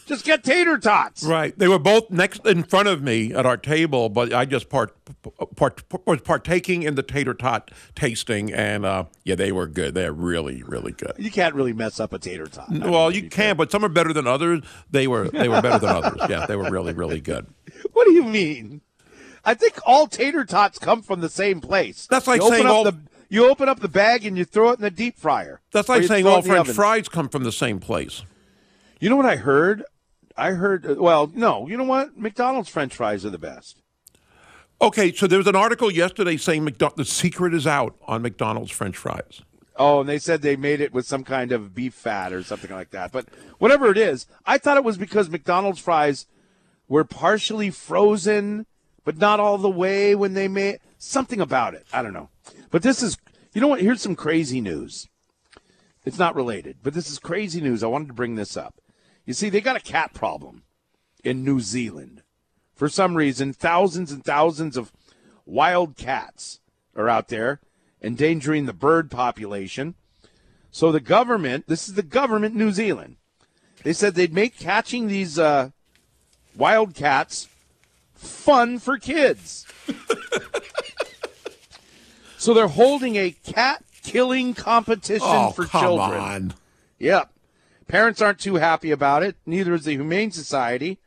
Just get tater tots. right. They were both next in front of me at our table, but I just part, part, was partaking in the tater tot tasting, and uh, yeah, they were good. They're really, really good. You can't really mess up a tater tot. I Well, mean, you can, but some are better than others. They were they were better than others. Yeah, they were really, really good. What do you mean? I think all tater tots come from the same place. That's like you open saying up all- the you open up the bag and you throw it in the deep fryer. That's like saying all French fries come from the same place. You know what I heard? I heard. uh, Well, no. You know what? McDonald's French fries are the best. Okay, so there was an article yesterday saying McDo- the secret is out on McDonald's French fries. Oh, and they said they made it with some kind of beef fat or something like that. But whatever it is, I thought it was because McDonald's fries were partially frozen, but not all the way when they made something about it. I don't know. But this is, you know what? Here's some crazy news. It's not related, but this is crazy news. I wanted to bring this up. You see, they got a cat problem in New Zealand. For some reason, thousands and thousands of wild cats are out there endangering the bird population. So the government, this is the government New Zealand, they said they'd make catching these uh, wild cats fun for kids. so they're holding a cat killing competition Oh, for children. on. Yep. Parents aren't too happy about it. Neither is the Humane Society.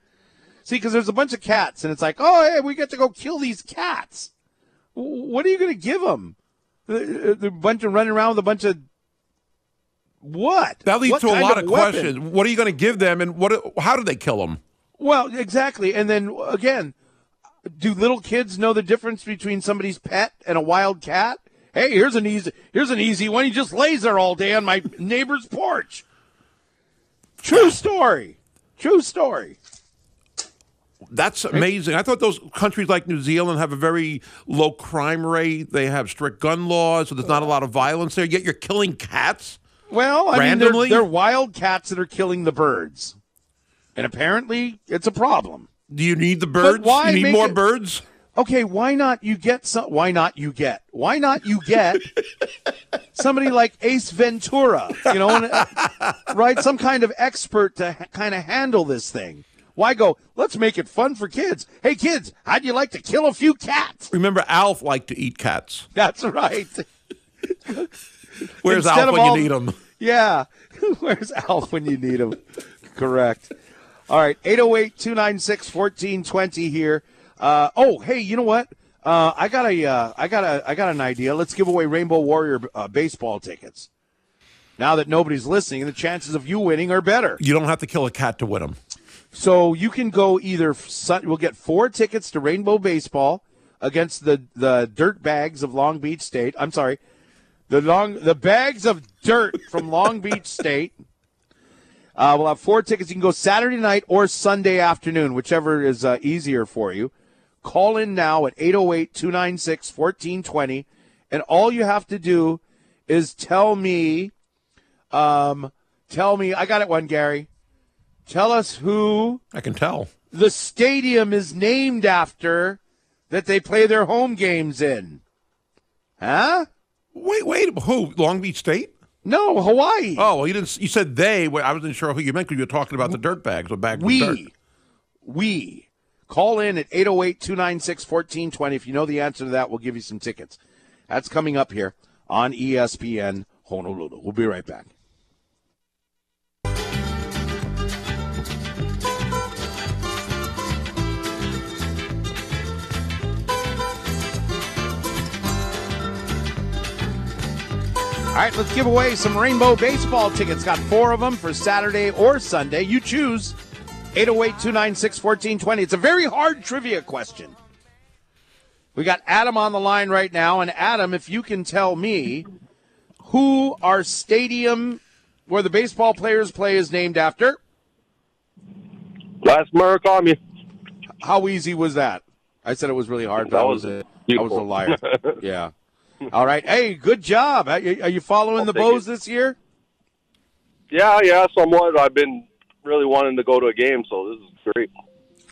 See, because there's a bunch of cats, and it's like, oh, hey, we get to go kill these cats. What are you going to give uh, them? A bunch of running around with a bunch of what? That leads What to a lot of of questions. What are you going to give them, and what? How do they kill them? Well, exactly. And then again, do little kids know the difference between somebody's pet and a wild cat? Hey, here's an easy here's an easy one. He just lays there all day on my neighbor's porch. True story. True story. That's amazing. I thought those countries like New Zealand have a very low crime rate. They have strict gun laws, so there's not a lot of violence there. Yet you're killing cats. Well, I Randomly? mean, they're, they're wild cats that are killing the birds, and apparently it's a problem. Do you need the birds? why you need more it- birds? Okay, why not you get some? Why not you get? Why not you get somebody like Ace Ventura? You know, and, uh, right? Some kind of expert to ha- kind of handle this thing. Why go? Let's make it fun for kids. Hey, kids, how'd you like to kill a few cats? Remember, Alf liked to eat cats. That's right. Where's Instead Alf when all- you need him? Yeah. Where's Alf when you need him? Correct. All right. 808 296 1420 here. Uh, oh, hey, you know what? Uh, I got a, uh, I got a, I got an idea. Let's give away Rainbow Warrior uh, baseball tickets. Now that nobody's listening, the chances of you winning are better. You don't have to kill a cat to win them. So you can go either. We'll get four tickets to Rainbow Baseball against the the Dirt Bags of Long Beach State. I'm sorry, the long the bags of dirt from Long Beach State. Uh, we'll have four tickets. You can go Saturday night or Sunday afternoon, whichever is uh, easier for you. Call in now at 808 296 1420. And all you have to do is tell me, um, tell me, I got it one, Gary. Tell us who I can tell. the stadium is named after that they play their home games in. Huh? Wait, wait. Who? Long Beach State? No, Hawaii. Oh, well, you didn't. You said they. Well, I wasn't sure who you meant because you were talking about the dirt bags or bags of dirt. We. We. Call in at 808 296 1420. If you know the answer to that, we'll give you some tickets. That's coming up here on ESPN Honolulu. We'll be right back. All right, let's give away some Rainbow Baseball tickets. Got four of them for Saturday or Sunday. You choose 808 296 1420. It's a very hard trivia question. We got Adam on the line right now. And Adam, if you can tell me who our stadium where the baseball players play is named after. Les Murakami. How easy was that? I said it was really hard, but That I was was a, I was a liar. yeah. All right. Hey, good job. Are you, are you following the take Bows this year? Yeah, yeah, somewhat. I've been really wanting to go to a game, so this is great.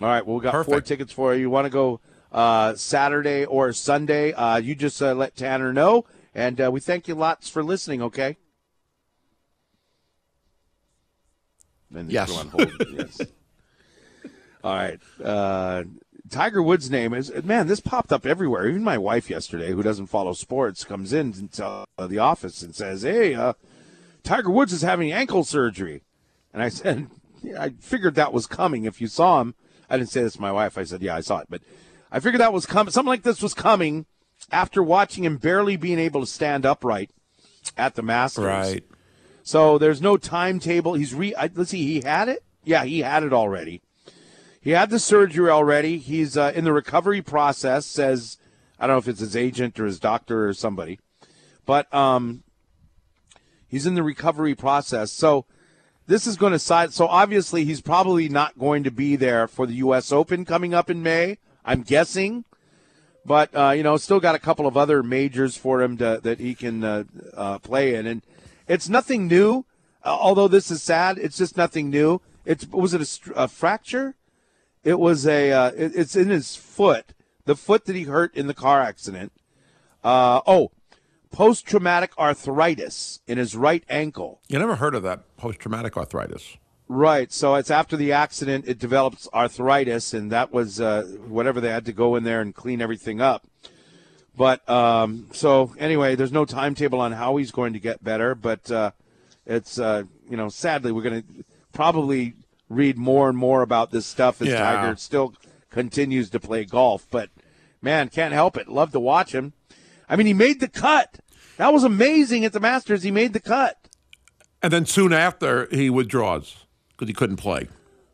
All right. Well, we got four tickets for you. You want to go uh, Saturday or Sunday? Uh, you just uh, let Tanner know, and uh, we thank you lots for listening. Okay. And Yes. go on hold. yes. All right. Tiger Woods' name is man. This popped up everywhere. Even my wife yesterday, who doesn't follow sports, comes in to uh, the office and says, "Hey, uh, Tiger Woods is having ankle surgery." And I said, yeah, "I figured that was coming. If you saw him, I didn't say this to my wife. I said, yeah, I saw it, but I figured that was coming. Something like this was coming after watching him barely being able to stand upright at the Masters. Right. So there's no timetable. He's re. I, let's see. He had it. Yeah, he had it already. He had the surgery already. He's uh, in the recovery process. Says I don't know if it's his agent or his doctor or somebody, but um, he's in the recovery process. So this is going to side. So obviously he's probably not going to be there for the U.S. Open coming up in May. I'm guessing, but uh, you know, still got a couple of other majors for him to, that he can uh, uh, play in, and it's nothing new. Uh, although this is sad, it's just nothing new. It's was it a, a fracture? It was a. Uh, it, it's in his foot, the foot that he hurt in the car accident. Uh, oh, post traumatic arthritis in his right ankle. You never heard of that post traumatic arthritis? Right. So it's after the accident, it develops arthritis, and that was uh, whatever they had to go in there and clean everything up. But um, so anyway, there's no timetable on how he's going to get better, but uh, it's uh, you know sadly we're going to probably read more and more about this stuff as Yeah. Tiger still continues to play golf. But man, can't help it. Love to watch him. I mean, he made the cut. That was amazing at the Masters. He made the cut. And then soon after, he withdraws because he couldn't play.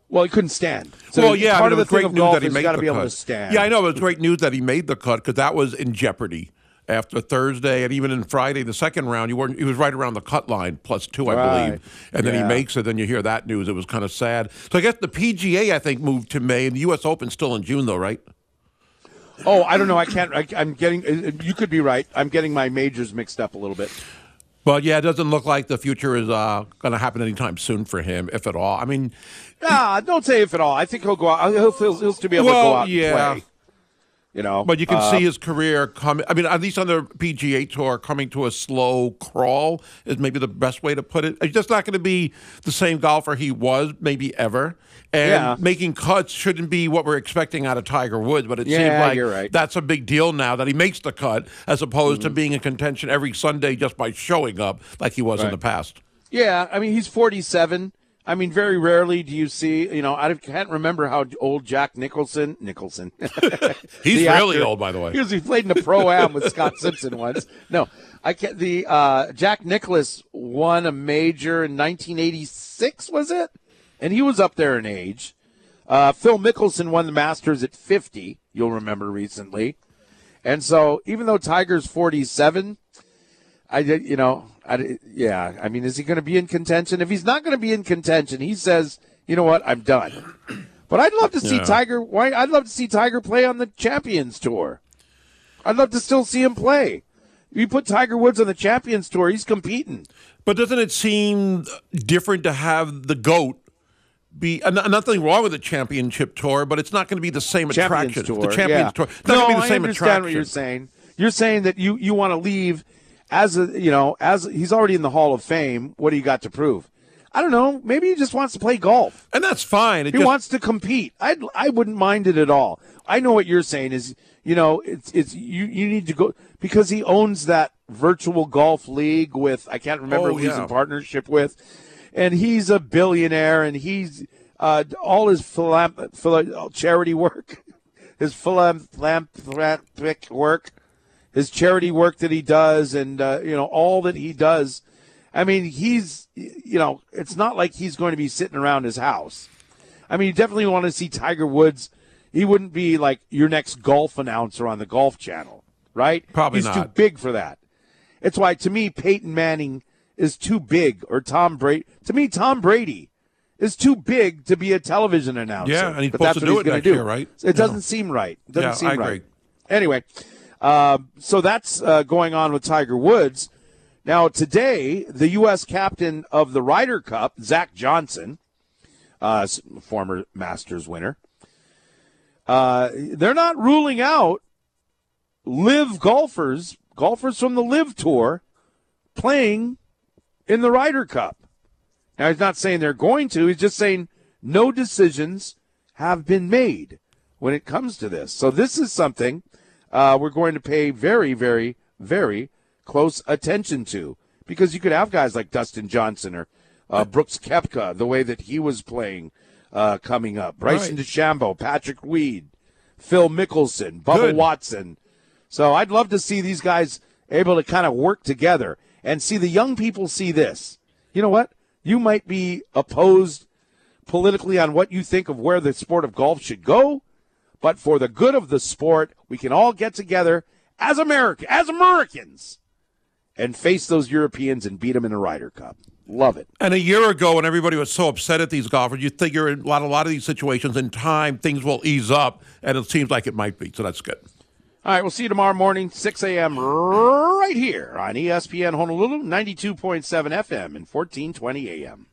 Well, he couldn't stand. So well, yeah, I part mean, of the was thing great of news golf that he made got to the be able cut. to stand. Yeah, I know. It was great news that he made the cut because that was in jeopardy after Thursday and even in Friday, the second round. You weren't. He was right around the cut line plus two, I Right. believe, and then he makes it. Then you hear that news. It was kind of sad. So I guess the PGA, I think, moved to May, and the U.S. Open's still in June, though, right? Oh, I don't know. I can't. I, I'm getting. uh, You could be right. I'm getting my majors mixed up a little bit. But yeah, it doesn't look like the future is uh, going to happen anytime soon for him, if at all. I mean, Ah, don't say if at all. I think he'll go out. He'll, he'll, he'll still be able to go out yeah. and play. You know, But you can Uh, see his career coming. I mean, at least on the PGA Tour, coming to a slow crawl is maybe the best way to put it. He's just not going to be the same golfer he was, maybe ever. And Yeah. making cuts shouldn't be what we're expecting out of Tiger Woods. But it seems like right. that's a big deal now that he makes the cut, as opposed to Mm-hmm. being in contention every Sunday just by showing up like he was in the past. Yeah, I mean he's 47. I mean, very rarely do you see. You know, I can't remember how old Jack Nicholson Nicholson. He's really old, by the way. Because he played in the pro am with Scott Simpson once. No, I can't. The uh, Jack Nicklaus won a major in 1986, was it? And he was up there in age. Uh, Phil Mickelson won the Masters at 50. You'll remember recently. And so, even though Tiger's 47, I did, you know, I, yeah. I mean, is he going to be in contention? If he's not going to be in contention, he says, you know what, I'm done. But I'd love to see Yeah. Tiger. Why? I'd love to see Tiger play on the Champions Tour. I'd love to still see him play. You put Tiger Woods on the Champions Tour, he's competing. But doesn't it seem different to have the GOAT be nothing wrong with the championship tour, but it's not going to be the same Champions attraction. Tour, the Champions yeah. Tour. It's no, going to be the I same understand what you're saying. You're saying that you you want to leave as a you know as he's already in the Hall of Fame. What do you got to prove? I don't know. Maybe he just wants to play golf. And that's fine. It he just- wants to compete. I I wouldn't mind it at all. I know what you're saying is you know it's it's you you need to go because he owns that virtual golf league with I can't remember Oh, who he's in partnership with, and he's a billionaire and he's uh, all his philam- phila- charity work, his philanthropic work, his charity work that he does, and uh, you know all that he does. I mean, he's you know it's not like he's going to be sitting around his house. I mean, you definitely want to see Tiger Woods. He wouldn't be like your next golf announcer on the Golf Channel, right? Probably He's too big for that. It's why, to me, Peyton Manning is too big, or Tom Brady. To me, Tom Brady is too big to be a television announcer. Yeah, and he's But supposed that's to what do it next do. year, right? It doesn't Yeah. seem right. It doesn't Yeah, seem I right. agree. Anyway, um, so that's uh, going on with Tiger Woods. Now, today, the U.S. captain of the Ryder Cup, Zach Johnson, uh, former Masters winner, uh, they're not ruling out LIV golfers, golfers from the LIV tour, playing in the Ryder Cup. Now, he's not saying they're going to, he's just saying no decisions have been made when it comes to this. So, this is something uh, we're going to pay very, very, very close attention to because you could have guys like Dustin Johnson or uh, Brooks Koepka, the way that he was playing uh, coming up, Bryson Right. DeChambeau, Patrick Reed, Phil Mickelson, Bubba Good. Watson. So I'd love to see these guys able to kind of work together and see the young people see this. You know what? You might be opposed politically on what you think of where the sport of golf should go, but for the good of the sport, we can all get together as America, as Americans, and face those Europeans and beat them in a Ryder Cup. Love it. And a year ago, when everybody was so upset at these golfers, you figure in a lot, a lot of these situations, in time, things will ease up, and it seems like it might be. So that's good. All right, we'll see you tomorrow morning, 6 a.m. right here on ESPN Honolulu, 92.7 FM and 1420 a.m.